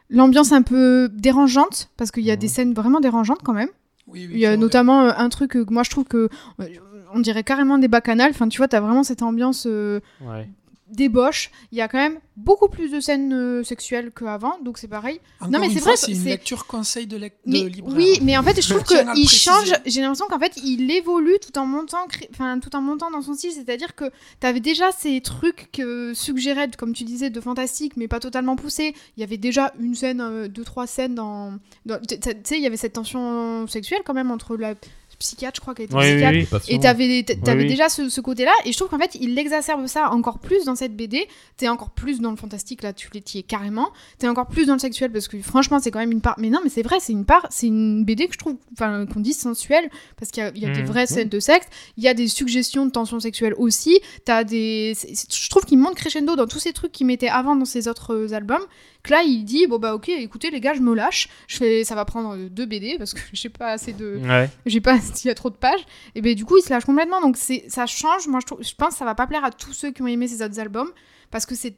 D: L'ambiance un peu dérangeante, parce qu'il y a
C: Mhm.
D: des scènes vraiment dérangeantes quand même.
F: oui, oui,
D: Il y a
F: vrai.
D: notamment euh, un truc que moi je trouve que. euh, On dirait carrément des bacchanales. Enfin, tu vois, t'as vraiment cette ambiance euh,
B: Ouais.
D: Débauche. Il y a quand même beaucoup plus de scènes euh, sexuelles qu'avant, donc c'est pareil.
F: Encore
D: mais c'est vrai,
F: c'est une lecture conseil de, lec- de
D: Mais,
F: libraire.
D: oui, mais en fait, je trouve qu'il change. J'ai l'impression qu'en fait, il évolue tout en montant, cré- enfin, tout en montant dans son style. C'est-à-dire que t'avais déjà ces trucs que suggérait, comme tu disais, de fantastique, mais pas totalement poussé. Il y avait déjà une scène, euh, deux, trois scènes dans. dans- tu tu sais, il y avait cette tension sexuelle quand même entre la psychiatre, je crois qu'elle était
B: Oui,
D: psychiatre.
B: oui.
D: Et t'avais t'a- t'avais
B: oui.
D: déjà ce, ce côté-là, et je trouve qu'en fait, il exacerbe ça encore plus dans cette BD. T'es encore plus dans le fantastique, là, tu l'es carrément. T'es encore plus dans le sexuel, parce que franchement, c'est quand même une part. Mais non, mais c'est vrai, c'est une part, c'est une BD que je trouve, enfin, qu'on dit sensuelle, parce qu'il y a, il y a des
B: Mhm.
D: vraies scènes de sexe, il y a des suggestions de tension sexuelle aussi. T'as des. c'est- c'est- Je trouve qu'il monte crescendo dans tous ces trucs qu'il mettait avant dans ses autres euh, albums. Là, il dit, bon bah ok, écoutez les gars, je me lâche. Je fais, ça va prendre deux BD, parce que j'ai pas assez de
B: Ouais.
D: j'ai pas s'il y a trop de pages et ben du coup il se lâche complètement donc c'est ça change moi je, trouve, je pense que ça va pas plaire à tous ceux qui ont aimé ces autres albums parce que c'est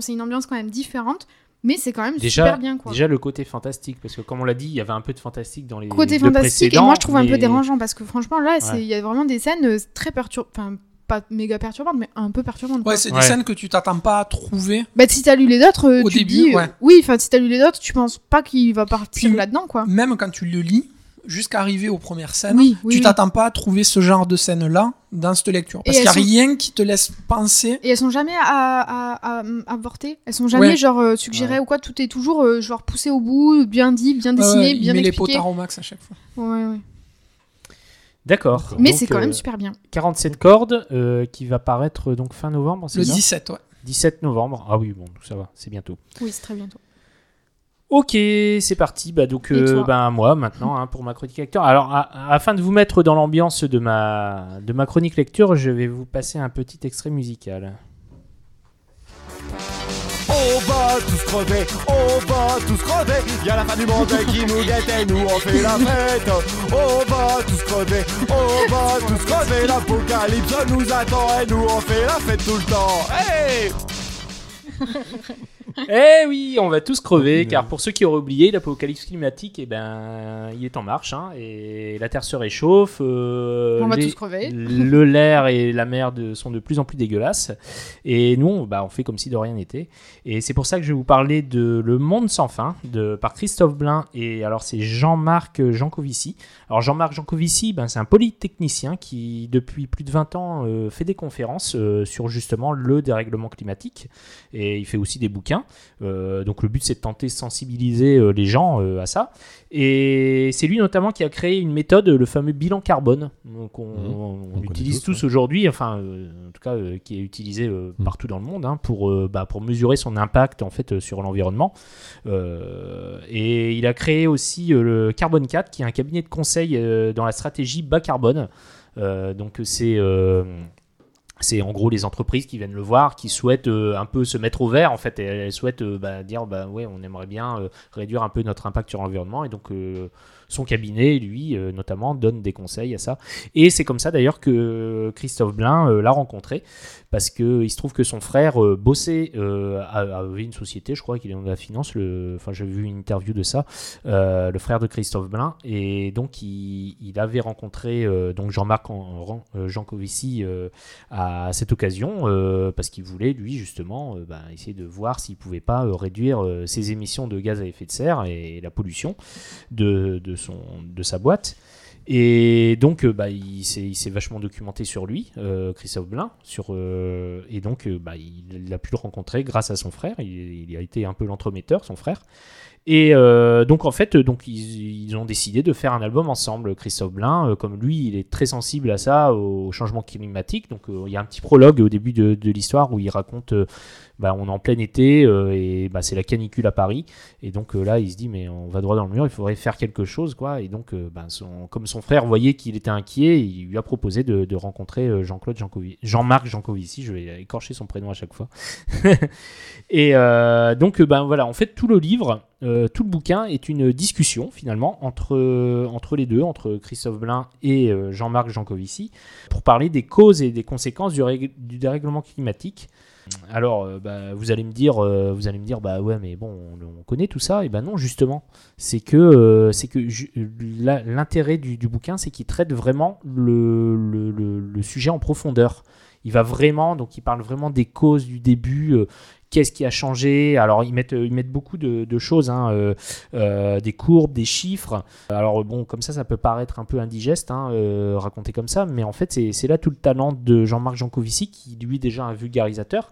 D: c'est une ambiance quand même différente mais c'est quand même
B: Déjà,
D: super bien quoi
B: déjà le côté fantastique, parce que comme on l'a dit, il y avait un peu de fantastique dans les
D: côté fantastique et moi je trouve un peu dérangeant parce que franchement là
B: Ouais.
D: il y a vraiment des scènes euh, très perturbantes pas méga perturbantes mais un peu perturbantes quoi.
F: Ouais, c'est des
B: Ouais.
F: scènes que tu t'attends pas à trouver.
D: bah si t'as lu les autres euh,
F: Au
D: tu
F: début,
D: dis, euh,
F: ouais.
D: oui enfin si t'as lu les autres tu penses pas qu'il va partir là-dedans quoi
F: Même quand tu le lis, jusqu'à arriver aux premières scènes,
D: oui, oui,
F: tu
D: oui.
F: t'attends pas à trouver ce genre de scène-là dans cette lecture. Parce qu'il y a
D: sont-
F: rien qui te laisse penser.
D: Et elles sont jamais à, à, à- avortées Elles sont jamais
F: Ouais.
D: genre euh, suggérées ou quoi Tout est toujours euh, genre poussé au bout, bien dit, bien dessiné,
F: Ouais, ouais,
D: bien
F: il met les
D: expliqué.
F: potards au max à chaque fois.
D: Ouais, ouais.
B: D'accord.
D: Mais c'est quand
B: euh,
D: même super bien.
B: 47 cordes euh, qui va paraître donc fin novembre, c'est
F: Le
B: ça
F: 17, ouais.
B: 17 novembre. Ah oui, bon, ça va, c'est bientôt.
D: Oui, c'est très bientôt.
B: Ok, c'est parti. Bah donc, euh, bah, moi maintenant hein, pour ma chronique lecture. Alors, afin de vous mettre dans l'ambiance de ma de ma chronique lecture, je vais vous passer un petit extrait musical.
I: Va tous crever, on va tous crever. Y'a la fin du monde qui nous guette et nous on fait la fête. On va tous crever, on va tous crever. L'apocalypse nous attend et nous on fait la fête tout le temps. Hey
B: Eh oui, on va tous crever,
C: Oh,
B: car pour ceux qui auraient oublié, l'apocalypse climatique, eh ben, il est en marche, hein, et la Terre se réchauffe. euh,
D: On va
B: les-
D: tous crever.
B: Le l'air et la mer de- sont de plus en plus dégueulasses, et nous, on, bah, on fait comme si de rien n'était. Et c'est pour ça que je vais vous parler de Le Monde sans fin, de, par Christophe Blain, et alors c'est Jean-Marc Jancovici. Alors Jean-Marc Jancovici, ben, c'est un polytechnicien qui, depuis plus de 20 ans, euh, fait des conférences euh, sur justement le dérèglement climatique, et il fait aussi des bouquins. Euh, donc le but c'est de tenter de sensibiliser euh, les gens euh, à ça. Et c'est lui notamment qui a créé une méthode, le fameux bilan carbone, donc on,
C: Mhm.
B: on
C: On connaît
B: l'utilise
C: tous,
B: aujourd'hui, enfin en tout cas qui est utilisé
C: Mhm.
B: partout dans le monde hein, pour, bah, pour mesurer son impact en fait sur l'environnement. Et il a créé aussi le Carbone 4 qui est un cabinet de conseil dans la stratégie bas carbone. Euh, donc c'est euh, c'est en gros les entreprises qui viennent le voir, qui souhaitent euh, un peu se mettre au vert en fait, et elles souhaitent euh, bah, dire bah ouais on aimerait bien euh, réduire un peu notre impact sur l'environnement et donc son cabinet lui euh, notamment donne des conseils à ça. Et c'est comme ça d'ailleurs que Christophe Blain euh, l'a rencontré parce que il se trouve que son frère euh, bossait euh, avait une société je crois qu'il est dans la finance le enfin j'ai vu une interview de ça le frère de Christophe Blain et donc il, avait rencontré donc Jean-Marc Jancovici à cette occasion parce qu'il voulait lui justement bah, essayer de voir s'il pouvait pas réduire ses émissions de gaz à effet de serre et la pollution de, de, de sa boîte. Et donc, euh, bah, il s'est vachement documenté sur lui, euh, Christophe Blain, sur, euh, et donc bah, il, a pu le rencontrer grâce à son frère. Il, a été un peu l'entremetteur, son frère. Et donc en fait, donc ils, ont décidé de faire un album ensemble. Christophe Blain, euh, comme lui, il est très sensible à ça, au changement climatique. Donc il y a un petit prologue au début de, l'histoire où il raconte, bah, on est en plein été euh, et bah, c'est la canicule à Paris. Et donc euh, là, il se dit mais on va droit dans le mur, il faudrait faire quelque chose, quoi. Et donc, euh, bah, comme son frère voyait qu'il était inquiet, il lui a proposé de, rencontrer Jean-Claude Jancovici, Jean-Marc Jancovici. Je vais écorcher son prénom à chaque fois. et donc, ben voilà, en fait, tout le livre tout le bouquin est une discussion finalement entre, entre les deux, entre Christophe Blain et Jean-Marc Jancovici, pour parler des causes et des conséquences du dérèglement climatique. Alors, euh, bah, vous allez me dire, euh, vous allez me dire, bah ouais, mais bon, on, on connaît tout ça. Et ben non, justement, c'est que, euh, c'est que l'intérêt du, bouquin, c'est qu'il traite vraiment le, sujet en profondeur. Il va vraiment, donc il parle vraiment des causes du début. Qu'est-ce qui a changé Alors ils mettent, euh, ils mettent beaucoup de, de choses, hein, euh, euh, des courbes, des chiffres. Alors bon, comme ça, ça peut paraître un peu indigeste, hein, euh, raconté comme ça, mais en fait, c'est là tout le talent de Jean-Marc Jancovici, qui lui est déjà un vulgarisateur,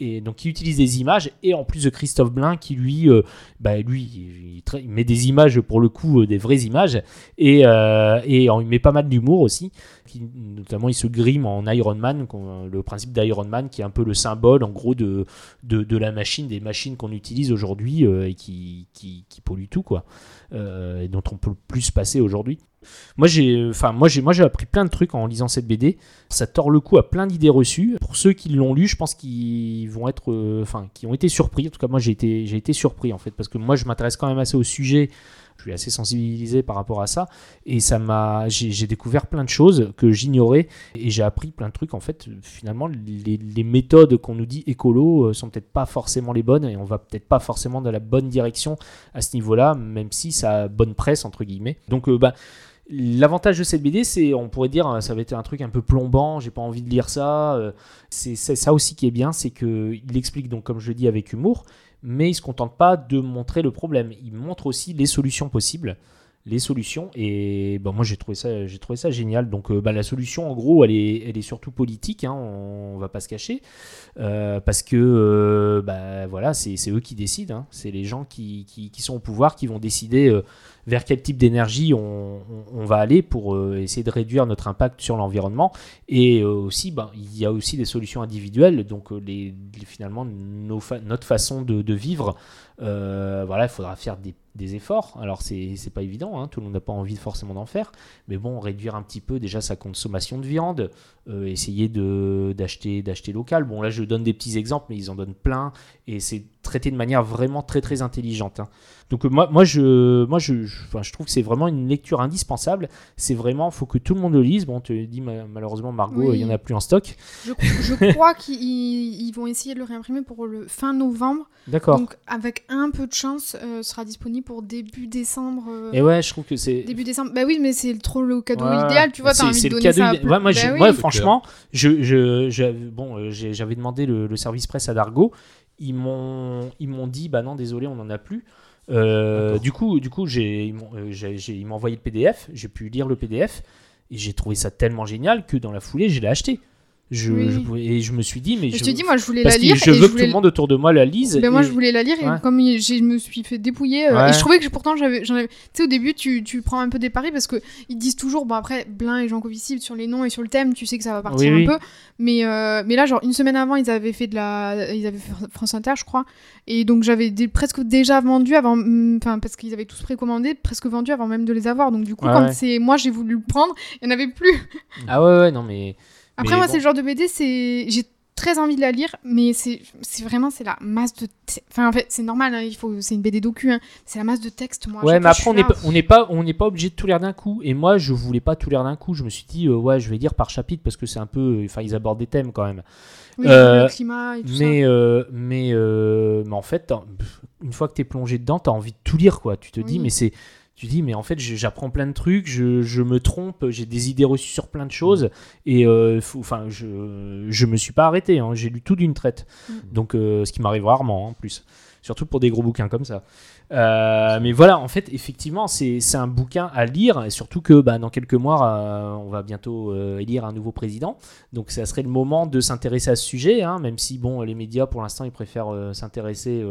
B: et donc qui utilise des images, et en plus de Christophe Blain, qui lui, bah, lui, il, il tra- il met des images pour le coup, des vraies images, et, et il met pas mal d'humour aussi. Qui, notamment, il se grime en Iron Man, le principe d'Iron Man, qui est un peu le symbole, en gros, de, de, de la machine, des machines qu'on utilise aujourd'hui euh, et qui, qui, polluent tout, quoi, euh, et dont on peut plus se passer aujourd'hui. Moi j'ai, enfin moi j'ai, moi j'ai appris plein de trucs en lisant cette BD. Ça tord le cou à plein d'idées reçues. Pour ceux qui l'ont lu, je pense qu'ils vont être, euh, enfin, qui ont été surpris. En tout cas, moi j'ai été, j'ai été surpris en fait parce que moi je m'intéresse quand même assez au sujet. Je suis assez sensibilisé par rapport à ça et ça m'a, j'ai, découvert plein de choses que j'ignorais et j'ai appris plein de trucs. En fait, finalement, les, méthodes qu'on nous dit écolo euh, sont peut-être pas forcément les bonnes et on va peut-être pas forcément dans la bonne direction à ce niveau-là, même si ça a bonne presse entre guillemets. Donc, euh, bah L'avantage de cette BD, c'est, on pourrait dire, ça va être un truc un peu plombant, j'ai pas envie de lire ça. euh, C'est c'est ça aussi qui est bien, c'est qu'il explique, donc, comme je le dis, avec humour, mais il se contente pas de montrer le problème. Il montre aussi les solutions possibles, les solutions, et bah, moi j'ai trouvé ça, trouvé ça génial. Donc euh, bah, la solution, en gros, elle est, surtout politique, hein, on, va pas se cacher, euh, parce que euh, bah, voilà, c'est eux qui décident, hein. c'est les gens qui sont au pouvoir qui vont décider. Vers quel type d'énergie on, va aller pour euh, essayer de réduire notre impact sur l'environnement. Et euh, aussi, ben, il y a aussi des solutions individuelles. Donc, euh, les, finalement, notre façon de, vivre, voilà, il faudra faire des, efforts. Alors, c'est pas évident, hein, tout le monde n'a pas envie forcément d'en faire. Mais bon, réduire un petit peu déjà sa consommation de viande, euh, essayer de- d'acheter d'acheter local. Bon, là, je donne des petits exemples, mais ils en donnent plein. Et c'est traité de manière vraiment très très intelligente. hein. Donc euh, moi, moi, je, moi je, je, enfin, je trouve que c'est vraiment une lecture indispensable. C'est vraiment, faut que tout le monde le lise. Bon, on te dit ma- malheureusement Margot,
D: Oui.
B: il y en a plus en stock.
D: Je, je crois qu'ils ils vont essayer de le réimprimer pour le fin novembre.
B: D'accord.
D: Donc, avec un peu de chance, euh, sera disponible pour début décembre. euh,
B: Et ouais, je trouve que c'est.
D: Début décembre. Bah oui, mais c'est trop le cadeau
B: Ouais,
D: idéal, tu vois.
B: c'est- le
D: donner
B: cadeau
D: ça.
B: Ouais, moi,
D: Bah oui.
B: moi, franchement, je, je, je- bon, euh, j'avais demandé le, le service presse à Dargo. Ils m'ont, ils m'ont dit, bah non, désolé, on n'en a plus. Euh, du coup, du coup, j'ai, ils m'ont, euh, j'ai- j'ai- ils m'ont envoyé le PDF. J'ai pu lire le PDF et j'ai trouvé ça tellement génial que dans la foulée, je l'ai acheté. Je,
D: Oui.
B: je pouvais- et je me suis dit, mais
D: Je
B: je,
D: te dis, moi, je voulais
B: parce
D: la
B: que
D: lire
B: Je
D: et
B: veux
D: je
B: que tout le monde autour de moi la lise.
D: Ben moi, je voulais la lire et
B: Ouais.
D: comme je me suis fait dépouiller. euh,
B: Ouais.
D: Et je trouvais que pourtant, j'avais. j'en avais- Tu sais, au début, tu, tu prends un peu des paris parce que ils disent toujours, bon, après, Blin et Jean Covici, sur les noms et sur le thème, tu sais que ça va partir
B: Oui,
D: un
B: oui.
D: peu. Mais, euh, mais là, genre, une semaine avant, ils avaient fait de la. Ils avaient fait France Inter, je crois. Et donc, j'avais presque déjà vendu avant. hum, Enfin, parce qu'ils avaient tous précommandé, presque vendu avant même de les avoir. Donc, du coup,
B: Ouais,
D: quand c'est moi, j'ai voulu le prendre, il n'y en avait plus.
B: Ah ouais, ouais, non, mais.
D: Après,
B: mais
D: moi,
B: bon.
D: c'est le genre de BD, c'est. J'ai très envie de la lire, mais c'est c'est vraiment c'est la masse de. Enfin, en fait, c'est normal, hein, il faut... c'est une BD docu, hein. c'est la masse de texte. Moi,
B: Ouais, mais après, on n'est pas, on n'est pas, on n'est pas obligé de tout lire d'un coup. Et moi, je voulais pas tout lire d'un coup. Je me suis dit, euh, ouais, je vais lire par chapitre parce que c'est un peu, enfin, ils abordent des thèmes quand même.
D: Oui,
B: Euh,
D: le climat et tout
B: mais,
D: ça.
B: euh, mais, euh, mais en fait, une fois que t'es plongé dedans, t'as envie de tout lire, quoi. Tu te dis, mais c'est, tu dis, mais en fait, j'apprends plein de trucs, je, je me trompe, j'ai des idées reçues sur plein de choses, et euh, faut- enfin, je, je me suis pas arrêté. hein. J'ai lu tout d'une traite,
D: Mm.
B: donc euh, ce qui m'arrive rarement, hein, en plus, surtout pour des gros bouquins comme ça. Euh, mais voilà, en fait, effectivement, c'est un bouquin à lire, et surtout que bah, dans quelques mois, euh, on va bientôt euh, élire un nouveau président. Donc, ça serait le moment de s'intéresser à ce sujet, hein, même si bon, les médias, pour l'instant, ils préfèrent s'intéresser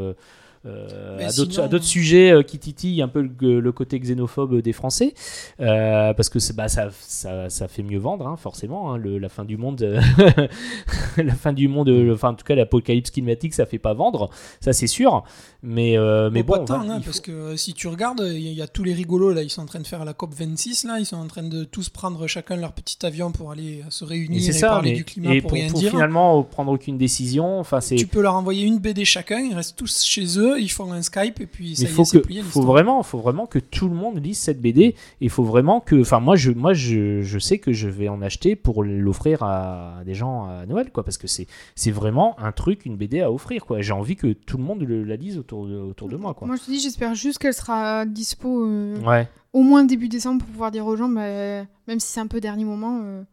B: à d'autres
F: sinon-
B: à d'autres sujets euh, qui titillent un peu le, le côté xénophobe des Français, Euh, parce que bah, ça, ça, ça fait mieux vendre, hein, forcément. hein, le- la fin du monde, euh, la fin du monde, euh, enfin en tout cas l'apocalypse climatique, ça fait pas vendre, ça c'est sûr. Mais euh, mais
F: Bon, hein, parce que euh, si tu regardes, il y, a- il y a tous les rigolos là, ils sont en train de faire la COP 26 là, ils sont en train de tous prendre chacun leur petit avion pour aller euh, se réunir et,
B: ça,
F: parler
B: mais-
F: du climat
B: et
F: pour,
B: pour,
F: rien
B: pour
F: dire.
B: finalement prendre aucune décision. Enfin, c'est
F: Tu peux leur envoyer une BD chacun, ils restent tous chez eux eux, ils font un Skype et puis ça
B: Il
F: y
B: faut
F: est, c'est
B: que,
F: plié.
B: faut vraiment, faut vraiment que tout le monde lise cette BD. Il faut vraiment que, enfin moi, je, moi, je, je sais que je vais en acheter pour l'offrir à des gens à Noël, quoi, parce que c'est, c'est vraiment un truc, une BD à offrir, quoi. J'ai envie que tout le monde le- la lise autour de, autour de moi, quoi.
D: Moi, je te dis, j'espère juste qu'elle sera dispo euh,
B: Ouais.
D: au moins début décembre pour pouvoir dire aux gens, bah, même si c'est un peu dernier moment, euh,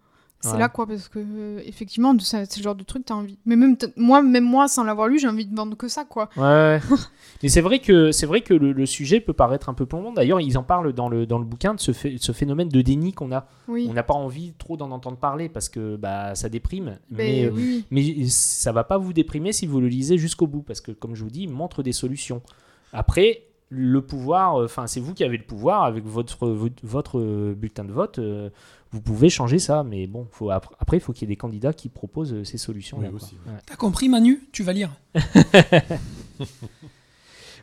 D: c'est
B: Ouais.
D: là quoi, parce que euh, effectivement, c'est le genre de truc, t'as envie. Mais même moi, même moi, sans l'avoir lu, j'ai envie de vendre que ça, quoi.
B: Ouais. Mais c'est vrai que c'est vrai que le, le sujet peut paraître un peu plombant. D'ailleurs, ils en parlent dans le dans le bouquin de ce, phé- ce phénomène de déni qu'on a.
D: Oui.
B: On n'a pas envie trop d'en entendre parler parce que bah ça déprime.
D: Ben
B: mais euh,
D: oui.
B: mais ça va pas vous déprimer si vous le lisez jusqu'au bout parce que comme je vous dis, il montre des solutions. Après, le pouvoir, euh, enfin c'est vous qui avez le pouvoir avec votre votre, votre, bulletin de vote. euh, vous pouvez changer ça, mais bon, faut, ap- après, il faut qu'il y ait des candidats qui proposent euh, ces solutions.
C: Oui, aussi, ouais.
F: T'as compris, Manu? Tu vas lire.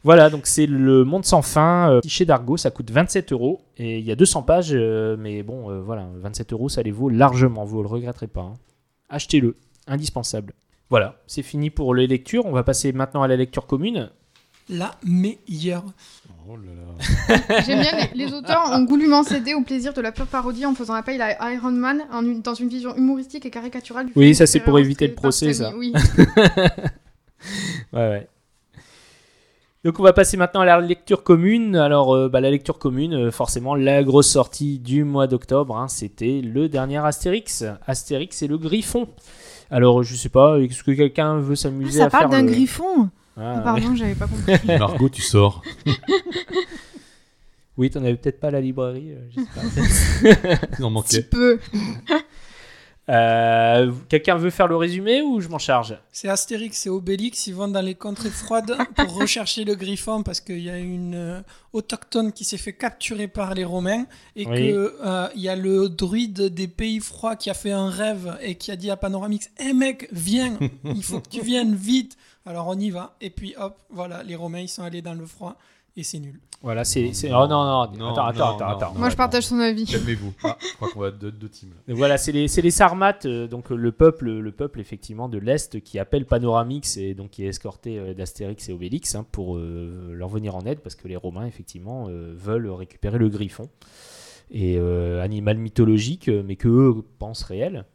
B: Voilà, donc c'est Le Monde sans fin, euh, chez Dargo, ça coûte 27 euros et il y a 200 pages, euh, mais bon, euh, voilà, 27 euros, ça les vaut largement, vous le regretterez pas. hein. Achetez-le, indispensable. Voilà, c'est fini pour les lectures. On va passer maintenant à la lecture commune.
F: La meilleure.
C: Oh là là.
D: J'aime bien, les, les auteurs ont goulûment cédé au plaisir de la pure parodie en faisant appel à Iron Man en dans une vision humoristique et caricaturale du
B: Oui,
D: film
B: ça, c'est pour éviter le procès, ça.
D: Oui.
B: Ouais, ouais. Donc on va passer maintenant à la lecture commune. Alors euh, bah, la lecture commune, euh, forcément la grosse sortie du mois d'octobre, hein, c'était le dernier Astérix. Astérix et le Griffon. Alors je sais pas, est-ce que quelqu'un veut
D: Ah,
B: s'amuser
D: ça
B: à faire
D: parle d'un
B: le-
D: griffon
B: Ah,
D: Ah, Pardon, j'avais pas compris.
C: Margot, tu sors.
B: Oui, t'en avais peut-être pas à la librairie. euh, je sais pas.
C: Il en
D: Un
C: manquait.
D: petit peu.
B: Euh, quelqu'un veut faire le résumé ou je m'en charge
F: C'est Astérix et Obélix, ils vont dans les contrées froides pour rechercher le griffon parce qu'il y a une euh, autochtone qui s'est fait capturer par les Romains et
B: Oui.
F: que euh, il y a le druide des pays froids qui a fait un rêve et qui a dit à Panoramix Hé mec, viens, il faut que tu viennes vite. Alors on y va et puis hop, voilà, les Romains ils sont allés dans le froid et c'est nul.
B: Voilà, c'est. Oh non, non,
C: Non,
B: attends, attends,
C: non,
B: attends,
C: non,
B: attends.
C: non.
D: Moi, je partage son avis.
C: Calmez-vous. Ah, je crois qu'on va être deux, deux teams. là.
B: Voilà, c'est les, c'est les Sarmates, euh, donc euh, le peuple, le peuple effectivement de l'Est qui appelle Panoramix et donc qui est escorté euh, d'Astérix et Obélix hein, pour euh, leur venir en aide parce que les Romains effectivement euh, veulent récupérer le griffon. Et euh, animal mythologique, mais que eux pensent réel.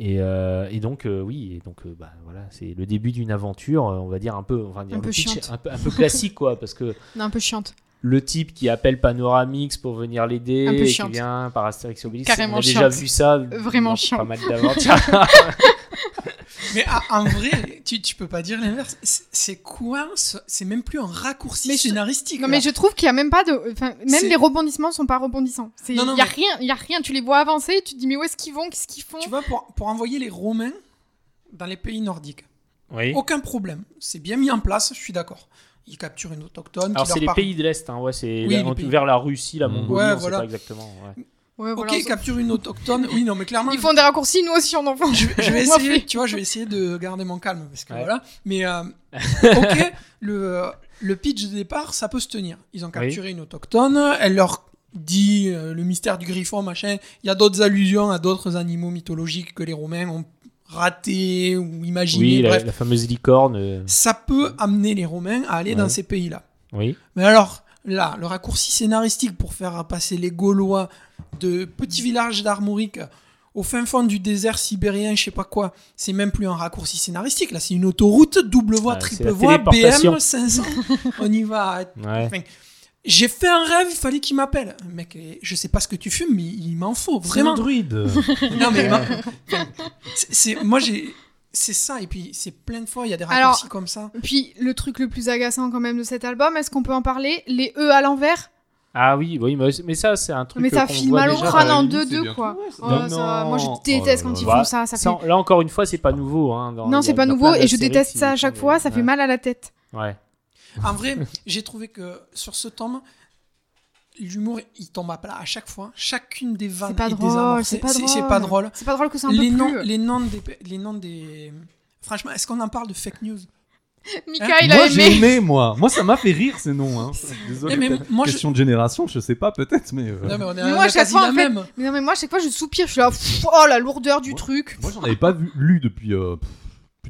B: Et, euh, et donc, euh, oui, et donc, euh, bah, voilà, c'est le début d'une aventure, on va dire un peu, on va dire
D: Un peu
B: pitch,
D: chiante.
B: un peu, un peu classique, quoi, parce que
D: Non, un peu chiante.
B: le type qui appelle Panoramix pour venir l'aider et qui vient par Astérix Obélix. On a déjà
D: chiante.
B: vu ça.
D: Vraiment
B: dans
D: chiante.
B: Pas mal d'aventures.
F: Mais ah, en vrai, tu, tu peux pas dire l'inverse. C'est- quoi ce- C'est même plus un raccourci
D: Mais je-
F: scénaristique.
D: Non,
F: là.
D: mais je trouve qu'il y a même pas de. Enfin, même les rebondissements sont pas rebondissants. Il y a
F: mais-
D: rien, il y a rien. Tu les vois avancer, tu te dis mais où est-ce qu'ils vont, qu'est-ce qu'ils font?
F: Tu vois, pour, pour envoyer les Romains dans les pays nordiques,
B: oui.
F: aucun problème. C'est bien mis en place, je suis d'accord. Ils capturent une autochtone.
B: Alors c'est les
F: parle.
B: pays de l'Est, hein, ouais, c'est
F: Oui,
B: vers la Russie, la. Mongolie,
F: Ouais,
B: on
F: voilà.
B: sait pas exactement. ouais.
D: Ouais,
F: Ok,
D: voilà,
F: capturent une autochtone. Oui, non, mais clairement.
D: Ils font des raccourcis, nous aussi on en fait.
F: je, je vais essayer, tu vois, je vais essayer de garder mon calme parce que
B: Ouais.
F: voilà. Mais euh, ok, le, le pitch de départ, ça peut se tenir. Ils ont capturé une autochtone, elle leur dit euh, le mystère du griffon, machin. Il y a d'autres allusions à d'autres animaux mythologiques que les Romains ont ratés ou imaginés.
B: Oui, la,
F: Bref,
B: la fameuse licorne. euh,
F: ça peut amener les Romains à aller
B: Ouais.
F: dans ces pays-là.
B: Oui.
F: Mais alors, là, le raccourci scénaristique pour faire passer les Gaulois de petits villages d'Armorique au fin fond du désert sibérien, je sais pas quoi, c'est même plus un raccourci scénaristique. Là, c'est une autoroute, double voie, triple voie. BM 500. On y va.
B: Ouais.
F: Enfin, J'ai fait un rêve, il fallait qu'il m'appelle. Mec, eh, je sais pas ce que tu fumes, mais il m'en faut, vraiment.
C: C'est un druide.
F: Non, mais c'est moi j'ai c'est ça et puis c'est plein de fois il y a des
D: Alors,
F: raccourcis comme ça.
D: Puis le truc le plus agaçant quand même de cet album, est-ce qu'on peut en parler? Les E à l'envers?
B: Ah oui, oui, mais, ça c'est un truc.
D: Mais ça file mal au crâne en
C: limite, c'est
D: 2-2
C: bien
D: quoi. Oh,
C: Non,
D: ça- moi je déteste
C: Oh
D: quand ils
C: là.
D: font ça. ça fait...
B: Là encore une fois, c'est pas nouveau. Hein, dans-
D: Non, c'est
B: a-
D: pas nouveau et je déteste
B: ils
D: ça à chaque fois, ça fait
B: ouais.
D: mal à la tête.
B: Ouais.
F: En vrai, j'ai trouvé que sur ce tome l'humour il tombe à plat à chaque fois. Chacune des vannes
D: C'est pas
F: est
D: drôle,
F: désamorcée.
D: c'est pas drôle.
F: C'est pas drôle.
D: C'est pas drôle que ça
F: Les noms,
D: plus.
F: les noms des les noms des Franchement, est-ce qu'on en parle de fake news?
D: Mika,
F: Hein?
D: il
C: moi,
D: a
C: j'ai
D: aimé.
C: aimé, moi. Moi, ça m'a fait rire ces noms. Hein. Désolé.
F: Eh, mais
C: peut-être
F: moi, je-
C: question de génération, je sais pas, peut-être, mais. euh,
F: Non mais on est
D: Mais
F: on
D: moi, à
F: a
D: chaque fois,
F: la
D: en fait-
F: même.
D: Mais non, mais moi, à chaque fois, je soupire, je suis là, pff, oh la lourdeur du
C: Moi-
D: truc.
C: Moi, j'en avais pas vu, lu depuis euh, pff,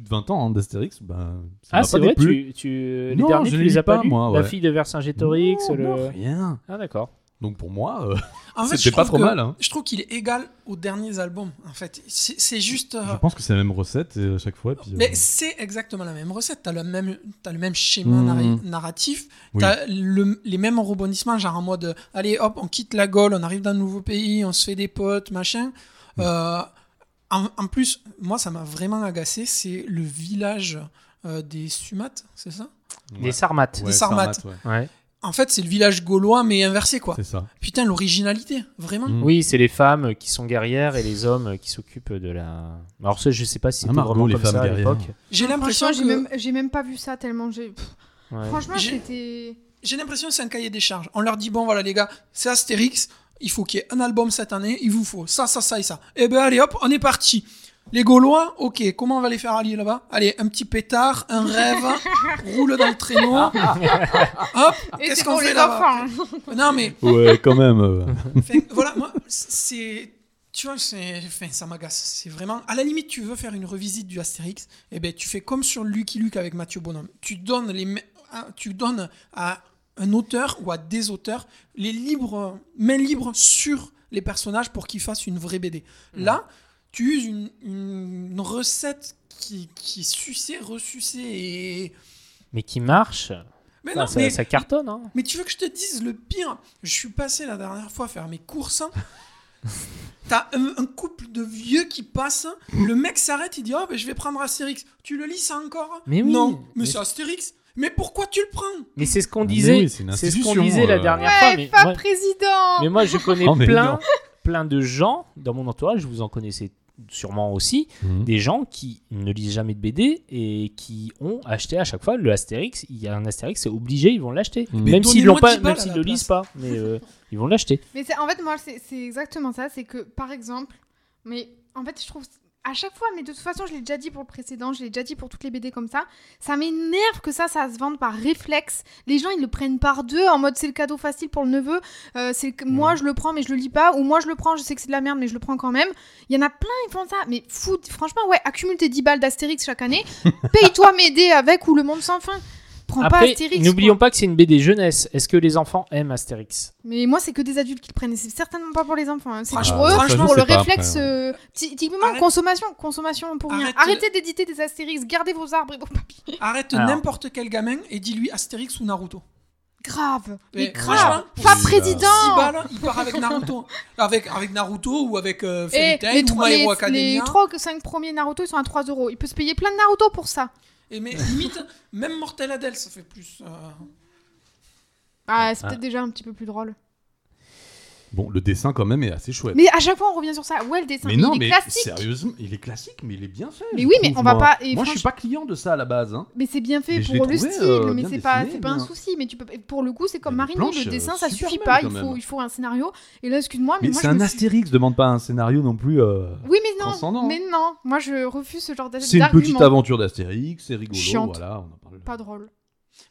C: de de 20 ans hein, d'Astérix, bah, ça
B: Ah,
C: m'a
B: c'est
C: pas
B: vrai,
C: déplu.
B: tu, tu... les
C: Non,
B: derniers,
C: je
B: tu
C: les
B: les as pas,
C: pas,
B: lus
C: moi,
B: La fille de Vercingétorix
C: Non,
B: le...
C: non, rien.
B: Ah, d'accord.
C: Donc pour moi, euh,
F: En fait, je
C: c'était pas
F: trouve
C: trop
F: que-
C: mal. hein.
F: Je trouve qu'il est égal aux derniers albums. En fait, c'est juste. euh,
C: Je pense que c'est la même recette et à chaque fois. Puis, euh,
F: Mais c'est exactement la même recette. T'as le même, as le même schéma narri- narratif.
C: Oui.
F: T'as le- les mêmes rebondissements, genre en mode, allez hop, on quitte la Gaule, on arrive dans un nouveau pays, on se fait des potes, machin. Euh, en, en plus, moi, ça m'a vraiment agacé. C'est le village euh, des Sumates, c'est ça?
C: Ouais.
B: Des Sarmates.
C: Ouais,
F: des Sarmates.
C: ouais.
B: Ouais.
F: En fait, c'est le village gaulois, mais inversé, quoi.
C: C'est ça.
F: Putain, l'originalité, vraiment.
C: Mm.
B: Oui, c'est les femmes qui sont guerrières et les hommes qui s'occupent de la. Alors ça, je sais pas si c'était
C: Ah, Margot,
B: vraiment
C: les
B: comme
C: femmes
B: ça à
C: guerrières.
B: l'époque.
F: J'ai l'impression que...
D: j'ai même, j'ai même pas vu ça tellement j'ai. pff,
B: Ouais.
D: Franchement,
F: J'ai-
D: c'était.
F: J'ai l'impression que c'est un cahier des charges. On leur dit bon voilà les gars, c'est Astérix, il faut qu'il y ait un album cette année, il vous faut ça, ça, ça et ça. Et ben allez hop, on est parti. Les Gaulois, ok, comment on va les faire allier là-bas? Allez, un petit pétard, un rêve, roule dans le traîneau. hop,
D: Et
F: qu'est-ce
D: c'est
F: qu'on fait là-bas?
D: enfants.
F: Non mais,
C: Ouais, quand même. euh.
F: voilà, moi, c'est... Tu vois, c'est, enfin, ça m'agace. C'est vraiment... À la limite, tu veux faire une revisite du Astérix, eh ben, tu fais comme sur Lucky Luke avec Mathieu Bonhomme. Tu donnes, les, à- tu donnes à un auteur ou à des auteurs les libres, mains libres sur les personnages pour qu'ils fassent une vraie BD. Là, tu uses une, une recette qui, qui est sucée, ressucée et...
B: Mais qui marche.
F: Mais
B: Ça,
F: non,
B: ça-
F: mais-
B: ça cartonne. Hein.
F: mais tu veux que je te dise le pire? Je suis passé la dernière fois faire mes courses. T'as un, un couple de vieux qui passe. Le mec s'arrête, il dit Oh, ben, je vais prendre Astérix. Tu le lis ça encore?
B: Mais oui.
F: Non, mais,
B: Mais-
F: c'est Astérix. Mais pourquoi tu le prends?
B: Mais c'est ce qu'on
C: Ah,
B: disait.
C: oui, c'est
B: ce qu'on disait la
C: euh.
B: dernière fois. Mais
D: pas
B: moi,
D: président
B: mais moi, je connais
C: Oh,
B: plein, plein de gens dans mon entourage. Vous en connaissez sûrement aussi.
C: Mhm.
B: Des gens qui ne lisent jamais de BD et qui ont acheté à chaque fois le Astérix. Il y a un Astérix, c'est obligé, ils vont l'acheter.
C: Mais
B: Même s'ils l'ont
F: donnez-moi
B: pas,
F: 10 balles
B: même
F: à
B: s'ils
F: la
B: le lisent pas, mais euh, ils vont l'acheter.
D: Mais en fait moi c'est exactement ça, c'est que par exemple, mais en fait je trouve à chaque fois, mais de toute façon je l'ai déjà dit pour le précédent, je l'ai déjà dit pour toutes les BD comme ça, ça m'énerve que ça, ça se vende par réflexe. Les gens ils le prennent par deux en mode c'est le cadeau facile pour le neveu, euh, c'est que moi je le prends mais je le lis pas, ou moi je le prends, je sais que c'est de la merde mais je le prends quand même. Il y en a plein ils font ça, mais fou, franchement ouais, accumule tes 10 balles d'Astérix chaque année, paye-toi m'aider avec ou le monde sans fin. Prends pas Astérix.
B: n'oublions pas que c'est une BD jeunesse. Est-ce que les enfants aiment Astérix?
D: Mais moi, c'est que des adultes qui le prennent. C'est certainement pas pour les enfants. hein. C'est
F: Franchement,
D: pour eux,
F: franchement,
D: pour le réflexe. euh, ty- typiquement,
F: Arrête-
D: consommation, consommation pour rien.
F: Arrête-
D: Arrêtez d'éditer des Astérix. Gardez vos arbres et vos papiers.
F: Arrête n'importe quel gamin et dis-lui Astérix ou Naruto.
D: Grave.
F: Mais
D: grave. Pas
C: Oui,
F: 10
D: président.
F: balles, il part avec Naruto. avec, avec Naruto ou avec euh,
D: Et
F: Fairy Tail
D: les,
F: ou
D: trois-
F: My
D: les,
F: Hero
D: les
F: Academia.
D: 3 ou 5 premiers Naruto, ils sont à 3 euros. Il peut se payer plein de Naruto pour ça.
F: Et mais limite, même Mortel Adèle, ça fait plus. euh,
D: Ah, c'est
B: Ah.
D: peut-être déjà un petit peu plus drôle.
C: Bon, le dessin quand même est assez chouette.
D: Mais à chaque fois, on revient sur ça. Ouais, le dessin,
C: Mais
D: il
C: non,
D: est
C: mais
D: classique.
C: sérieusement, il est classique, mais il est bien fait.
D: Mais
C: je
D: oui, mais
C: trouve,
D: on va
C: moi.
D: pas- et
C: Moi, je suis
D: franch-
C: pas client de ça à la base. Hein.
D: Mais c'est bien fait
C: Mais je l'ai
D: pour le
C: trouvé,
D: style,
C: euh,
D: mais
C: bien
D: c'est pas,
C: dessiné,
D: c'est pas un
C: bien.
D: souci. Mais tu peux, pour le coup, c'est comme
C: Il planches,
D: le dessin,
C: euh,
D: ça
C: super
D: suffit
C: belles,
D: pas.
C: quand
D: Il faut,
C: même.
D: il faut un scénario. Et là, excuse-moi, mais,
C: Mais
D: moi,
C: c'est
D: je
C: un
D: me suis-
C: Astérix, demande pas un scénario non plus. euh,
D: Oui, mais non.
C: transcendant.
D: Mais non, moi je refuse ce genre d'a-
C: C'est une
D: d'argument.
C: petite aventure d'Astérix, c'est rigolo,
D: Chiante.
C: voilà, on en parle.
D: Pas drôle.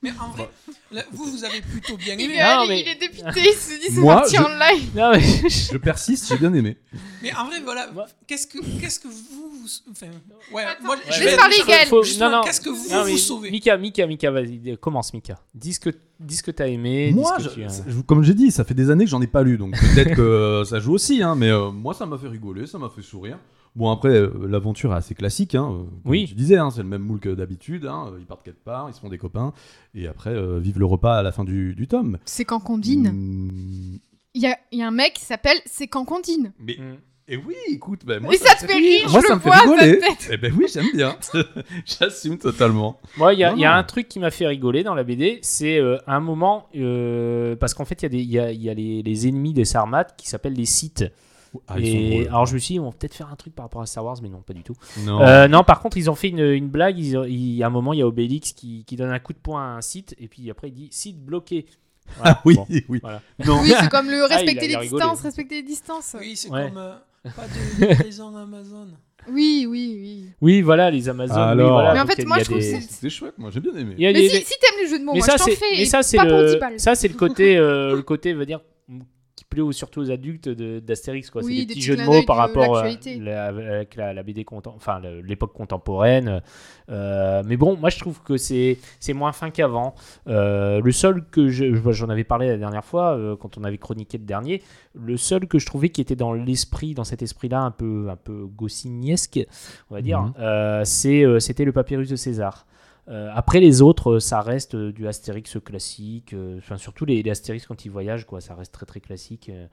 F: Mais en vrai, là, vous, vous avez plutôt bien
D: Il
F: aimé.
D: est,
B: Non,
D: allé,
B: mais-
D: il est député, il se dit c'est
C: Moi,
D: parti
C: je-
D: en live.
B: Non, mais
C: Je persiste, j'ai bien aimé.
F: Mais en vrai, voilà, qu'est-ce que, qu'est-ce que vous. vous- Enfin, ouais,
D: Attends,
F: moi,
D: laisse
F: je vais
D: parler, Gaël.
B: Non, non.
F: qu'est-ce que vous
B: Non,
F: vous
B: mais
F: sauvez
B: Mika, Mika, Mika, vas-y, commence Mika. Dis ce que, dis ce que t'as aimé. dis
C: Moi,
B: ce
C: je-
B: que tu as-
C: je- comme j'ai dit, ça fait des années que j'en ai pas lu, donc peut-être que euh, ça joue aussi, hein, mais euh, moi ça m'a fait rigoler, ça m'a fait sourire. Bon après, euh, l'aventure est assez classique, hein, euh, comme
B: Oui.
C: tu disais, hein, c'est le même moule que d'habitude, hein, ils partent quelque part, ils se font des copains, et après euh, vivent le repas à la fin du, du tome.
D: C'est quand qu'on dîne.
C: Mm,
D: Il y a, il y a un mec qui s'appelle C'est quand qu'on dîne.
C: mais
B: Mm.
C: et oui, écoute, ben, moi
D: Et ça te fait rire,
C: moi
D: je
C: ça
D: le
C: me fait
D: vois, sa
C: rigoler. Eh ben oui, j'aime bien, j'assume totalement.
B: Moi, il y a, y un truc qui m'a fait rigoler dans la BD, c'est euh, un moment, euh, parce qu'en fait, il y a, des, il y a, il y a les, les ennemis des Sarmates qui s'appellent les Sith.
C: Ah,
B: et alors je me suis dit, ils vont peut-être faire un truc par rapport à Star Wars, mais non, pas du tout.
C: non.
B: Euh, non, par contre, ils ont fait une, une blague. Ils, il y a un moment, il y a Obélix qui, qui donne un coup de poing à un site, et puis après, il dit site bloqué. Voilà,
C: ah oui,
B: bon.
C: oui.
B: voilà.
C: Non.
D: Oui, c'est comme le
B: Ah, il a-
D: respecter
B: il a
D: les
B: rigolé.
D: distances, respecter les distances.
F: Oui, c'est
B: Ouais.
F: comme. euh, pas de livraison Amazon.
D: Oui, oui, oui.
B: Oui, voilà, les Amazones. oui,
C: Alors.
B: voilà,
D: Mais en fait,
B: il
D: moi,
B: il
D: je trouve
B: des-
D: que c'est-
C: C'était chouette, moi j'ai bien aimé.
B: il
D: Mais
B: des-
D: si, si t'aimes les jeux de mots,
B: mais
D: moi
B: ça,
D: je t'en
B: c'est,
D: fais.
B: mais
D: et
B: ça, c'est
D: pas pour 10
B: le,
D: balles.
B: ça, c'est le côté, euh, le côté, veut dire, plaît aux- surtout aux adultes de- d'Astérix. quoi.
D: Oui,
B: c'est des
D: des
B: petits jeux de mots par rapport à la, avec la, la BD, contem- enfin l'époque contemporaine. Euh, mais bon, moi je trouve que c'est c'est moins fin qu'avant. Euh, le seul que je- je- j'en avais parlé la dernière fois euh, quand on avait chroniqué le dernier, le seul que je trouvais qui était dans l'esprit, dans cet esprit-là un peu un peu goscinniesque, on va dire,
C: Mhm.
B: euh, c'est euh, c'était le papyrus de César. Euh, après les autres, euh, ça reste euh, du Astérix classique. euh, Enfin, surtout les, les Astérix quand ils voyagent, quoi, ça reste très très classique. euh,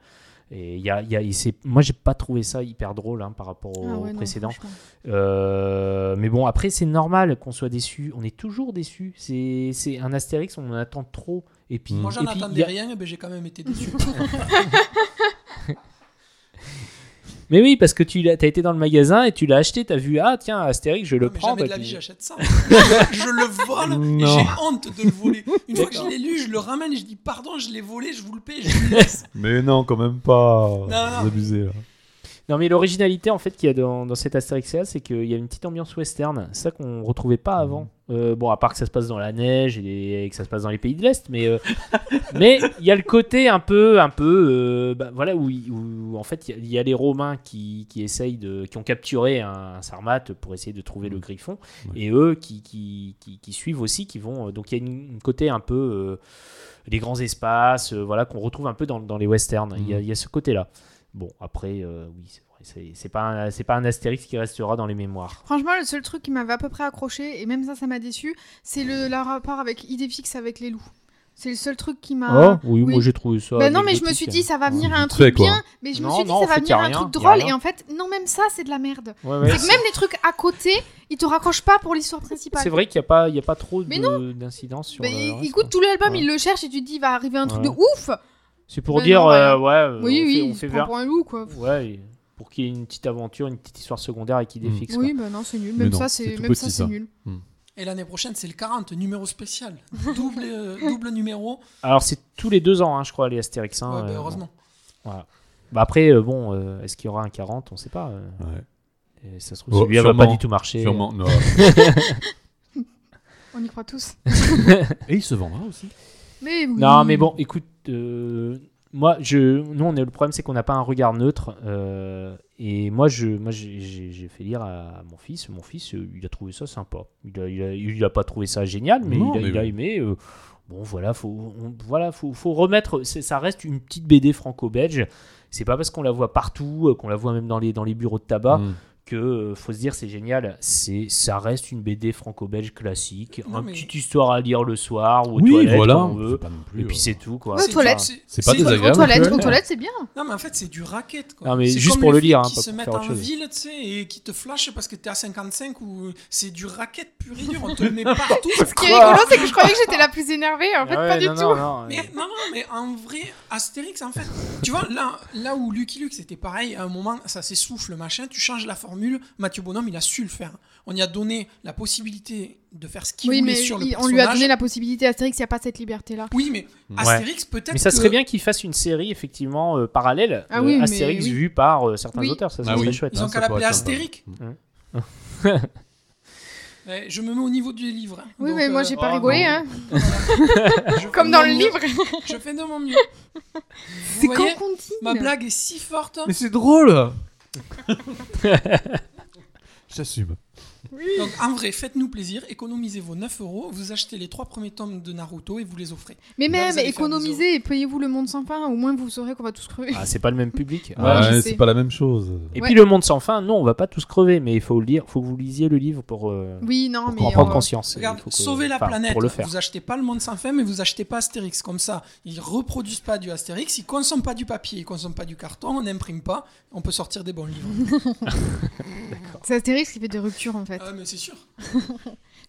B: et il y a, il y a- et moi, j'ai pas trouvé ça hyper drôle hein, par rapport au
D: Ah ouais,
B: précédent. Euh, mais bon, après, c'est normal qu'on soit déçu. On est toujours déçu. C'est c'est un Astérix, on en attend trop. Et puis,
F: Moi, j'en attendais
B: a-
F: rien, ben, j'ai quand même été déçu.
B: Mais oui, parce que tu l'as- t'as été dans le magasin et tu l'as acheté, t'as vu, ah tiens, Astérix, je le
F: Non, mais
B: prends.
F: jamais
B: bah,
F: de la
B: puis-
F: vie, j'achète ça. je le vole et
B: Non.
F: j'ai honte de le voler. Une fois que je l'ai lu, je le ramène et je dis pardon, je l'ai volé, je vous le paye, je vous le laisse.
C: Mais non, quand même pas.
F: non.
C: Vous abusez là.
B: Non, mais l'originalité en fait qu'il y a dans, dans cet Astérix c'est qu'il y a une petite ambiance western, c'est ça qu'on retrouvait pas avant. Euh, bon, à part que ça se passe dans la neige et, et que ça se passe dans les pays de l'Est, mais euh, mais il y a le côté un peu, un peu, euh, bah, voilà où, où, en fait il y a- il y, a les Romains qui, qui essayent de, qui ont capturé un, un Sarmate pour essayer de trouver le Griffon,
C: Ouais.
B: et eux qui, qui, qui, qui suivent aussi, qui vont. Donc il y a une, un côté un peu les grands espaces, voilà qu'on retrouve un peu dans, dans les westerns. Il y a- y, a ce côté-là. Bon, après, euh, oui, c'est vrai, c'est- pas, un- c'est pas un Astérix qui restera dans les mémoires.
D: Franchement, le seul truc qui m'avait à peu près accroché, et même ça, ça m'a déçu, c'est le, le rapport avec Idéfix avec les loups. C'est le seul truc qui m'a.
B: Oh, oui, moi j'ai trouvé ça.
D: Bah non, mais je me suis dit, ça va venir à un truc bien, mais je me suis dit,
B: non,
D: ça va venir un
B: rien,
D: truc drôle, et en fait, non, même ça, c'est de la merde.
B: Ouais, ouais.
D: C'est que même les trucs à côté, ils te raccrochent pas pour l'histoire principale.
B: C'est vrai qu'il n'y a, pas- il y a pas trop
D: Mais
B: de- d'incidence sur
D: Bah,
B: le reste,
D: écoute,
B: quoi.
D: tout l'album,
B: Ouais.
D: il le cherche et tu te dis, il va arriver un truc
B: Ouais.
D: de ouf.
B: C'est pour dire,
D: non,
B: euh, ouais, euh,
D: oui,
B: on
D: oui,
B: fait, on
D: il
B: fait
D: se prend
B: vers-
D: pour un loup, quoi.
B: Ouais, et pour qu'il y ait une petite aventure, une petite histoire secondaire et qui
C: Mm.
B: défixe.
D: Oui, bah non, c'est nul.
C: Mais
D: Même
C: non,
D: ça,
C: c'est
D: même ça, nul.
F: Et l'année prochaine, c'est le 40, numéro spécial. Double, euh, double numéro.
B: Alors c'est tous les deux ans, hein, je crois, les Astérix. hein,
F: Ouais, bah, heureusement.
B: Voilà. Bah après, euh, bon, euh, est-ce qu'il y aura un 40 On sait pas. euh,
C: Ouais.
B: et ça se trouve,
C: Oh,
B: celui-là va pas du tout marcher.
C: Sûrement. non.
D: On y croit tous.
C: Et il se vendra aussi.
D: Mais oui.
B: Non, mais bon, écoute, euh, moi, je, nous, on est, le problème, c'est qu'on n'a pas un regard neutre. euh, et moi, je, moi, j'ai- fait lire à mon fils. Mon fils, euh, il a trouvé ça sympa. Il a, il a, il a pas trouvé ça génial, mais,
C: Non,
B: il, a,
C: mais
B: il a
C: oui.
B: aimé. euh, bon, voilà, faut, on- voilà, faut, faut remettre. Ça reste une petite BD franco-belge. C'est pas parce qu'on la voit partout, qu'on la voit même dans les, dans les bureaux de tabac,
C: Mm.
B: Que euh, faut se dire c'est génial. C'est, ça reste une BD franco-belge classique,
F: Non,
B: une
F: mais-
B: petite histoire à lire le soir ou aux
C: Oui,
B: toilettes,
C: voilà.
B: quand on veut.
C: Pas non plus,
B: Et puis
C: euh,
B: c'est tout quoi.
D: Ouais, toilettes.
F: c'est-
C: pas désagréable.
D: Toilettes, aux toilettes, c'est bien.
F: Non, mais en fait, c'est du racket. Quoi.
B: Non, mais
F: C'est
B: juste
F: comme
B: pour
F: les
B: le lire, hein,
F: qui
B: pas
F: se
B: pour
F: mettent en
B: chose.
F: ville, tu sais, et qui te flashent parce que t'es à 55 ou c'est du racket pur et dur. On te met partout.
D: Ce qui est rigolo, c'est que je croyais que j'étais la plus énervée. En fait,
B: Ah ouais,
D: pas du
B: non,
D: tout.
B: non,
F: Mais non, mais en vrai, Astérix, en fait, tu vois, là, là où Lucky Luke, c'était pareil, à un moment, ça s'essouffle, machin, tu changes la formule, Mathieu Bonhomme, il a su le faire. On y a donné la possibilité de faire ce qu'il
D: Oui,
F: voulait
D: mais
F: sur le
D: il- on
F: personnage.
D: lui a donné la possibilité. Astérix, il n'y a pas cette liberté-là.
F: Oui, mais
B: Ouais.
F: Astérix, peut-être
B: Mais ça
F: que-
B: serait bien qu'il fasse une série effectivement euh, parallèle,
D: Ah
B: euh,
D: oui, mais
B: Astérix
D: oui.
B: vue par euh, certains
D: Oui.
B: auteurs, ça
C: Ah
B: serait
C: oui.
B: chouette.
F: Ils ont
B: hein.
F: qu'à l'appeler.
B: Hein.
F: Ouais, je me mets au niveau du livre. hein.
D: Oui,
F: Donc,
D: mais moi,
F: euh,
D: j'ai pas
B: oh,
D: rigolé, hein. Comme dans le livre.
F: Je fais de mon mieux.
D: C'est quand qu'on dit
F: ma blague est si forte.
C: Mais c'est drôle J'assume.
F: Donc en vrai, faites-nous plaisir, économisez vos 9 euros, vous achetez les trois premiers tomes de Naruto et vous les offrez.
D: Mais
F: Là,
D: même, économisez et payez-vous le monde sans fin. Au moins, vous saurez qu'on va tous crever.
B: Ah, c'est pas le même public.
D: Ouais,
C: c'est pas la même chose.
B: Et
D: Ouais.
B: puis le monde sans fin, non, on va pas tous crever, mais il faut le lire, faut que vous lisiez le livre pour, euh,
D: Oui, non,
B: pour
D: mais.
B: en prendre
D: euh,
B: conscience.
F: Regarde,
B: faut que-
F: la planète,
B: Pour le faire.
F: vous achetez pas le monde sans fin, mais vous achetez pas Astérix. Comme ça, ils reproduisent pas du Astérix, ils consomment pas du papier, ils consomment pas du carton, on n'imprime pas, on peut sortir des bons livres.
D: C'est Astérix qui fait des ruptures, en fait.
F: Ah, mais c'est sûr.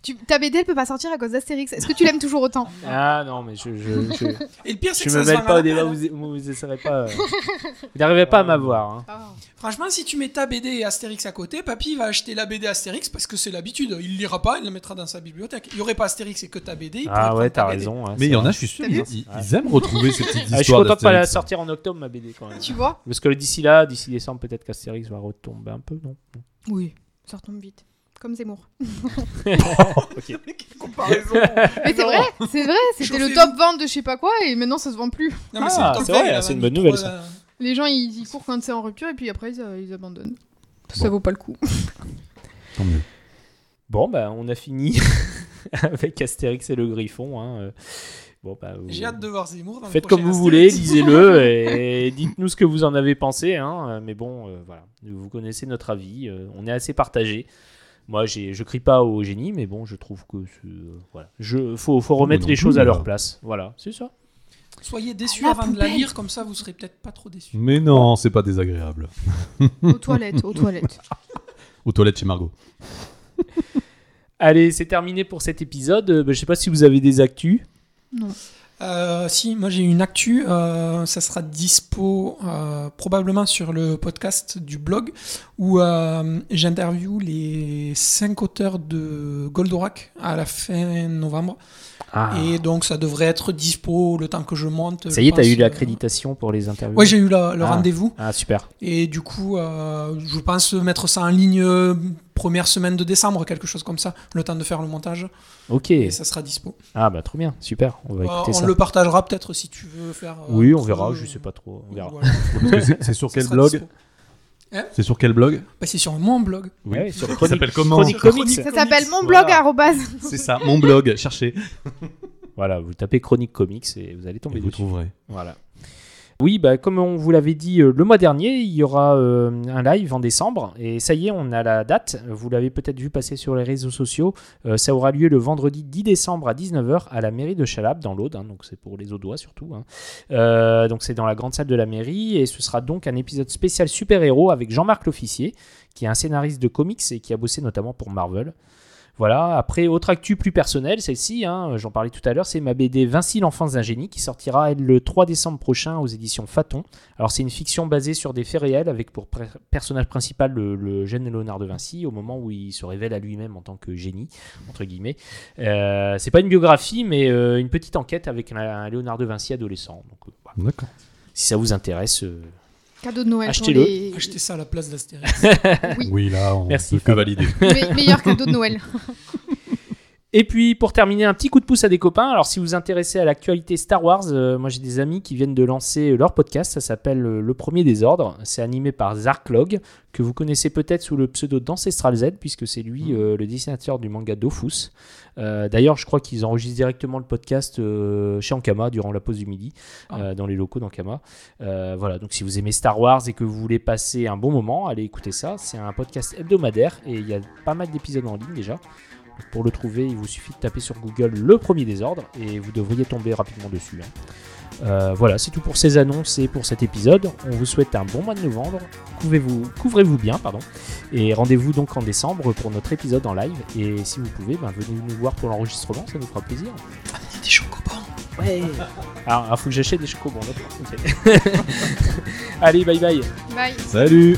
D: Tu... Ta BD, elle peut pas sortir à cause d'Astérix. Est-ce que tu l'aimes toujours autant
B: Ah non, mais je, je, je,
F: Et le pire, c'est
B: je
F: que ça
B: me
F: se
B: mêle pas au débat, vous, vous, vous essaierez pas. euh, Vous n'arrivez pas à m'avoir. hein.
F: Franchement, si tu mets ta BD et Astérix à côté, papy va acheter la BD Astérix parce que c'est l'habitude. Il lira pas, il la mettra dans sa bibliothèque. Il y aurait pas Astérix et que ta BD. il
B: Ah ouais, t'as raison. ouais,
C: Mais il y en a, je suis sûr, ils,
D: vu
C: ils- ils aiment retrouver ces petites
B: Ah, je suis content de pas la sortir en octobre, ma BD quand même.
D: Tu vois
B: Parce que d'ici là, d'ici décembre, peut-être qu'Astérix va retomber un peu, non?
D: Oui, ça retombe vite. Comme Zemmour.
B: Ok.
F: Comparaison.
D: Mais c'est vrai, c'est vrai, c'était le top vente de je sais pas quoi et maintenant ça se vend plus.
F: Non, mais
B: Ah, c'est vrai,
F: 20, il a
B: c'est une bonne nouvelle, ça.
D: Les gens ils, ils courent quand c'est en rupture et puis après ils, euh, ils abandonnent. Ça
C: Bon.
D: vaut pas le coup.
C: Tant mieux.
B: Bon, bah, on a fini avec Astérix et le Griffon. hein, euh. Bon, bah, vous-
F: J'ai hâte de voir Zemmour. dans
B: Faites comme vous voulez, lisez-le et dites-nous ce que vous en avez pensé. hein, Mais bon, euh, voilà, vous connaissez notre avis. euh, on est assez partagé. Moi, j'ai, je crie pas au génie, mais bon, je trouve que c'est, euh, voilà, je faut, faut remettre
C: non
B: les choses à leur place. Voilà, c'est ça.
F: Soyez déçus
D: La
F: avant de la lire, comme ça vous serez peut-être pas trop déçus.
C: Mais non, c'est pas désagréable.
D: aux toilettes, aux toilettes.
C: Aux toilettes chez Margot.
B: Allez, c'est terminé pour cet épisode. Euh, bah, je sais pas si vous avez des actus.
D: Non.
F: Euh, si, moi j'ai une actu, euh, ça sera dispo euh, probablement sur le podcast du blog où j'interviewe les cinq auteurs de Goldorak à la fin novembre.
B: Ah.
F: Et donc ça devrait être dispo le temps que je monte.
B: Ça
F: je
B: y est, t'as
F: pense,
B: eu l'accréditation pour les interviews?
F: Ouais, j'ai eu la- le
B: Ah.
F: rendez-vous.
B: Ah super.
F: Et du coup, je pense mettre ça en ligne première semaine de décembre, quelque chose comme ça, le temps de faire le montage.
B: Ok.
F: Et ça sera dispo.
B: Ah bah trop bien, super. On va
F: Euh,
B: écouter
F: on
B: ça.
F: le partagera peut-être si tu veux faire. euh,
B: Oui, on verra. Je sais pas trop. On verra.
F: voilà.
C: Parce que c'est- sur quel blog. C'est sur quel blog
F: Bah, c'est sur mon blog.
B: Ouais, sur
C: Ça s'appelle comment
B: Chronique Comics.
D: Ça s'appelle mon blog.
C: C'est ça, mon blog. Cherchez.
B: Voilà, vous tapez Chronique Comics et vous allez tomber
C: Et vous
B: dessus.
C: trouverez.
B: Voilà. Oui, bah, comme on vous l'avait dit euh, le mois dernier, il y aura euh, un live en décembre. Et ça y est, on a la date. Vous l'avez peut-être vu passer sur les réseaux sociaux. Euh, ça aura lieu le vendredi 10 décembre à 19h à la mairie de Chalab, dans l'Aude. hein, donc c'est pour les Audois surtout. hein. Donc c'est dans la grande salle de la mairie. Et ce sera donc un épisode spécial super-héros avec Jean-Marc L'Officier, qui est un scénariste de comics et qui a bossé notamment pour Marvel. Voilà, après, autre actu plus personnelle, celle-ci, hein, j'en parlais tout à l'heure, c'est ma BD Vinci l'enfance d'un génie qui sortira le 3 décembre prochain aux éditions Faton. Alors, c'est une fiction basée sur des faits réels avec pour personnage principal le, le jeune Léonard de Vinci au moment où il se révèle à lui-même en tant que génie, entre guillemets. Euh, c'est pas une biographie, mais euh, une petite enquête avec un, un Léonard de Vinci adolescent. Donc, euh, voilà.
C: D'accord.
B: Si ça vous intéresse, euh,
D: Cadeau de Noël.
B: Achetez-le.
D: les-
F: Achetez ça à la place d'Astérix.
D: Oui.
C: Oui, là, on
B: Merci,
C: peut que valider.
D: Me- meilleur cadeau de Noël.
B: Et puis pour terminer, un petit coup de pouce à des copains. Alors si vous vous intéressez à l'actualité Star Wars, euh, moi j'ai des amis qui viennent de lancer leur podcast. Ça s'appelle euh, Le Premier Désordre. C'est animé par Zarklog, que vous connaissez peut-être sous le pseudo d'Ancestral Z, puisque c'est lui euh, le dessinateur du manga Dofus. Euh, D'ailleurs, je crois qu'ils enregistrent directement le podcast euh, chez Ankama durant la pause du midi, euh, dans les locaux d'Ankama. Voilà, donc si vous aimez Star Wars et que vous voulez passer un bon moment, allez écouter ça. C'est un podcast hebdomadaire et il y a pas mal d'épisodes en ligne déjà. Pour le trouver, il vous suffit de taper sur Google le premier désordre et vous devriez tomber rapidement dessus. hein. Euh, voilà, c'est tout pour ces annonces et pour cet épisode. On vous souhaite un bon mois de novembre. Couvrez-vous couvrez-vous bien, pardon. Et rendez-vous donc en décembre pour notre épisode en live. Et si vous pouvez, ben, venez nous voir pour l'enregistrement, ça nous fera plaisir.
F: Amenez des chocobons.
B: Ouais. Ah, il faut que j'achète des chocobons, d'accord. Allez, bye bye.
D: Bye.
C: Salut